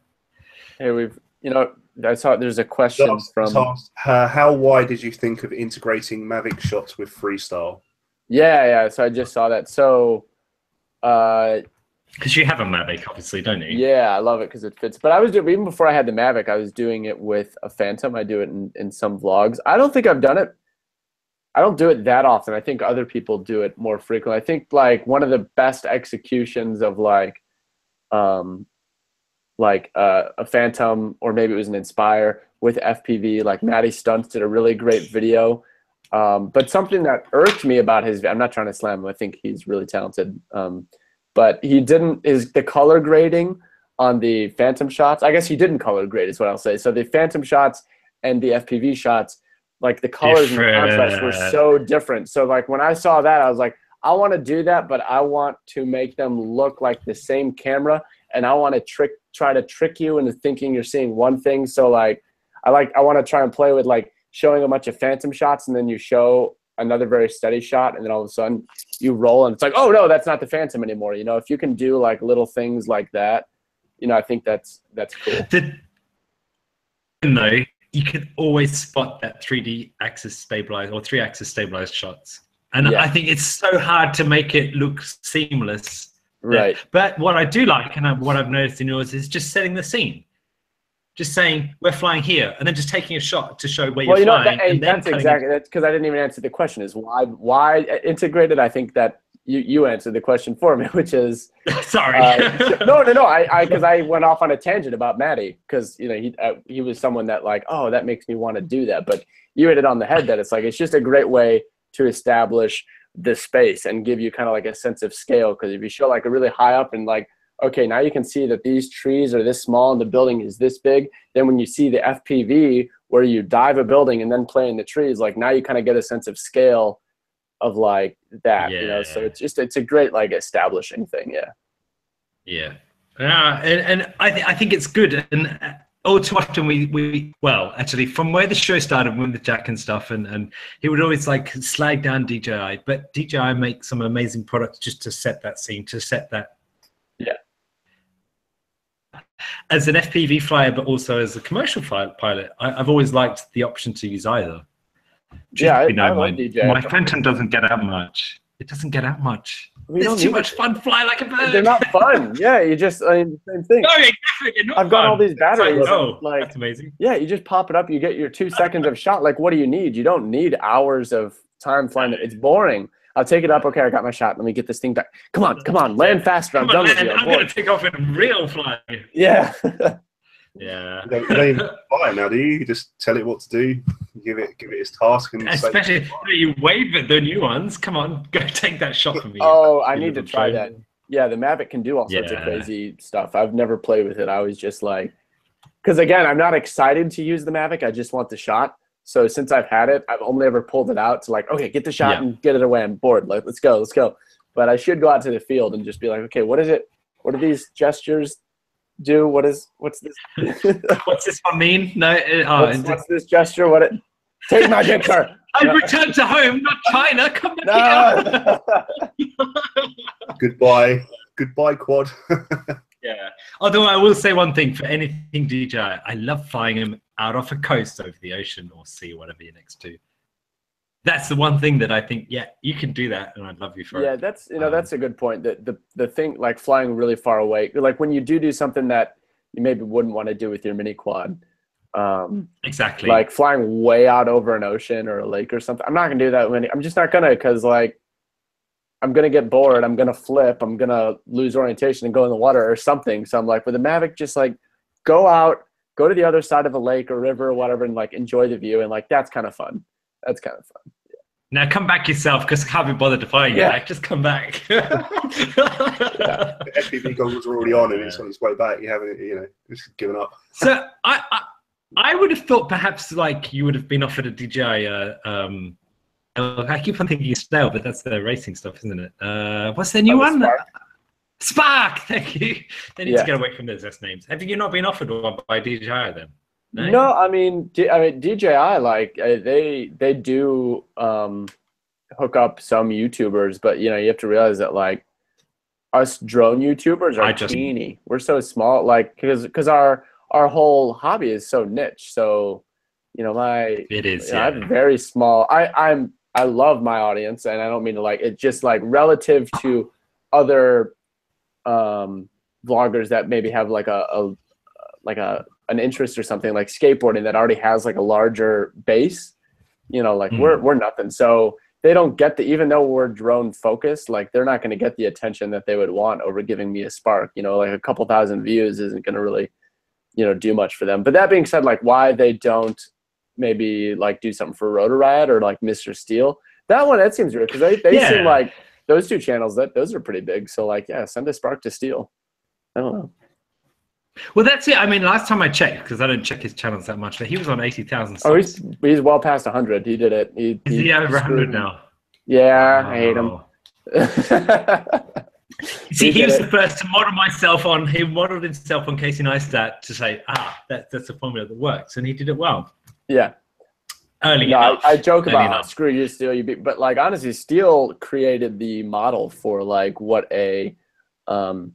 Hey, we've you know I saw there's a question Last- from last, uh, how wide did you think of integrating Mavic shots with freestyle? yeah yeah. So I just saw that. So uh Because you have a Mavic, obviously, don't you? yeah, I love it because it fits. But I was doing even before I had the Mavic, I was doing it with a Phantom. I do it in, in some vlogs. I don't think I've done it. I don't do it that often. I think other people do it more frequently. I think like one of the best executions of like um like uh, a Phantom or maybe it was an Inspire with FPV. Like Matty Stuntz did a really great video. Um, but something that irked me about his, I'm not trying to slam him. I think he's really talented. Um, but he didn't is the color grading on the Phantom shots. I guess he didn't color grade is what I'll say. So the Phantom shots and the FPV shots, like the colors and the contrast were so different. So like when I saw that, I was like, I want to do that, but I want to make them look like the same camera, and I want to trick try to trick you into thinking you're seeing one thing. So like I like I want to try and play with like showing a bunch of phantom shots and then you show another very steady shot and then all of a sudden you roll and it's like, oh no, that's not the phantom anymore. You know, if you can do like little things like that, you know, I think that's that's cool. The, though, you can always spot that 3D axis stabilized or three axis stabilized shots. And Yeah. I think it's so hard to make it look seamless. Right. But what I do like, and what I've noticed in yours, is just setting the scene. Just saying we're flying here, and then just taking a shot to show where Well, you you're know, flying. that, and that's exactly that's because I didn't even answer the question. Is why why integrated? I think that you you answered the question for me, [laughs] which is [laughs] Sorry. Uh, [laughs] no, no, no. I, I, because I went off on a tangent about Matty, because you know he, uh, he was someone that like, oh, that makes me want to do that. But you hit it on the head that it's like it's just a great way to establish the space and give you kind of like a sense of scale. Because if you show like a really high up and like, okay, now you can see that these trees are this small and the building is this big. Then when you see the FPV where you dive a building and then play in the trees, like now you kind of get a sense of scale of like that. You know, so it's just it's a great like establishing thing. Yeah. Yeah, yeah, and, and I, th- I think it's good. And uh, all too often we, we well, actually, from where the show started with Jack and stuff, and, and he would always like slag down DJI, but DJI make some amazing products just to set that scene, to set that. Yeah. As an FPV flyer, but also as a commercial pilot, I, I've always liked the option to use either. Just, Yeah, I- you know, I love my, DJI. my Phantom doesn't get out much. It doesn't get out much. We don't It's too need much fun. Fly like a bird. They're not fun. [laughs] Yeah, you just I mean the same thing. No, exactly. They're not I've got all these batteries. Like, oh, like that's amazing. yeah, you just pop it up, you get your two seconds of shot. Like what do you need? You don't need hours of time flying. it. It's boring. I'll take it up. Okay, I got my shot. Let me get this thing back. Come on, come on, land faster. I'm Come on, done with man, you. I'm I'm going bored. to take off in real flying. Yeah. [laughs] Yeah. You don't, you don't even buy it now, do you? You just tell it what to do, give it give it its task, and say, Especially you wave at the new ones. Come on, go [laughs] take that shot from me. oh, I you need to try drone. that. Yeah, the Mavic can do all sorts of crazy stuff. I've never played with it. I was just like, because again, I'm not excited to use the Mavic. I just want the shot. So since I've had it, I've only ever pulled it out to like, okay, get the shot Yeah. and get it away. I'm bored. Like, let's go, let's go. But I should go out to the field and just be like, okay, what is it? What do these gestures do? What is what's this? [laughs] What's this one mean? No, uh, [laughs] oh, what's, what's this gesture? What it? Take my picture. [laughs] I've returned to home, not China. Come back here. No. goodbye, goodbye, quad. Yeah. Although I will say one thing for anything DJI, I love flying them out off a coast over the ocean or sea, whatever you're next to. That's the one thing that I think, yeah, you can do that, and I'd love you for yeah it. Yeah, that's you know Um, that's a good point that the the thing like flying really far away like when you do do something that you maybe wouldn't want to do with your mini quad um Exactly. like flying way out over an ocean or a lake or something i'm not gonna do that when i'm just not gonna because like i'm gonna get bored i'm gonna flip i'm gonna lose orientation and go in the water or something so i'm like with the mavic just like go out go to the other side of a lake or river or whatever and like enjoy the view and like that's kind of fun that's kind of fun now come back yourself because I can't be bothered to fly you Yeah. back. Just come back. The FPV goggles are already on, and it's on its way back. You haven't, you know, just given up. So I, I I would have thought perhaps like you would have been offered a DJI. Uh, um, oh, I keep on thinking Snail, but that's their racing stuff, isn't it? Uh, what's the new Oh, the one? Spark? Spark. [laughs] Thank you. They need Yeah. to get away from those S names. Have you not been offered one by DJI then? No, I mean, D- I mean DJI like uh, they they do um, hook up some YouTubers, but you know you have to realize that like us drone YouTubers are I just- teeny. We're so small, like because because our our whole hobby is so niche. So, you know, my It is. you know, I Yeah. have very small. I I'm I love my audience, and I don't mean to like it. Just like relative to other um, vloggers that maybe have like a, a like a an interest or something like skateboarding that already has like a larger base. You know, like we're we're nothing. So they don't get the even though we're drone focused, like they're not going to get the attention that they would want over giving me a spark. You know, like a couple thousand views isn't going to really, you know, do much for them. But that being said, like why they don't maybe like do something for Rotor Riot or like Mr. Steele. That one that seems weird because they, they seem like those two channels that those are pretty big. So like yeah, send a spark to Steele. I don't know. Well, that's it. I mean, last time I checked, because I don't check his channels that much, but he was on 80,000 Oh, he's he's well past hundred. He did it. He, Is he over screwed 100 now? Yeah, I hate him. [laughs] See, He he was it. the first to model myself on. He modeled himself on Casey Neistat to say, "Ah, that, that's a formula that works," and he did it well. yeah. Early No, I, enough. I joke Early about enough. screw you, Steele. You be, but like honestly, Steele created the model for like what a um,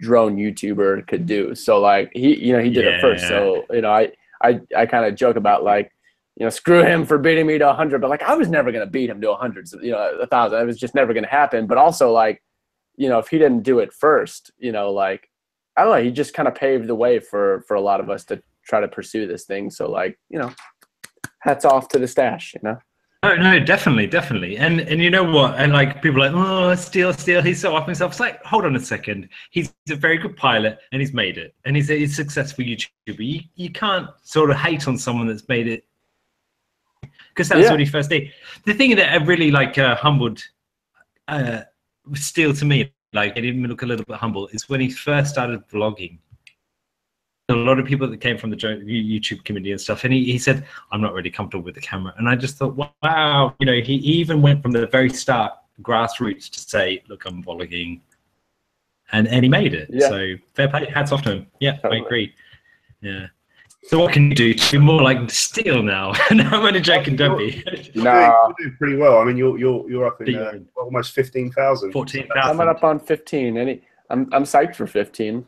drone YouTuber could do. So like he, you know, he did it first. So you know, I I I kind of joke about like you know, screw him for beating me to 100, but like I was never gonna beat him to 100, you know, a thousand. It was just never gonna happen. But also like, you know, if he didn't do it first, you know, like I don't know, he just kind of paved the way for for a lot of us to try to pursue this thing. So like, you know, hats off to the stash, you know. Oh no, definitely, definitely. And and you know what? And like people are like, oh, Steele, Steele, he's so off himself. It's like, hold on a second. He's a very good pilot and he's made it. And he's a, he's successful YouTuber. You, you can't sort of hate on someone that's made it because that's Yeah. what he first did. The thing that really like uh, humbled uh, Steele to me, like it made him look a little bit humble, is when he first started vlogging. A lot of people that came from the jo- YouTube community and stuff, and he, he said, I'm not really comfortable with the camera. And I just thought, wow, you know, he even went from the very start, grassroots, to say, look, I'm vlogging. And, and he made it. Yeah. So fair play, hats off to him. Yeah, Totally. I agree. Yeah. So what can you do to be more like Steele now? [laughs] no, I'm only joking, don't be. You're, [laughs] No. doing, you're doing pretty well. I mean, you're you're you're up in uh, almost fifteen thousand. 14,000. I'm up on 15. Any, I'm I'm psyched for 15.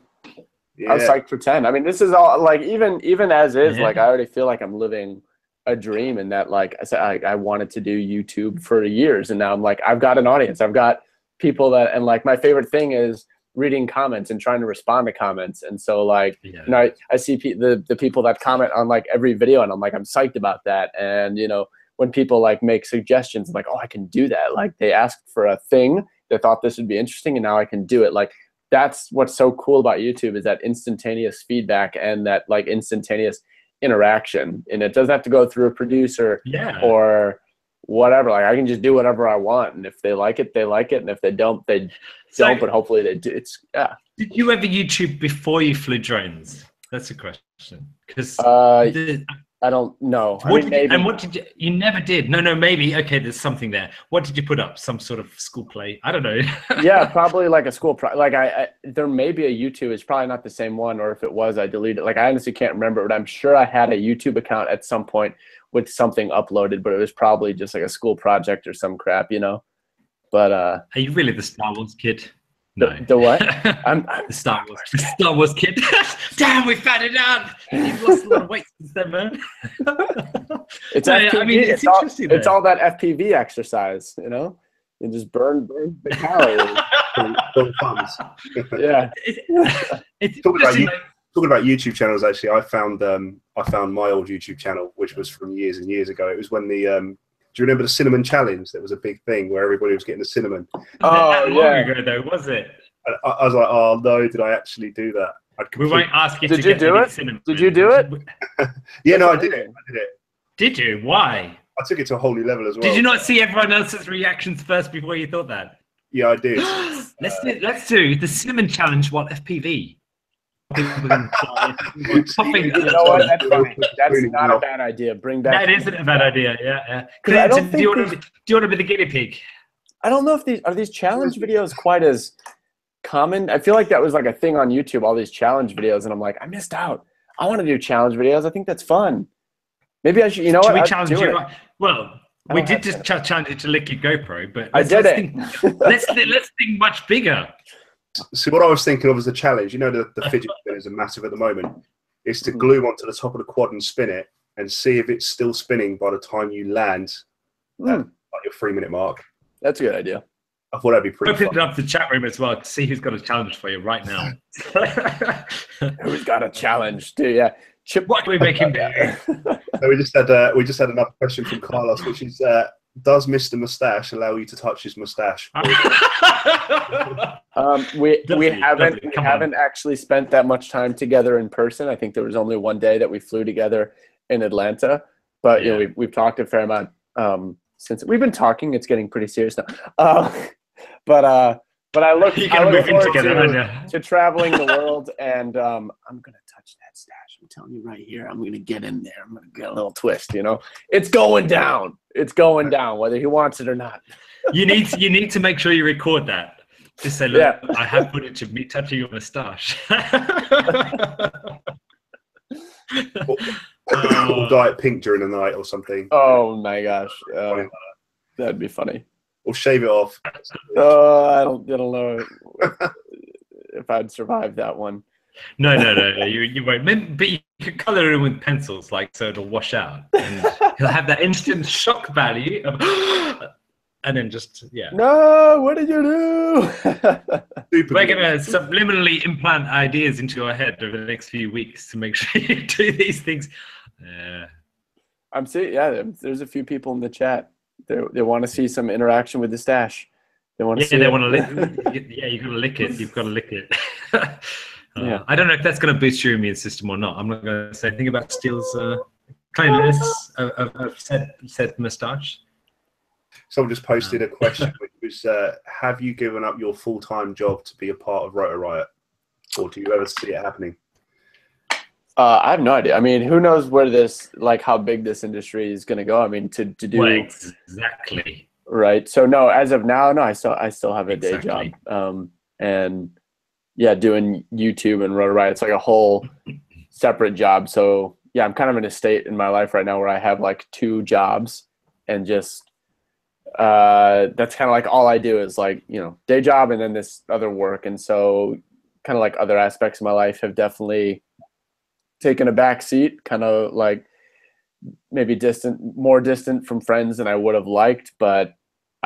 Yeah. I'm psyched for 10. I mean, this is all like even even as is, Yeah. like I already feel like I'm living a dream in that like I said I, I wanted to do YouTube for years and now I'm like I've got an audience. I've got people that and like my favorite thing is reading comments and trying to respond to comments. And so like Yeah. you know, I, I see pe- the the people that comment on like every video, and I'm like, I'm psyched about that. And you know, when people like make suggestions, I'm like, oh, I can do that. Like they asked for a thing, they thought this would be interesting, and now I can do it. Like that's what's so cool about YouTube is that instantaneous feedback and that like instantaneous interaction, and it doesn't have to go through a producer Yeah. or whatever. Like I can just do whatever I want, and if they like it, they like it, and if they don't, they So- don't. But hopefully they do. It's yeah. Did you ever YouTube before you flew drones? That's a question. Because Uh, I don't know. I mean, you, and what did you? You never did. No, no, maybe. Okay, there's something there. What did you put up? Some sort of school play? I don't know. [laughs] yeah, probably like a school. Pro- like I, I, there may be a YouTube. It's probably not the same one, or if it was, I deleted. it. Like I honestly can't remember, but I'm sure I had a YouTube account at some point with something uploaded, but it was probably just like a school project or some crap, you know. But uh, Are you really the Star Wars kid? No. the, the what? [laughs] I'm, the Star Wars, the Star Wars kid. [laughs] Damn, we found it out. You've lost a lot of weight since then, man. [laughs] it's No, FPV. I mean, it's it's, all, it's all that FPV exercise, you know. You just burn, burn the calories. Full funds. yeah. It's, it's Talking about you- like- Talking about YouTube channels, actually, I found um, I found my old YouTube channel, which was from years and years ago. It was when the um, do you remember the cinnamon challenge? That was a big thing where everybody was getting the cinnamon. not Oh, that long yeah. ago, though, was it? I, I was like, oh no, did I actually do that? I'd We won't ask you Did to you get do it? cinnamon. Did you do it? [laughs] Yeah, no, I did it. I did it. Did you? Why? I took it to a whole new level as well. Did you not see everyone else's reactions first before you thought that? Yeah, I did. [gasps] let's do let's do the cinnamon challenge while FPV. Popping- [laughs] You know what? That's funny. That's not a bad idea. Bring back. That isn't a bad idea. Yeah, yeah. 'Cause I don't do, you think want to be, do you want to be the guinea pig? I don't know if these are these challenge videos quite as common. I feel like that was like a thing on YouTube, all these challenge videos, and I'm like, I missed out. I want to do challenge videos. I think that's fun. Maybe I should. You know Should what? we I'm challenge you? it. Well, we did just challenge you to lick your GoPro, but I let's, did let's it. Think, let's let's think much bigger. See, what I was thinking of as a challenge, you know, the, the fidget [laughs] spinners are massive at the moment, is to glue onto the top of the quad and spin it and see if it's still spinning by the time you land Hmm, at like your three minute mark. that's a good idea. I thought that'd be pretty Open fun. up the chat room as well to see who's got a challenge for you right now. [laughs] Who's got a challenge? Dude, yeah. Chip. what can we make him do? [laughs] So we just had uh, we just had another question from Carlos, which is uh, does Mr. Mustache allow you to touch his mustache? [laughs] Um, we we haven't we haven't actually spent that much time together in person. I think there was only one day that we flew together in Atlanta, but you know Yeah. we we've talked a fair amount um, since we've been talking. It's getting pretty serious now, [laughs] uh, but uh, but I look You're I look forward together, to, to traveling the world, and um, I'm gonna touch that stash. I'm telling you right here, I'm gonna get in there. I'm gonna get a little twist. You know, it's going down. It's going down, whether he wants it or not. You need to, you need to make sure you record that. Just say, look, Yeah. I have footage of me touching your moustache. [laughs] or Oh. diet pink during the night or something, Oh my gosh, uh, that'd be funny. or shave it off. Uh, I don't, I don't know [laughs] if I'd survive that one. No, no, no, no, you, you won't. Maybe- But you could color it in with pencils, like so it'll wash out. And he'll have that instant shock value of, [gasps] and then just yeah. No, what did you do? We're gonna subliminally implant ideas into your head over the next few weeks to make sure [laughs] you do these things. Uh, I'm seeing, yeah, there's a few people in the chat. They, they want to see some interaction with the stash. They want to yeah, see. they it. want to lick. [laughs] Yeah, you've got to lick it. You've got to lick it. [laughs] uh, Yeah. I don't know if that's going to boost your immune system or not. I'm not going to say anything about Steele's uh, cleanliness of, of, of said, said moustache. Someone just posted a question, which was, uh, "Have you given up your full time job to be a part of Rotor Riot, or do you ever see it happening?" Uh, I have no idea. I mean, who knows where this, like, how big this industry is going to go? I mean, to to do Well, exactly. right. So no, as of now, no, I still I still have a day job. Um, and yeah, doing YouTube and Rotor Riot, it's like a whole separate job. So yeah, I'm kind of in a state in my life right now where I have like two jobs and just uh that's kind of like all I do is like, you know, day job and then this other work. And so kind of like other aspects of my life have definitely taken a back seat, kind of like maybe distant more distant from friends than I would have liked, but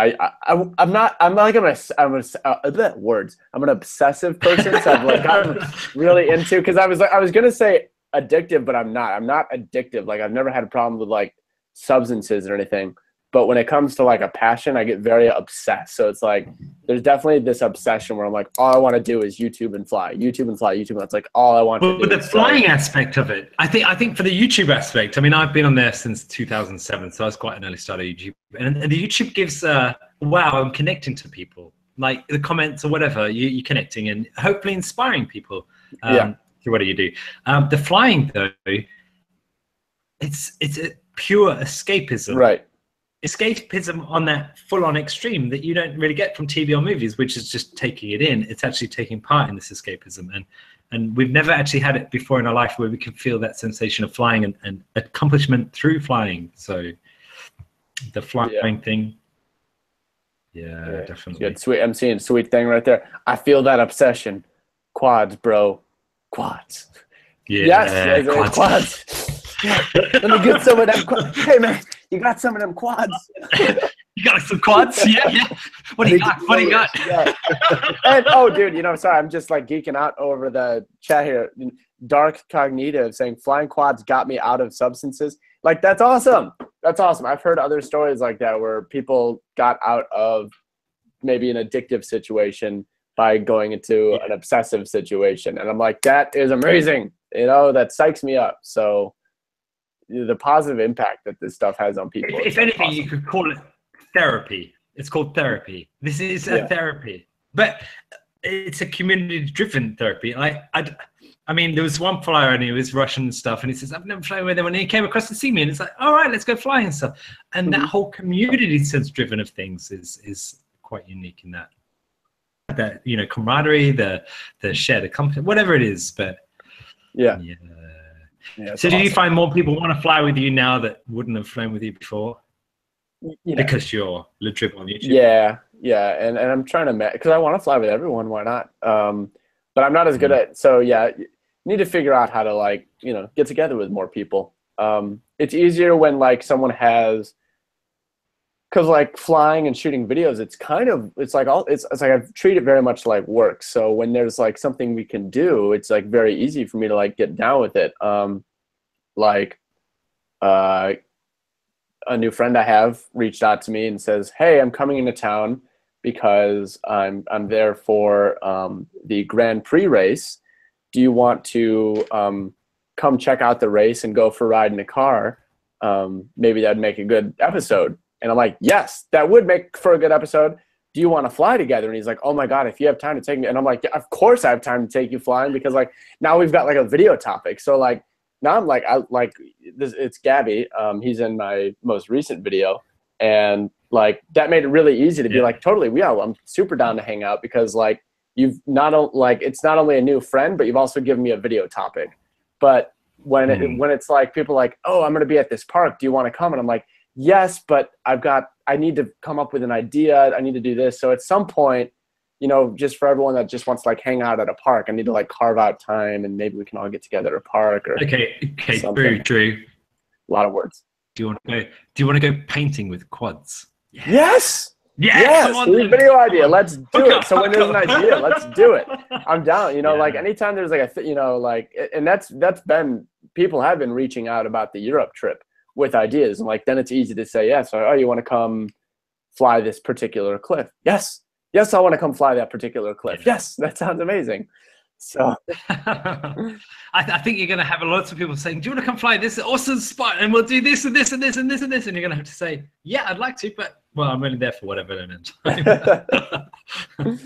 I, I I'm not I'm like I'm a I'm a uh, bleh, words. I'm an obsessive person so I've like gotten [laughs] really into because I was like I was gonna say addictive but I'm not. I'm not addictive. Like I've never had a problem with like substances or anything but when it comes to like a passion I get very obsessed. So it's like there's definitely this obsession where I'm like all I want to do is YouTube and fly YouTube and fly YouTube that's like all I want to But the flying aspect of it, I think I think for the YouTube aspect, I mean, I've been on there since 2007, so I was quite an early starter YouTube, and, and the YouTube gives, uh, wow, I'm connecting to people, like the comments or whatever, you, you're connecting and hopefully inspiring people um, Yeah. through what do you do. Um, the flying though, it's it's a pure escapism, right escapism on that full-on extreme that you don't really get from TV or movies, which is just taking it in. It's actually taking part in this escapism, and and we've never actually had it before in our life where we can feel that sensation of flying and, and accomplishment through flying. So the flying thing, yeah, Yeah, definitely. Good, sweet. I'm seeing sweet thing right there. I feel that obsession. Quads, bro. Quads. Yeah, yes, quads. quads. [laughs] Let me get some of. Quads. Hey man, you got some of them quads? [laughs] You got some quads? Yeah, yeah. What do you got? What do you got? Yeah. [laughs] and oh, dude, you know, sorry, I'm just like geeking out over the chat here. Dark cognitive saying flying quads got me out of substances. Like that's awesome. That's awesome. I've heard other stories like that where people got out of maybe an addictive situation by going into an obsessive situation, and I'm like, that is amazing. You know, that psychs me up. So the positive impact that this stuff has on people. If, if anything, you could call it therapy. It's called therapy. This is a Yeah. therapy, but it's a community-driven therapy. Like I, I mean, there was one flyer and he was Russian and stuff, and he says, "I've never flown with him." And he came across to see me, and it's like, "All right, let's go flying and stuff." And that Mhm. whole community sense-driven of things is is quite unique in that that you know camaraderie, the the shared accomplishment, whatever it is. But yeah. yeah. Yeah it's So, do you find more people want to fly with you now that wouldn't have flown with you before You know, because you're LeDrib on YouTube? Yeah, yeah, and, and I'm trying to because I want to fly with everyone. Why not? Um, but I'm not as good at. So yeah, you need to figure out how to like you know get together with more people. Um, it's easier when like someone has because like flying and shooting videos it's kind of it's like all it's, it's like i treat it very much like work. So when there's like something we can do it's like very easy for me to like get down with it. Um like uh a new friend i have reached out to me and says hey i'm coming into town because i'm i'm there for um the grand prix race. Do you want to um come check out the race and go for a ride in a car? Um maybe that'd make a good episode and I'm like, yes, that would make for a good episode. Do you want to fly together? And he's like, oh my God, if you have time to take me. And I'm like, yeah, of course I have time to take you flying because like now we've got like a video topic. So like now I'm like, I like this, it's Gabby. Um, he's in my most recent video. And like that made it really easy to be Yeah. like, totally, yeah, well, I'm super down to hang out because like you've not like it's not only a new friend, but you've also given me a video topic. But when it, Mhm. when it's like people like, oh, I'm gonna be at this park. Do you want to come? And I'm like, yes, but I've got I need to come up with an idea. I need to do this. So at some point, you know, just for everyone that just wants to like hang out at a park, I need to like carve out time and maybe we can all get together at a park or Okay, okay, Something. Drew. a lot of words. Do you want to go? Do you want to go painting with quads? Yes. Yeah, yes. come on video idea. Let's do Hook it. up, So when there's an idea, let's do it. [laughs] I'm down. You know, like anytime there's like a, th- you know, like, and that's that's been people have been reaching out about the Europe trip with ideas, and like then it's easy to say yes. Or, oh, you want to come fly this particular cliff? Yes, yes, I want to come fly that particular cliff. Yes, that sounds amazing. So [laughs] I, I think you're going to have a lots of people saying, "Do you want to come fly this awesome spot?" And we'll do this and this and this and this and this, and you're going to have to say, "Yeah, I'd like to, but well, I'm only there for whatever amount of time."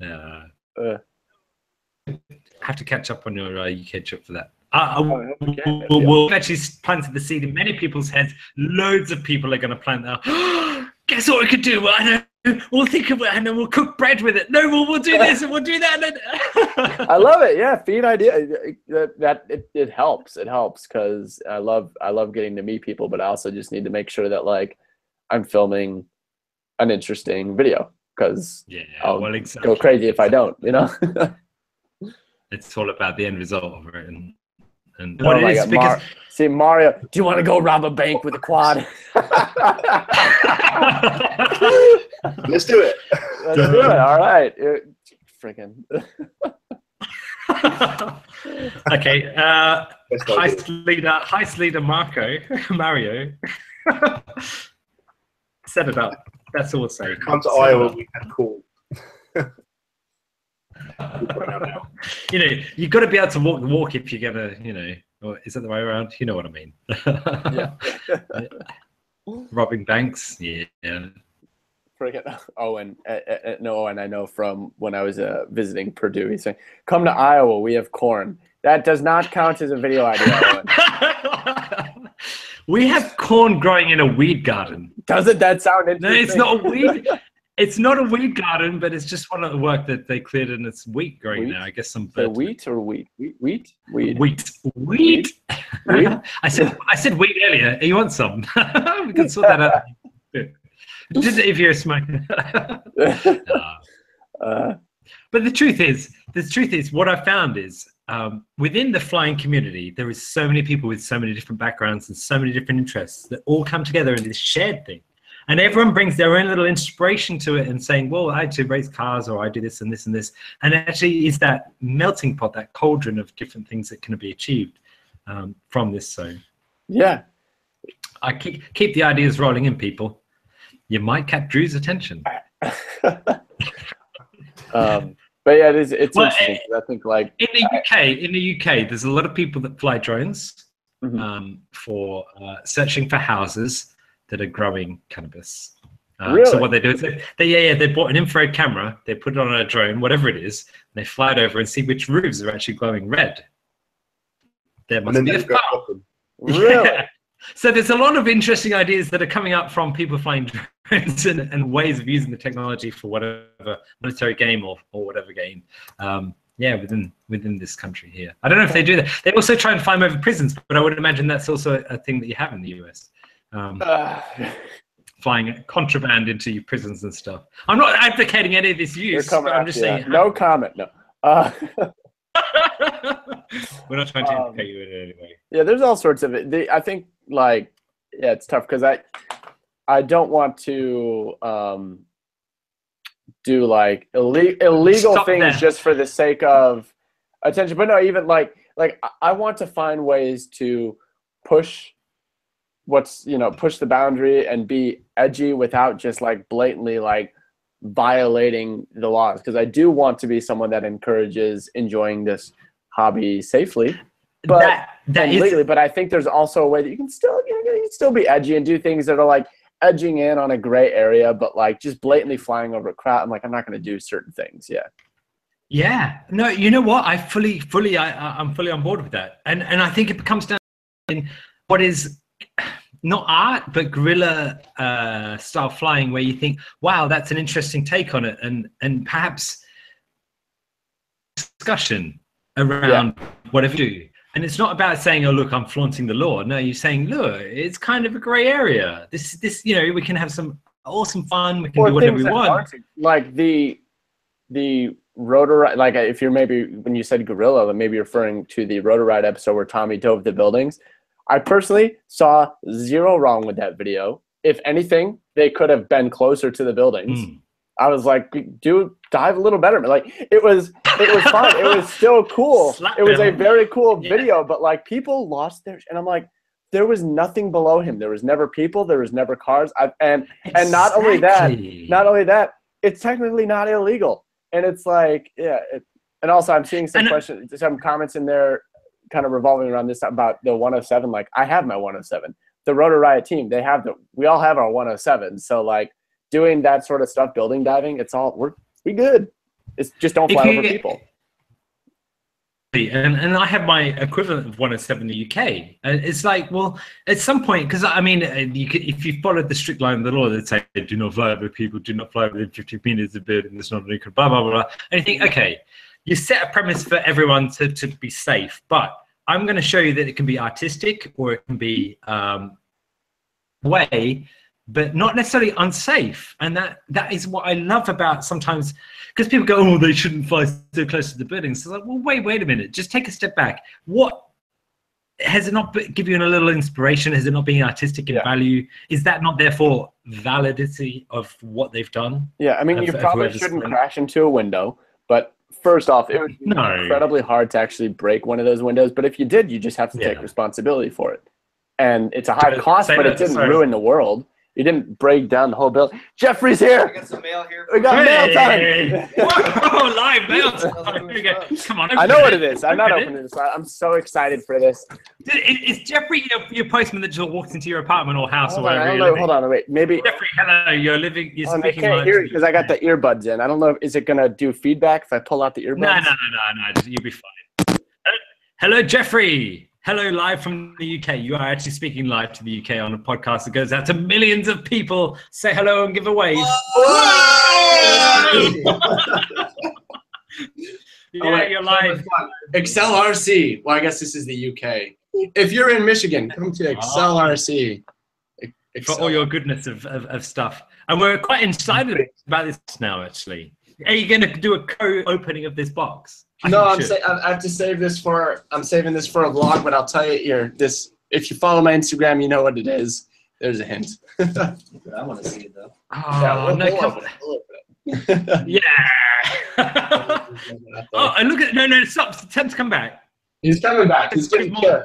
yeah. Uh. have to catch up on your uh, UK trip for that. Uh, Oh, okay. we'll, we'll actually planted the seed in many people's heads. Loads of people are going to plant that. [gasps] Guess what we could do? Well, I know. We'll think of it, and then we'll cook bread with it. No, we'll, we'll do this and we'll do that. And then... [laughs] I love it. Yeah, feed idea. [laughs] That, that it, it helps. It helps because I love I love getting to meet people, but I also just need to make sure that like I'm filming an interesting video because Yeah, I'll well, exactly. go crazy if I don't. You know. [laughs] It's all about the end result of it, and and Oh what my it is God, because Mar- See Mario, do you want to go rob a bank with a quad? [laughs] [laughs] Let's do it. Let's do it. All right. Uh, Freaking. [laughs] okay, uh, Best idea. heist leader, heist leader Marco Mario set it up. That's all we'll say. Come to Set it Iowa, up. we can call. [laughs] You know, you've got to be able to walk the walk if you're gonna, you know, or is that the way around? You know what I mean? Yeah. [laughs] Robbing banks, yeah. Freaking [laughs] Owen, uh, uh, uh, no Owen, I know from when I was uh, visiting Purdue. He's saying, "Come to Iowa, we have corn." That does not count as a video idea. Owen. we have corn growing in a weed garden. Doesn't that sound No, interesting? it's not a weed. It's not a weed garden, but it's just one of the work that they cleared and it's wheat growing Wheat? now. I guess some So wheat or wheat? Wheat, wheat, weed. Wheat. Wheat. Wheat? [laughs] I said I said wheat earlier. You want some? [laughs] we can sort that out. [laughs] Just if you're a smoker. Uh, but the truth is, the truth is, what I found is um, within the flying community, there is so many people with so many different backgrounds and so many different interests that all come together in this shared thing. And everyone brings their own little inspiration to it and saying, well, I do race cars or I do this and this and this. And it actually is that melting pot, that cauldron of different things that can be achieved um, from this. So yeah. I keep, keep the ideas rolling in, people. You might catch Drew's attention. [laughs] um, but yeah, it is. It's Well, interesting. I think like In the UK, in the UK, there's a lot of people that fly drones Mhm. um, for uh, searching for houses that are growing cannabis. Uh, Really? So what they do is they, they yeah yeah they bought an infrared camera, they put it on a drone, whatever it is, and they fly it over and see which roofs are actually glowing red. There must be a farm. [laughs] really. Yeah. So there's a lot of interesting ideas that are coming up from people flying [laughs] drones and, and ways of using the technology for whatever military game or, or whatever game. Um, yeah, within within this country here. I don't know if they do that. They also try and them over prisons, but I would imagine that's also a thing that you have in the US. Um, Uh, [sighs] flying contraband into your prisons and stuff. I'm not advocating any of this use. I'm just saying. No comment. No. [laughs] Uh, We're not trying to Um, you in any way. yeah, there's all sorts of it. The, I think like yeah, it's tough because I I don't want to um, do like ille- illegal Stop things there. just for the sake of attention. But no, even like like I want to find ways to push what's you know push the boundary and be edgy without just like blatantly like violating the laws because I do want to be someone that encourages enjoying this hobby safely but- that that and is legally, but I think there's also a way that you can still you, know, you can still be edgy and do things that are like edging in on a gray area, but like just blatantly flying over a crowd. I'm like, I'm not going to do certain things. Yeah, Yeah, no, you know what? I fully, fully, I, I- I'm fully on board with that, and and I think it comes down to what is not art but guerrilla uh, style flying, where you think, wow, that's an interesting take on it, and and perhaps discussion around whatever you do. And it's not about saying, "Oh, look, I'm flaunting the law." No, you're saying, "Look, it's kind of a grey area. This, this, you know, we can have some awesome fun. We can do whatever we want." like the the rotor like if you're maybe when you said gorilla, then maybe you're referring to the Rotor Riot episode where Tommy dove the buildings. I personally saw zero wrong with that video. If anything, they could have been closer to the buildings. Mm. I was like, dude, dive a little better. Like it was, it was fun. it was still [laughs] cool. Slap it was a very cool Yeah. video, but like people lost their, and I'm like, there was nothing below him. There was never people. There was never cars. I, and And not only that, not only that, it's technically not illegal. And it's like, yeah. It, and also, I'm seeing some And- questions, some comments in there, kind of revolving around this about the 107. Like, I have my 107. The Rotor Riot team, they have the. We all have our 107. So like, doing that sort of stuff, building diving, it's all we're we good. It's just don't fly over people. and and I have my equivalent of 107 in the UK. And it's like, well, at some point, because I mean, uh, you could, if you followed the strict line of the law that say, do not fly over people, do not fly within 50 meters of building, there's not an blah, blah, blah. And you think, okay, you set a premise for everyone to, to be safe, but I'm going to show you that it can be artistic or it can be um, way, but not necessarily unsafe. And that that is what I love about sometimes because people go, oh, they shouldn't fly so close to the buildings. So like, well, wait, wait a minute, just take a step back. What has it not give you a little inspiration? Has it not been artistic in Yeah. value? Is that not therefore validity of what they've done? Yeah, I mean, Of- you probably shouldn't crash into a window, but first off, it would be No. incredibly hard to actually break one of those windows. But if you did, you just have to take responsibility for it. And it's a high cost, but it didn't ruin the world. You didn't break down the whole building. Jeffrey's here. I got some mail here. We got mail time. Whoa, [laughs] live mail time. Here we go. Come on. I know what it is. I'm not Open it. opening this. I'm so excited for this. Is, is Jeffrey your, your postman that just walks into your apartment or house Hold or on, I don't know. Hold on, wait. Maybe Jeffrey, hello. You're living. You're oh, and I can't hear because I got the earbuds in. I don't know. Is it gonna do feedback if I pull out the earbuds? No, no, no, no, no. You'll be fine. Hello, hello, Jeffrey. Hello, live from the UK. You are actually speaking live to the UK on a podcast that goes out to millions of people. Say hello and give a wave. [laughs] Yeah, Oh, wait. you're live. Excel RC. Well, I guess this is the UK. If you're in Michigan, come to Excel Ah. RC. for all your goodness of, of, of stuff. And we're quite excited about this now, actually. Are you going to do a co-opening of this box? I no, I'm sa- I I have to save this for. I'm saving this for a vlog, but I'll tell you here. This, if you follow my Instagram, you know what it is. There's a hint. I want to see it though. Oh, we'll- no, come- open it, we'll [laughs] [laughs] open yeah. [laughs] oh, and look at no, no, stop. Tell him to come back. He's coming back. He's getting More. good.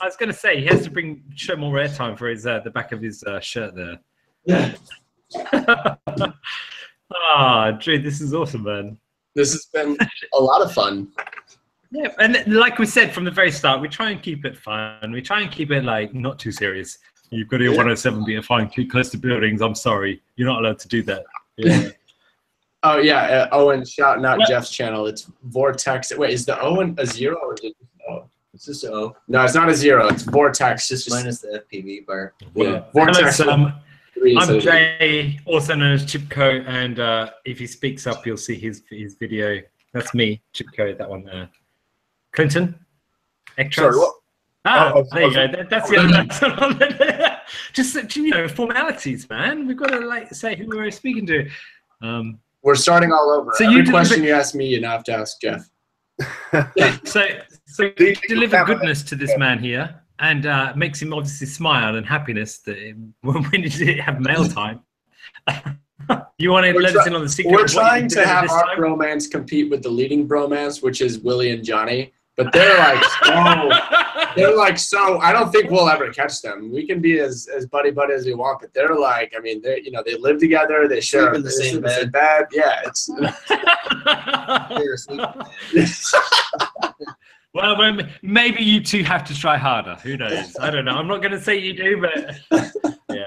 I was going to say he has to bring show more airtime for his uh, the back of his uh, shirt there. Yeah. Ah, Drew, this is awesome, man. This has been a lot of fun. Yeah, and like we said from the very start, we try and keep it fun. We try and keep it like not too serious. You've got your 107 being flying too close to buildings. I'm sorry, you're not allowed to do that. Yeah. [laughs] Oh yeah, uh, Owen shouting out What? Jeff's channel. It's Vortex. Wait, is the Owen a zero or is it? Oh. It's just O No, it's not a zero. It's Vortex. Just, just minus the FPV bar. yeah. Hello, Vortex. um, three I'm Jay, also known as Chipco, and uh, if he speaks up, you'll see his his video. That's me, Chipco, that one there. Clinton? Extras? Sorry, what? Ah, Oh, there you go. That, that's the other [laughs] Just you know, formalities, man. We've got to like say who we're speaking to. Um, We're starting all over. So So you Every deliver- question you ask me, you now have to ask Jeff. [laughs] so, so Do you you deliver goodness to this man here, and uh, makes him obviously smile and happiness that [laughs] when when you have mail [laughs] time. [laughs] you want to We're let try- us in on the secret? We're of what you trying to have this our time? bromance compete with the leading bromance, which is Willie and Johnny. But they're like so. They're like so. I don't think we'll ever catch them. We can be as as buddy buddy as we want, but they're like. I mean, they you know they live together. They share Sleep in the same sleep bed. bed. Yeah, it's. You're asleep, man. well, maybe you two have to try harder. Who knows? I don't know. I'm not going to say you do, but [laughs] yeah.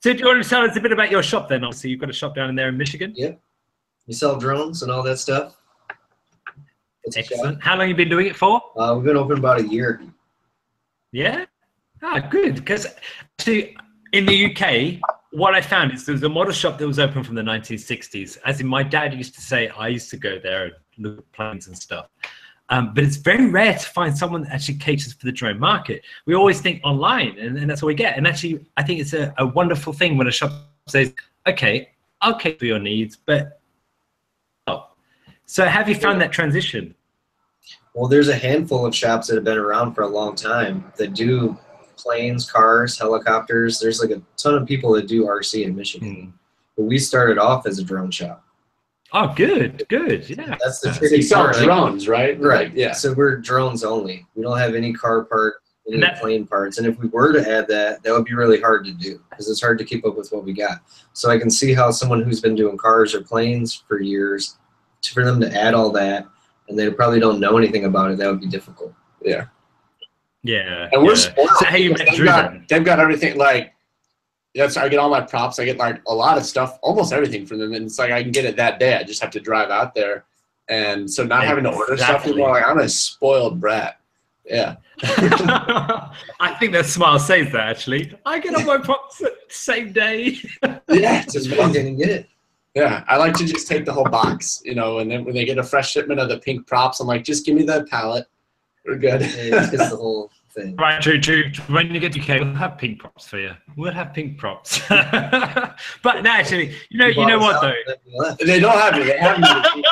So, do you want to tell us a bit about your shop then? Obviously, you've got a shop down in there in Michigan. Yeah. You sell drones and all that stuff. It's. Excellent. How long have you been doing it for? Uh, we've been open about a year. Yeah. Ah, good. Because actually, in the UK, what I found is there was a model shop that was open from the 1960s. As in, my dad used to say, I used to go there and look at planes and stuff. Um, but it's very rare to find someone that actually caters for the drone market. We always think online, and, and that's what we get. And actually, I think it's a, a wonderful thing when a shop says, "Okay, I'll cater for your needs," but oh. So, have you found that transition? Well, there's a handful of shops that have been around for a long time that do planes, cars, helicopters. There's like a ton of people that do RC in Michigan. But we started off as a drone shop. Oh, good, good, yeah. That's the They tricky sell part. drones, right? Right. Yeah. So we're drones only. We don't have any car parts, any And that- plane parts. And if we were to add that, that would be really hard to do because it's hard to keep up with what we got. So I can see how someone who's been doing cars or planes for years, to, for them to add all that, and they probably don't know anything about it, that would be difficult. Yeah. Yeah. And we're yeah. spoiled. So how you they've, got, they've got everything like that's I get all my props. I get like a lot of stuff, almost everything from them. And it's like I can get it that day. I just have to drive out there. And so not having to order stuff Exactly. anymore, like I'm a spoiled brat. Yeah. [laughs] I think that smile says that actually. I get all my [laughs] props the same day. [laughs] Yeah. Just walk amazing. in and get it. Yeah. I like to just take the whole box, you know, and then when they get a fresh shipment of the pink props, I'm like, just give me the pallet. We're good. It just gets the whole thing. right, true, true. when you get to UK, we'll have pink props for you. We'll have pink props. [laughs] but no, actually, you know, you know what though? They don't have it. They have me.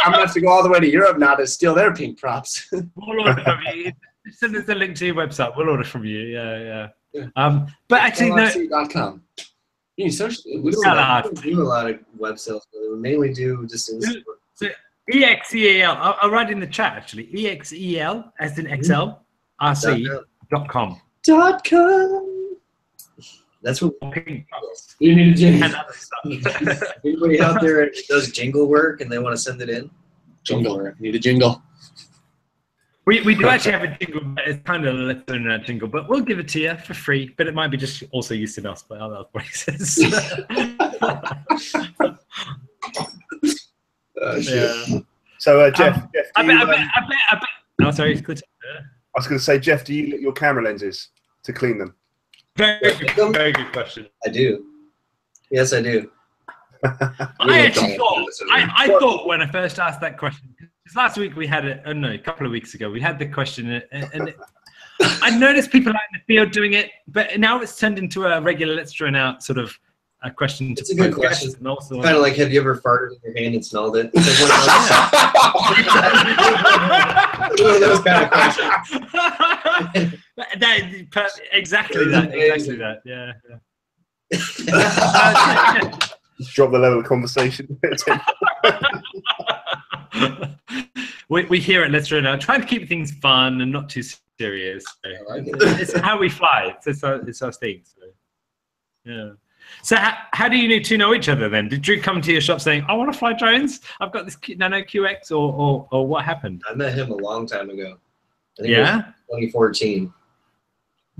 I'm gonna have to go all the way to Europe now to steal their pink props. [laughs] We'll order from you. Send us a link to your website. We'll order from you. Yeah, yeah. Yeah. Um, but actually, no. You can search. We don't, don't do a lot of web sales, but we mainly do just in E EXEL. I'll, I'll write in the chat actually. EXEL, as in XL, RC dot com. Dot com. That's what Pink props You need a jingle. other [laughs] anybody out there that does jingle work and they want to send it in. Jingle. You need a jingle. We, we do actually have a jingle, but it's kind of a little in a jingle, but we'll give it to you for free. But it might be just also used in us by other places. [laughs] [laughs] Shit. yeah. So, uh, Jeff, Um, Jeff I do bet, you, I bet, um, I bet, I bet. Oh, sorry. Good. I was going to say, Jeff, do you lit your camera lenses to clean them? Very good, very good question. I do. Yes, I do. [laughs] I actually thought, I, I thought when I first asked that question, because last week we had it, oh no, a couple of weeks ago, we had the question, and, and it, [laughs] I noticed people out in the field doing it, but now it's turned into a regular let's throw out sort of a question to It's a good question. And also, Kind of like, have you ever farted in your hand and smelled it? [laughs] It's like one of those, one of those kind of questions. that, [laughs] that- exactly that, exactly that, yeah. yeah. [laughs] Just drop the level of conversation. [laughs] we, we hear it, let's throw it out, trying to keep things fun and not too serious. So like it. it's how we fly. It's, it's, our, it's our thing. So. Yeah. So how, how do you two know each other then? Did Drew come to your shop saying, "I want to fly drones. I've got this Q- Nano QX," or or, or what happened? I met him a long time ago. I think Yeah. 2014.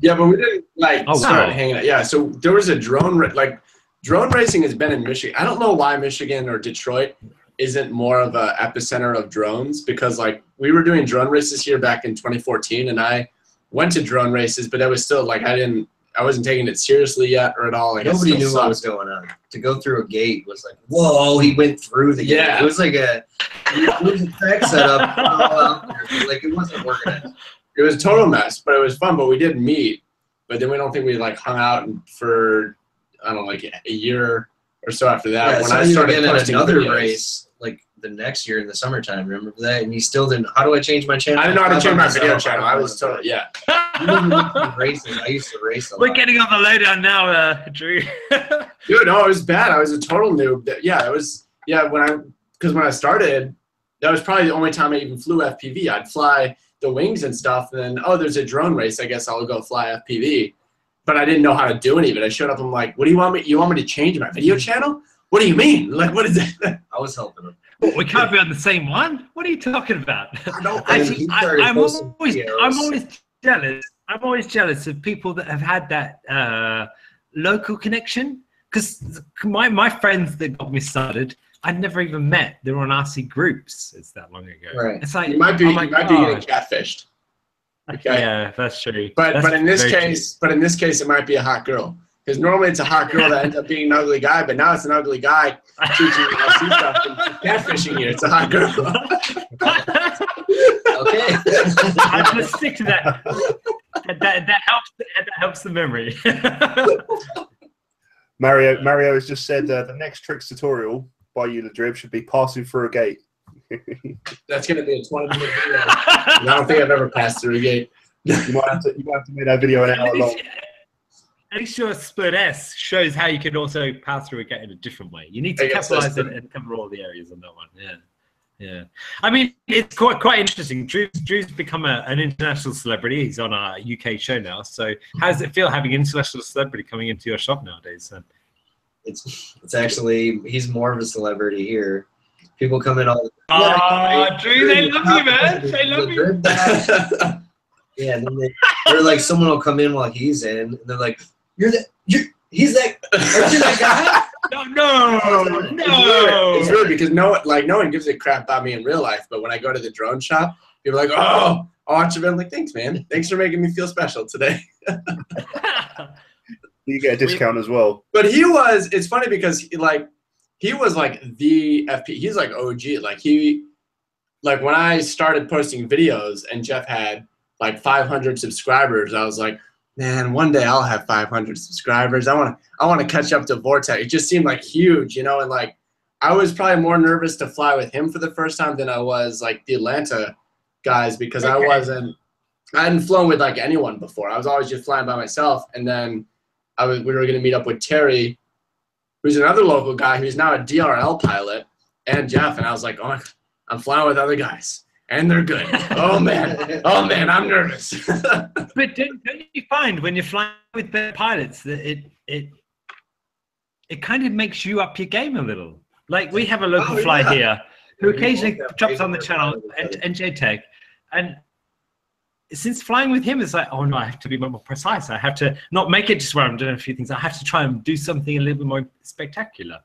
Yeah, but we didn't like Oh, start wow. hanging out. Yeah, so there was a drone like drone racing has been in Michigan. I don't know why Michigan or Detroit isn't more of a epicenter of drones because like we were doing drone races here back in 2014, and I went to drone races, but I was still like I didn't. I wasn't taking it seriously yet or at all. Like, Nobody knew what was sucked. going on. To go through a gate was like, whoa, he went through the gate. It was like a, it was a track setup. there. [laughs] Oh, like it wasn't organized. It was a total mess, but it was fun. But we did meet, but then we don't think we like hung out for I don't know like a year or so after that. Yeah, when so I started getting another videos. race like the next year in the summertime. Remember that? And you still didn't. How do I change my channel? I didn't know how to change my video channel. I was don't totally yeah. [laughs] You didn't used to be racing. I used to race a lot. We're getting on the lowdown now, uh, Drew. [laughs] Dude, no, it was bad. I was a total noob. That- Yeah, it was. Yeah, when I because when I started, that was probably the only time I even flew FPV. I'd fly the wings and stuff, and then oh, there's a drone race. I guess I'll go fly FPV. But I didn't know how to do any of it. I showed up. I'm like, what do you want me? You want me to change my video channel? What do you mean? Like, what is that? [laughs] I was helping him. We can't be on the same one. What are you talking about? I Actually, [laughs] I, I'm always, videos. I'm always jealous. I'm always jealous of people that have had that uh, local connection. Because my, my friends that got me started, I'd never even met. They were on RC groups. It's that long ago. Right. It's like You might be. oh you might be getting catfished. [laughs] Okay. Yeah, that's true. But That's but in this very true. case, but in this case, it might be a hot girl. Because normally it's a hot girl that ends up being an ugly guy, but now it's an ugly guy teaching you how to see stuff and catfishing you. It's a hot girl. [laughs] Okay. [laughs] I'm gonna stick to that. that, that, that helps. That helps the memory. [laughs] Mario Mario has just said uh, the next tricks tutorial by you, LeDrib, should be passing through a gate. That's gonna be a 20 minute video. I don't think I've ever passed through a gate. You might have to you might have to make that video an hour long. At least your split S shows how you can also pass through a gate in a different way. You need to capitalize and, and cover all the areas on that one. Yeah. Yeah. I mean, it's quite quite interesting. Drew's, Drew's become a, an international celebrity. He's on our UK show now. So, how does it feel having an international celebrity coming into your shop nowadays? Then? It's it's actually he's more of a celebrity here. People come in all the Oh, Drew, they love you, man. They love you. [laughs] Yeah, and then they, they're like, someone will come in while he's in, and they're like, "You're the, you're, he's like, aren't you that guy?" [laughs] No, no, It's weird. It's weird because no one like no one gives a crap about me in real life, but when I go to the drone shop, people are like, "Oh, I'll watch it." I'm like, "Thanks, man. Thanks for making me feel special today." [laughs] You get a discount as well. But he was. It's funny because he, like he was like the FP. He's like OG. Like he like when I started posting videos and Jeff had like 500 subscribers, I was like, man, one day I'll have 500 subscribers. I want to I want to catch up to Vortex. It just seemed like huge, you know, and like I was probably more nervous to fly with him for the first time than I was like the Atlanta guys because I wasn't I hadn't flown with like anyone before. I was always just flying by myself and then I was we were going to meet up with Terry who's another local guy who's now a DRL pilot and Jeff and I was like, "Oh, I'm flying with other guys and they're good." Oh man. Oh man, I'm nervous. [laughs] But don't, don't you find when you're flying with the pilots that it it it kind of makes you up your game a little? Like we have a local Oh, fly yeah. here who We occasionally have drops on the channel pilots and, together. and JTech, and since flying with him, it's like, oh no, I have to be more precise. I have to not make it just where I'm doing a few things. I have to try and do something a little bit more spectacular.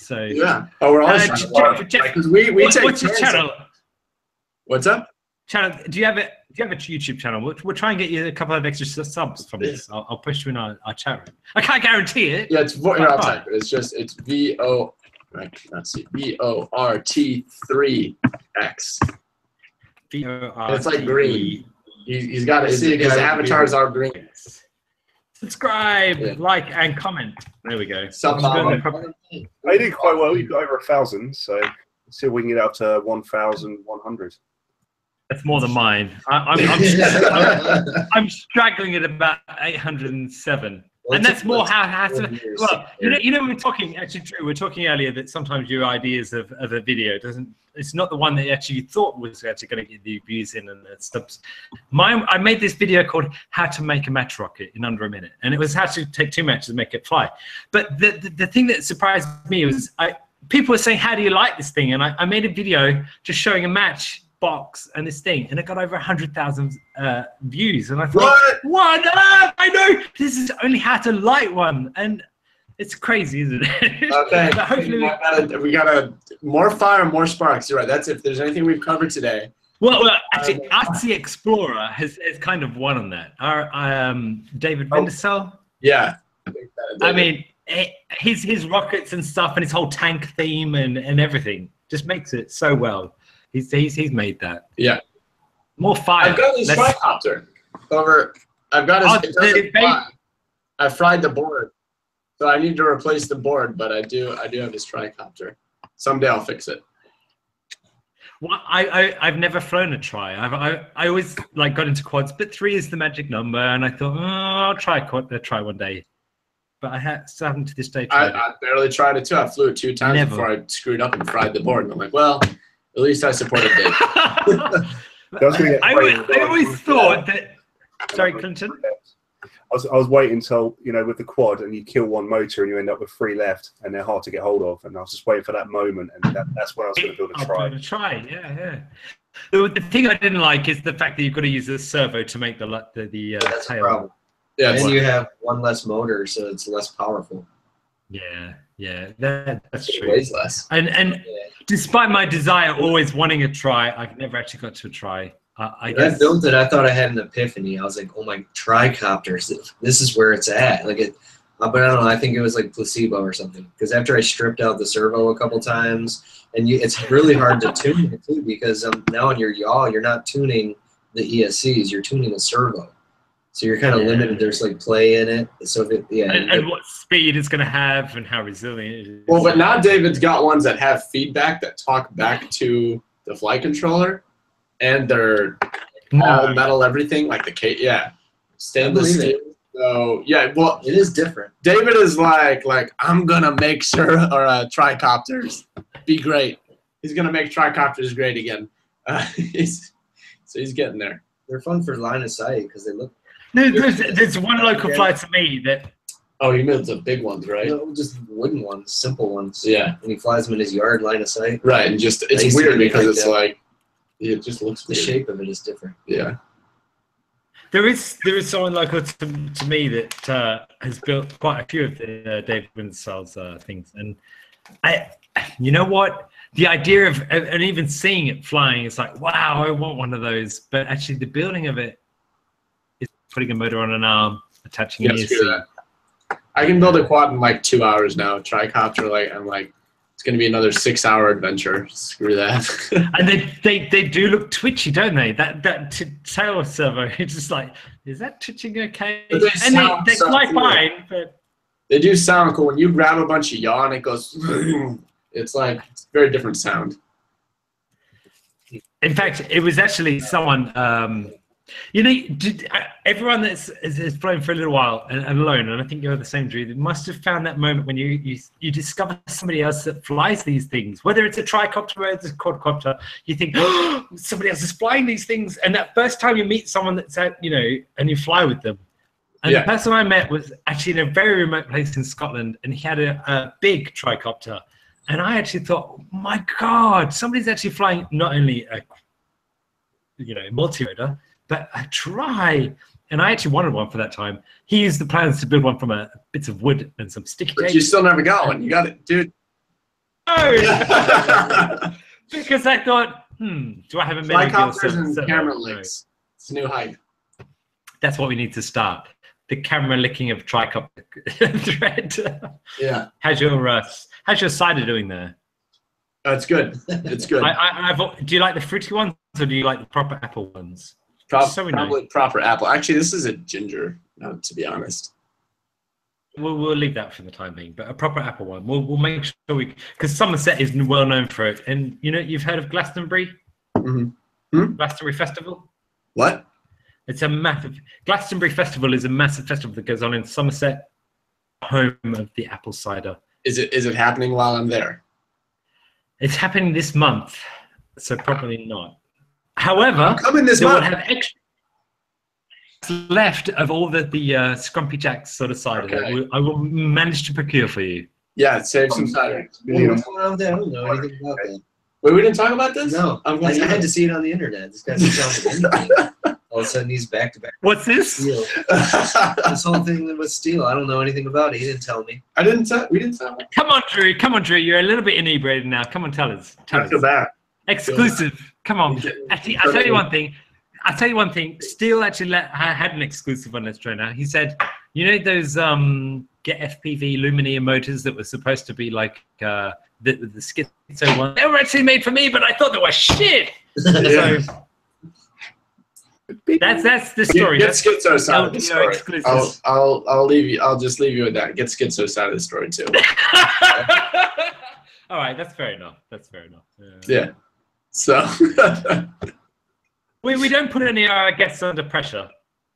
So, yeah. Oh, we're always Uh, trying to Jeff- Jeff- Like, 'cause we we what- take what's your turns- channel? What's up? Channel? Do you have a do you have a YouTube channel? We'll, we'll try and get you a couple of extra subs from this. I'll, I'll push you in our, our chat room. I can't guarantee it. Yeah, it's vo- here, I'll type it. It's just it's V O. right, Let's see, V O R T three X. It's like green. He's, he's got his, see a his guy with a avatars are green. Subscribe, Yeah. like, and comment. There we go. Sub I'm just bomb. gonna copy- I did quite well. You got over a thousand, so let's see if we can get up to one thousand one hundred. That's more than mine. I, I'm, I'm, [laughs] I'm, I'm struggling at about 807. and that's more how it has to. Well, you know, you know, we are talking actually, Drew. We are talking earlier that sometimes your ideas of, of a video doesn't. It's not the one that you actually thought was actually going to get the views in and the stuff. Mine, I made this video called "How to Make a Match Rocket in Under a Minute," and it was how to take two matches and make it fly. But the the, the thing that surprised me was I people were saying, "How do you like this thing?" And I, I made a video just showing a match box and this thing, and it got over hundred thousand uh, views. And I thought, What? what? Ah, I know this is only how to light one, and it's crazy, isn't it? [laughs] Okay. hopefully, we we, gotta, we gotta more fire, more sparks. You're right. That's if there's anything we've covered today. well, well, actually, RC Explorer has, has kind of won on that. Our um, David Oh. Yeah. I mean, eh, his his rockets and stuff, and his whole tank theme and, and everything just makes it so well. He's he's he's made that. Yeah. More fire. I've got this Let's- tricopter over. I've got his. Oh. I fried the board, so I need to replace the board. But I do I do have this tricopter. Someday I'll fix it. Well, I, I I've never flown a try. I've I, I always like got into quads, but three is the magic number, and I thought oh, I'll try a quad, uh, try one day. But I ha- still haven't to this day I. I barely tried it too. I flew it two times Never. before I screwed up and fried the board. And I'm like, well, at least I supported Dave. [laughs] I was get I, afraid always, I always thought that. Sorry, Clinton. I was, I was waiting until you know with the quad and you kill one motor and you end up with three left and they're hard to get hold of and I was just waiting for that moment and that, that's when I was going to build a I'll try. build a try. Yeah, yeah. The, the thing I didn't like is the fact that you've got to use a servo to make the the, the uh, tail. Yeah, and you have one less motor, so it's less powerful. Yeah, yeah, that, that's true. weighs less. And and Yeah. despite my desire always wanting a try, I've never actually got to a try. I, I guess. built it, I thought I had an epiphany. I was like, "Oh my tricopters! This is where it's at." Like it, but I don't know. I think it was like placebo or something. Because after I stripped out the servo a couple times, and you, it's really hard to tune it too. Because um, now on your yaw, you're not tuning the ESCs. You're tuning the servo, so you're kind of Yeah. limited. There's like play in it. So if it, yeah, and, and what speed it's going to have and how resilient it is. Well, but now David's got ones that have feedback that talk back to the flight controller, and they're all metal everything like the K. Yeah, stainless believe steel. So yeah, well, it is different. David is like like I'm gonna make sure or uh, tricopters be great. He's gonna make tricopters great again. Uh, [laughs] he's, so he's getting there. They're fun for line of sight because they look There- there's, there's one local flight to me that Oh, he made the big ones, right? you know, just wooden ones, simple ones. Yeah, And he flies them in his yard, line of sight. right. And just I it's used to weird be because like it's that. like it just looks The weird. shape of it is different. Yeah. there is there is someone local to, to me that uh, has built quite a few of the uh, David Windestål's uh, things, and I, you know what, the idea of and even seeing it flying, it's like wow, I want one of those. But actually, the building of it is putting a motor on an arm, attaching Yeah, an screw ESC. that. I can build a quad in like two hours now. Tricopter, like I'm like, it's gonna be another six-hour adventure. Screw that. [laughs] and they, they they do look twitchy, don't they? That that t- tail servo, [laughs] it's just like, is that twitching okay? But they and they, sound they so fly cool. fine, but they do sound cool when you grab a bunch of yaw and it goes. [clears throat] It's like it's a very different sound. in fact, it was actually someone. Um, you know, did, uh, everyone that's is, is flown for a little while and, and alone, and I think you're the same, Drew. Must have found that moment when you you you discover somebody else that flies these things, whether it's a tricopter or it's a quadcopter. You think oh, [gasps] somebody else is flying these things, and that first time you meet someone that's out, you know, and you fly with them. And Yeah. the person I met was actually in a very remote place in Scotland, and he had a, a big tricopter. And I actually thought, my God, somebody's actually flying not only a, you know, multi-rotor, but a try. And I actually wanted one for that time. He used the plans to build one from a bits of wood and some sticky tape. But you still never got one. You got it, dude. No! [laughs] because I thought, hmm, do I have a mini Tricopters and camera licks. It's a new hype. That's what we need to start. The camera licking of tricopter [laughs] thread. Yeah, how's your uh, how's your cider doing there? that's good. It's good. I, I, I've, do you like the fruity ones or do you like the proper apple ones? Pro- so probably proper apple. Actually, this is a ginger. No, to be honest. We'll, we'll leave that for the time being, but a proper apple one. We'll, we'll make sure we because Somerset is well known for it, and you know you've heard of Glastonbury, Mhm. Hmm? Glastonbury Festival. What? It's a massive Glastonbury Festival is a massive festival that goes on in Somerset, home of the apple cider. Is it is it happening while I'm there? It's happening this month, so probably not. However, I'm coming this they will month. have extra left of all the the uh, Scrumpy Jacks sort of cider that Okay. we- I will manage to procure for you. Yeah, save some cider. Well, what's going on with that? I don't know anything about that. Wait, we didn't talk about this. No, I'm I, glad I had to see it on the internet. This guy doesn't me anything. [laughs] All of a sudden, he's back to back What's this? steel. [laughs] This whole thing with Steele, I don't know anything about it. He didn't tell me. I didn't tell. We didn't tell. Come on, Drew. Come on, Drew. You're a little bit inebriated now. Come on, tell us. Tell I us. feel bad. Exclusive. Come on. Actually, I'll tell you one thing. I'll tell you one thing. Steele actually let, had an exclusive on this trainer. He said, you know those um, get FPV Lumenier motors that were supposed to be like uh, the, the Skitzo one? They were actually made for me, but I thought they were shit. Yeah. [laughs] So That's that's the story. Get That's Skitzo side of the story. I'll, I'll, I'll leave you. I'll just leave you with that. Get Skitzo side of the story too. [laughs] All right, that's fair enough. That's fair enough. Yeah. So, [laughs] We, we don't put any of our guests under pressure.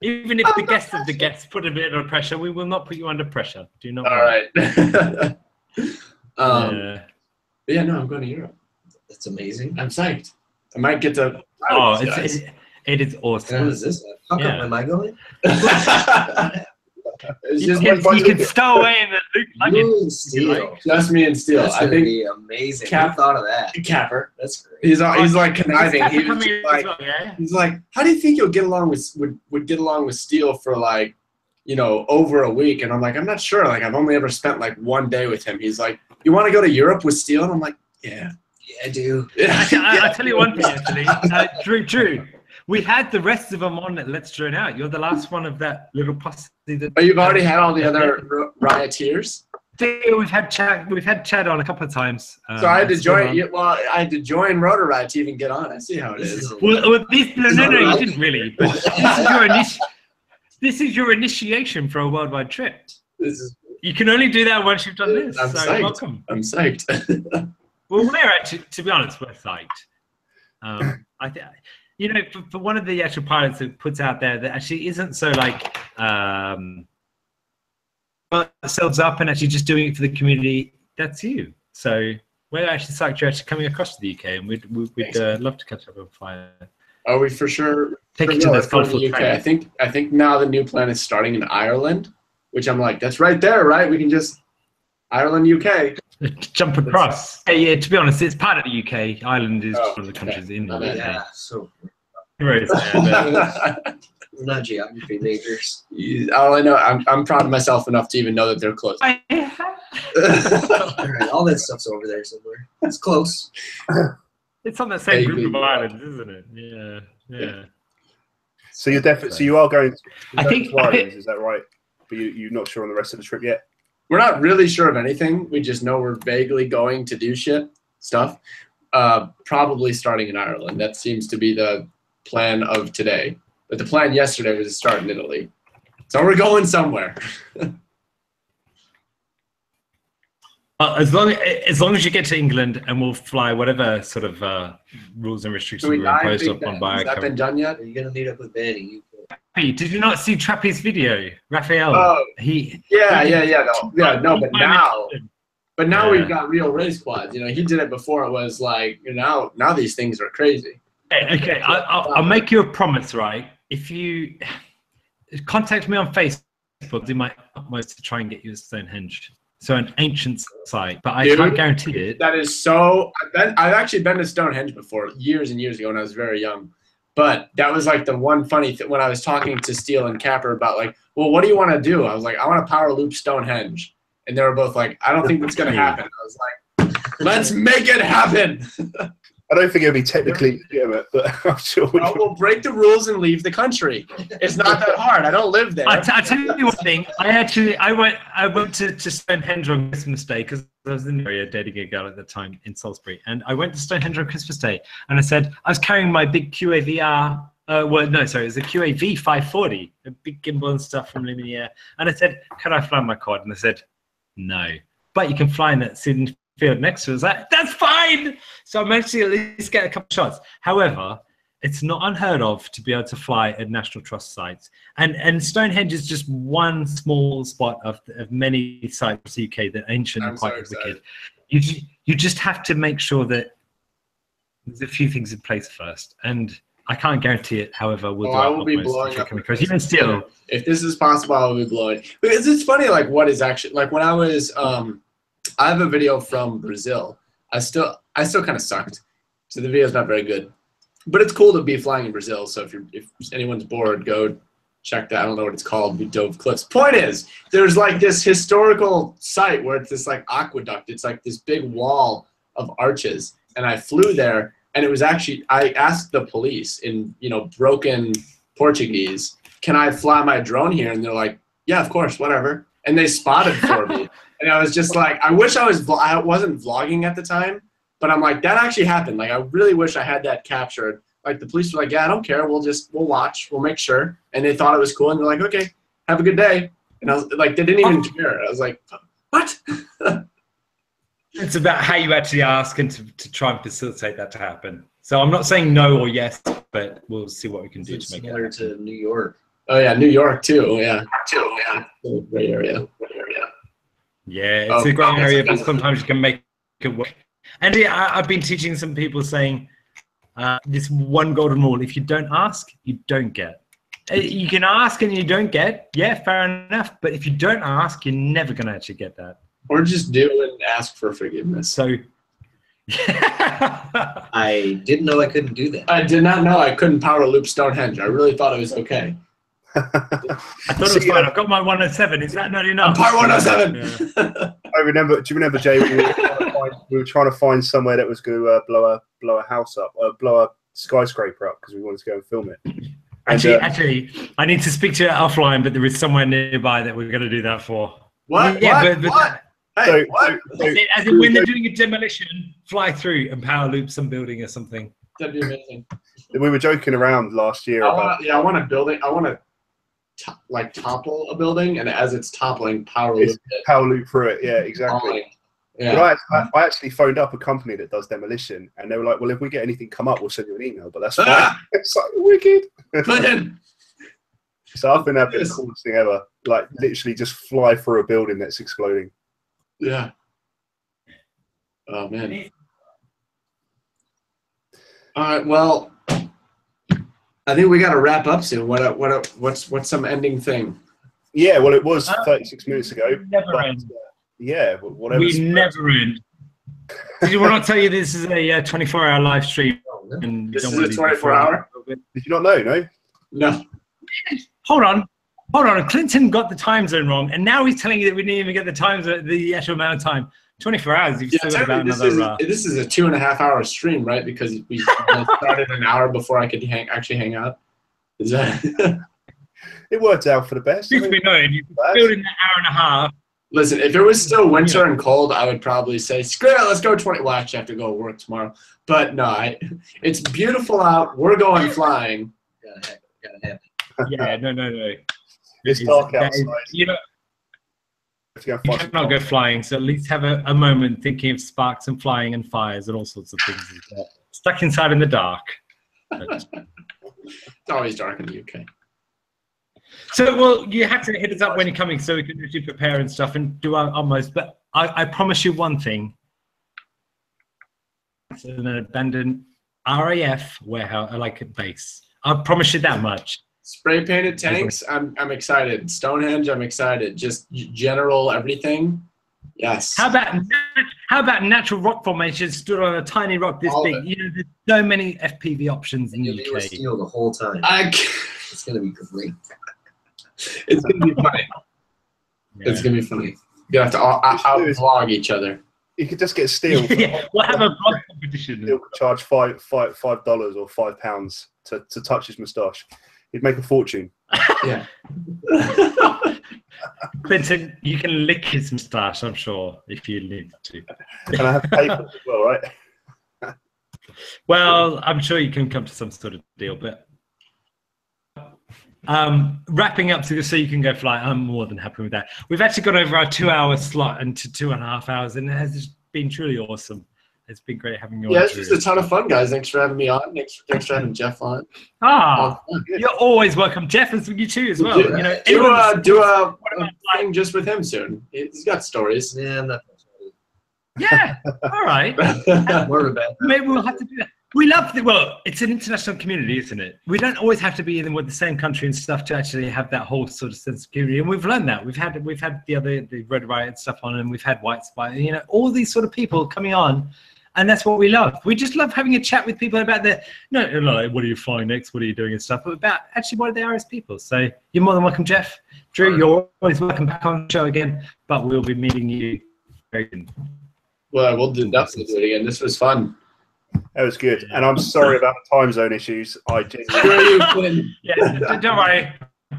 Even if the guests of the guests put a bit under pressure, we will not put you under pressure. Do not. all worry. right. [laughs] um, Yeah. yeah, no, I'm going to Europe. That's amazing. I'm psyched. I might get to. Oh, it's, it, it is awesome. is this? How come Yeah. am I going? [laughs] it's You just, can, my- you can stow away in the loop luggage. You and Steele. just me and Steele. That's I think be amazing. Cap- Who thought of that? Capper. That's great. He's all, he's like conniving. Kappa He was coming just in as like, well, yeah? he's like, how do you think you'll get along with would would get along with Steele for like, you know, over a week? And I'm like, I'm not sure. Like, I've only ever spent like one day with him. He's like, you want to go to Europe with Steele? And I'm like, yeah. Yeah, dude. [laughs] I, I, I'll tell you one thing, actually. Uh, Drew, Drew, we had the rest of them on Let's Drone Out. You're the last one of that little posse. That, But you've already had all the other r- rioteers. Yeah, we've had Chad. We've had Chad on a couple of times. Um, So I had to join. yeah, Well, I had to join Rotor Riot to even get on. I see how it is. Well, well this, no, no, no, you didn't really. But this is your [laughs] initi- This is your initiation for a worldwide trip. This is. You can only do that once you've done this. I'm so psyched. welcome. I'm psyched. [laughs] Well, we're actually, to be honest, we're psyched. Um, I think, you know, for, for one of the actual pilots that puts out there that actually isn't so like um, but themselves up and actually just doing it for the community. That's you. So we're actually psyched you're actually coming across to the UK, and we'd we'd, we'd uh, love to catch up and Fire. Are we for sure? Take for it to real, the colourful to the UK. I think. I think now the new plan is starting in Ireland, which I'm like, that's right there, right? We can just Ireland, UK. [laughs] Jump across. Hey, yeah, to be honest, it's part of the UK. Ireland is Oh, one of the countries in the UK. Yeah, so Right, yeah, but- we're not geography majors. All I know, I'm, I'm proud of myself enough to even know that they're close. All right, [laughs] [laughs] all that stuff's over there somewhere. It's close. it's on the same group of Vaguely. islands, isn't it? Yeah, yeah. So you're definitely. So you are going. I you're going think- to Ireland, is that right? But you, you're not sure on the rest of the trip yet. We're not really sure of anything. We just know we're vaguely going to do shit stuff. Uh, probably starting in Ireland. That seems to be the plan of today. But the plan yesterday was to start in Italy. So we're going somewhere. [laughs] Uh, as long as long as you get to England, and we'll fly whatever sort of uh, rules and Do restrictions we were dive imposed Big upon by Has that been done yet? Are you gonna meet up with Benny? Hey, did you not see Trappy's video, Raphael? Oh, he yeah, yeah, yeah. No, yeah, no, but now, but now Yeah. we've got real race quads. You know, he did it before. It was like you know, now these things are crazy. Okay, okay. I, I'll, I'll um, make you a promise, right? If you [sighs] contact me on Facebook, I'll do my utmost to try and get you a Stonehenge. So an ancient site, but I Dude. can't guarantee it. That is so. I've, been, I've actually been to Stonehenge before, years and years ago when I was very young. But that was like the one funny thing when I was talking to Steele and Capper about like, well, what do you want to do? I was like, I want to power loop Stonehenge, and they were both like, I don't think that's gonna [laughs] happen. I was like, let's make it happen. [laughs] I don't think it'll be technically legitimate, but [laughs] I'm sure. we Well, we'll break the rules and leave the country. It's not that hard. I don't live there. I, t- I tell you one thing. I actually I went I went to, to Stonehenge on Christmas Day because I was in the area dating a girl at the time in Salisbury, and I went to Stonehenge on Christmas Day, and I said I was carrying my big QAVR. Uh, well, no, sorry, it was a QAV 540, a big gimbal and stuff from Lumenier, and I said, "Can I fly my quad?" And they said, "No, but you can fly in that Sydney field next to us." Like, That's fine. So I managed to at least get a couple shots. However, it's not unheard of to be able to fly at National Trust sites. And and Stonehenge is just one small spot of, of many sites in the UK that are ancient I'm and quite so wicked. You you just have to make sure that there's a few things in place first. And I can't guarantee it. However, we'll Oh, do I will be blowing up across. Even still, if this is possible, I will be blowing. Because it's funny, like what is actually like when I was. um I have a video from Brazil. I still, I still kind of sucked, so the video's not very good. But it's cool to be flying in Brazil. So if you're, if anyone's bored, go check that. I don't know what it's called. We dove cliffs. Point is, there's like this historical site where it's this like aqueduct. It's like this big wall of arches, and I flew there, and it was actually I asked the police in you know broken Portuguese, can I fly my drone here? And they're like, yeah, of course, whatever. And they spotted for me, [laughs] and I was just like, I wish I was I wasn't vlogging at the time, but I'm like that actually happened. Like I really wish I had that captured. Like the police were like, "Yeah, I don't care. We'll just we'll watch. We'll make sure." And they thought it was cool, and they're like, "Okay, have a good day." And I was like, they didn't even oh. care. I was like, "What?" [laughs] It's about how you actually ask and to, to try and facilitate that to happen. So I'm not saying no or yes, but we'll see what we can do It's to make it similar to New York. Oh yeah, New York too. Yeah, too. Yeah, great area. Great area. Yeah, it's Oh, a great oh, area, but sometimes you can make it work. And I, I've been teaching some people saying uh, this one golden rule: if you don't ask, you don't get. Uh, You can ask and you don't get. Yeah, fair enough. But if you don't ask, you're never going to actually get that. Or just do and ask for forgiveness. So. [laughs] [laughs] I didn't know I couldn't do that. I did not know I couldn't power loop Stonehenge. I really thought it was okay. I thought it was See, fine. I've got my 107. Is that not I'm enough? part 107. [laughs] I remember. Do you remember, Jay? We were, trying to find, we were trying to find somewhere that was going to uh, blow a blow a house up, uh, blow a skyscraper up because we wanted to go and film it. And, Actually, uh, actually, I need to speak to you offline, but there is somewhere nearby that we're going to do that for. what? Yeah, what? but- but- what? Hey, so, what? so- so As in when they're doing a demolition, fly through and power loop some building or something. That'd be amazing. we were joking around last year I about want, yeah, I want a building. I want to to- like topple a building, and as it's toppling, power loop It's- it. power loop through it. Yeah, exactly. Falling. Yeah. I, I- I actually phoned up a company that does demolition, and they were like, "Well, if we get anything come up, we'll send you an email." But that's fine. Ah, [laughs] it's like wicked. man. [laughs] So I've been having the coolest thing ever. Like literally, just fly through a building that's exploding. Yeah. Oh man. All right. Well, I think we got to wrap up soon. What? What? What's? What's some ending thing? Yeah, well, it was Uh, 36 minutes ago. Never But, end. uh, yeah, wh- whatever. We never end. [laughs] Did we not tell you this is a uh, 24 hour live stream? Oh. And This is wanna a 24 hour? Did you not know? No. No. Hold on. Hold on. Clinton got the time zone wrong, and now he's telling you that we didn't even get the time zone, the actual amount of time. 24 hours. You've Yeah, still got about this another. is Uh, this is a two and a half hour stream, right? Because we [laughs] started an hour before I could hang, actually hang out. Is that? [laughs] It worked out for the best. I truth mean, be known, you've that's- in an hour and a half. Listen, if it was still winter and cold, I would probably say, screw it, let's go 20. Well, actually, I have to go work tomorrow. But no, I, it's beautiful out. We're going flying. Gotta have, gotta have. Yeah, no, no, no. It's It is- dark that is- outside. You know, to go and you cannot go flying, so at least have a, a moment thinking of sparks and flying and fires and all sorts of things. like. Stuck inside in the dark. [laughs] It's always dark in the UK. So, well, you have to hit us up when you're coming so we can actually prepare and stuff and do our utmost. But I, I promise you one thing. It's an abandoned RAF warehouse, I like a base. I promise you that much. Spray painted tanks, I'm, I'm excited. Stonehenge, I'm excited. Just general everything. Yes. How about how about natural rock formations stood on a tiny rock this All big? You know, there's so many FPV options in And the you'll be with UK. Steele the whole time. I, c- [laughs] It's gonna be great. it's going to be funny. It's going to be funny. You have to out, out, out vlog each other. You could just get Steele. for- [laughs] yeah, we'll have a blog competition. Steele could charge five, five, five dollars or five pounds to, to touch his moustache. He'd make a fortune. Yeah. [laughs] Clinton, you can lick his moustache, I'm sure, if you need to. And I have paper as well, right? [laughs] Well, I'm sure you can come to some sort of deal, but um, wrapping up to so you can go fly. I'm more than happy with that. We've actually gone over our two-hour slot into two and a half hours, and it has just been truly awesome. It's been great having you on. Yeah, it's just a ton of fun, guys. Thanks for having me on. Thanks, thanks for having Jeff on. Ah, Oh, you're always welcome, Jeff, and you too as well. do, You know, do, anyone uh, do a, What a about thing just with him soon. He's got stories. Yeah, I'm not. yeah, all right. [laughs] More of a bad. Maybe we'll have to do that. We love the well. It's an international community, isn't it? We don't always have to be in with the same country and stuff to actually have that whole sort of sense of community. And we've learned that. We've had we've had the other the Rotor Riot stuff on, and we've had White Spy. You know, all these sort of people coming on, and that's what we love. We just love having a chat with people about the no, no, like what are you flying next? What are you doing and stuff, but about actually what they are as people. So you're more than welcome, Jeff. Drew, you're always welcome back on the show again. But we'll be meeting you very soon. well, we'll do definitely do it again. This was fun. That was good. And I'm sorry about the time zone issues. I Screw genuinely. [laughs] Yeah, don't worry.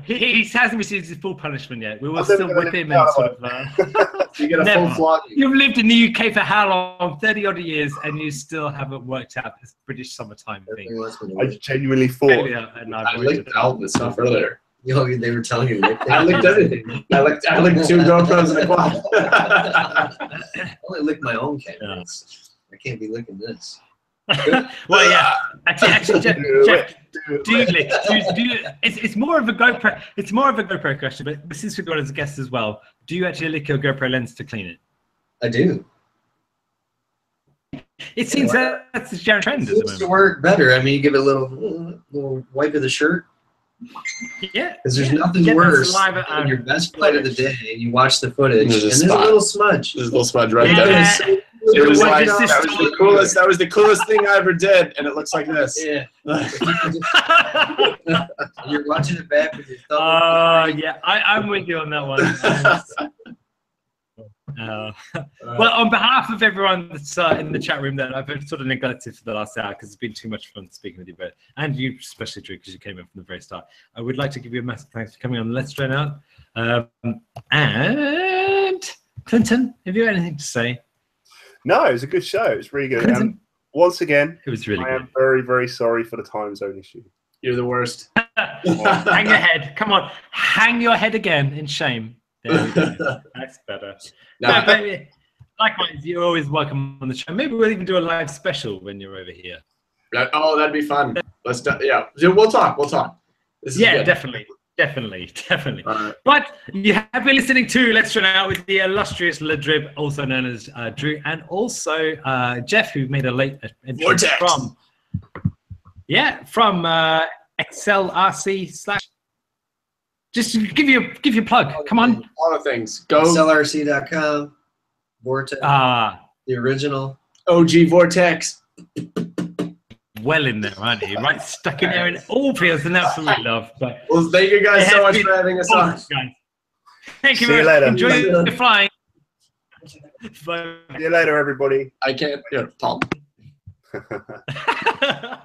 He, he hasn't received his full punishment yet. We will still gonna whip him that and sort of. Uh, [laughs] You get a Never. full flogging. you've lived in the UK for how long? 30 odd years, and you still haven't worked out this British summertime thing. wants me to I lick. genuinely thought Failure, and I've I worked licked it all out. this stuff earlier. [laughs] You know, they were telling you. [laughs] I licked everything. I licked, I licked two GoPros and a quad. I only licked my own cameras. I can't be licking this. [laughs] well, yeah. Actually, actually Jeff, Do Jeff, it, do it. do you? Do do you, it's, it's more of a GoPro. It's more of a GoPro question, but since we've got as a guest as well, do you actually lick your GoPro lens to clean it? I do. It seems that that's the general trend It at the seems to work better. I mean, you give it a little, little wipe of the shirt Yeah. because there's Yeah. nothing Get worse saliva than out. your best flight of the day and you watch the footage There's and there's a little smudge. There's a little smudge right Yeah. there. It was like that was the coolest. That was the coolest thing I ever did, and it looks like this. Yeah. [laughs] [laughs] You're watching it back with your thumb. Oh yeah, I, I'm with you on that one. [laughs] Uh, well, on behalf of everyone that's uh, in the chat room that I've been sort of neglected for the last hour because it's been too much fun speaking with you, but and you especially Drew because you came in from the very start. I would like to give you a massive thanks for coming on Let's Train Out. Um, and Clinton, have you anything to say? No, it was a good show. It was really good. And once again, it was really I good. am very, very sorry for the time zone issue. You're the worst. [laughs] hang your head. Come on, hang your head again in shame. There we go. [laughs] That's better. Nah, No, but likewise, you're always welcome on the show. Maybe we'll even do a live special when you're over here. that- oh, that'd be fun. Let's do, yeah. We'll talk. We'll talk. This is Yeah, good. definitely, definitely, [laughs] definitely. All right. But you have been listening to Let's Run Out with the illustrious LeDrib, also known as uh, Drew, and also uh, Jeff, who made a late entrance from yeah from uh, XLRC slash. Just give you give you a plug. Come on. All the things. Go SLRC.com, Vortex, Ah, the original. OG Vortex. Well in there, aren't you? Right, stuck in there, and all feels an absolute [laughs] love. But Well, thank you guys so much for having us on. Guys. Thank you See you much. later. Enjoy the flying. Bye. See you later, everybody. I can't. Yeah, Paul. [laughs]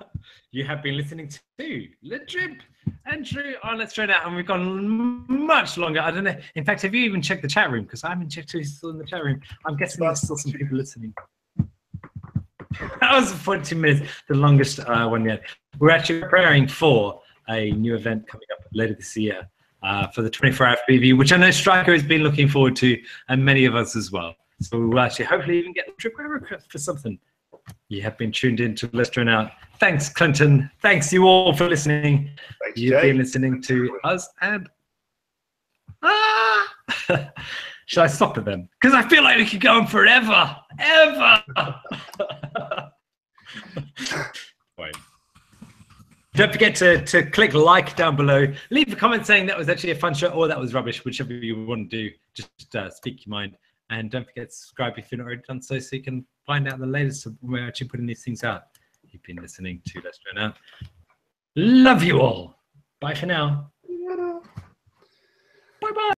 you have been listening to LeDrib and Drew on Let's Try Out, and we've gone much longer. I don't know. In fact, have you even checked the chat room? Because I haven't checked who's still in the chat room. I'm guessing there's still some people listening. [laughs] That was 40 minutes, the longest uh, one yet. We're actually preparing for a new event coming up later this year uh, for the 24 hour preview, which I know Striker has been looking forward to, and many of us as well. So we will actually hopefully even get a trip request for something. You have been tuned in to Let's Turn Out. Thanks, Clinton. Thanks you all for listening. Thanks, You've Jay. been listening to us and ah. [laughs] Shall I stop it then? Because I feel like we could go on forever, ever. [laughs] Fine. Don't forget to, to click like down below. Leave a comment saying that was actually a fun show or that was rubbish, whichever you want to do. Just uh, speak your mind. And don't forget to subscribe if you're not already done so, so you can find out the latest of when we're actually putting these things out. You've been listening to Let's Turn Out. Love you all. Bye for now. Bye bye.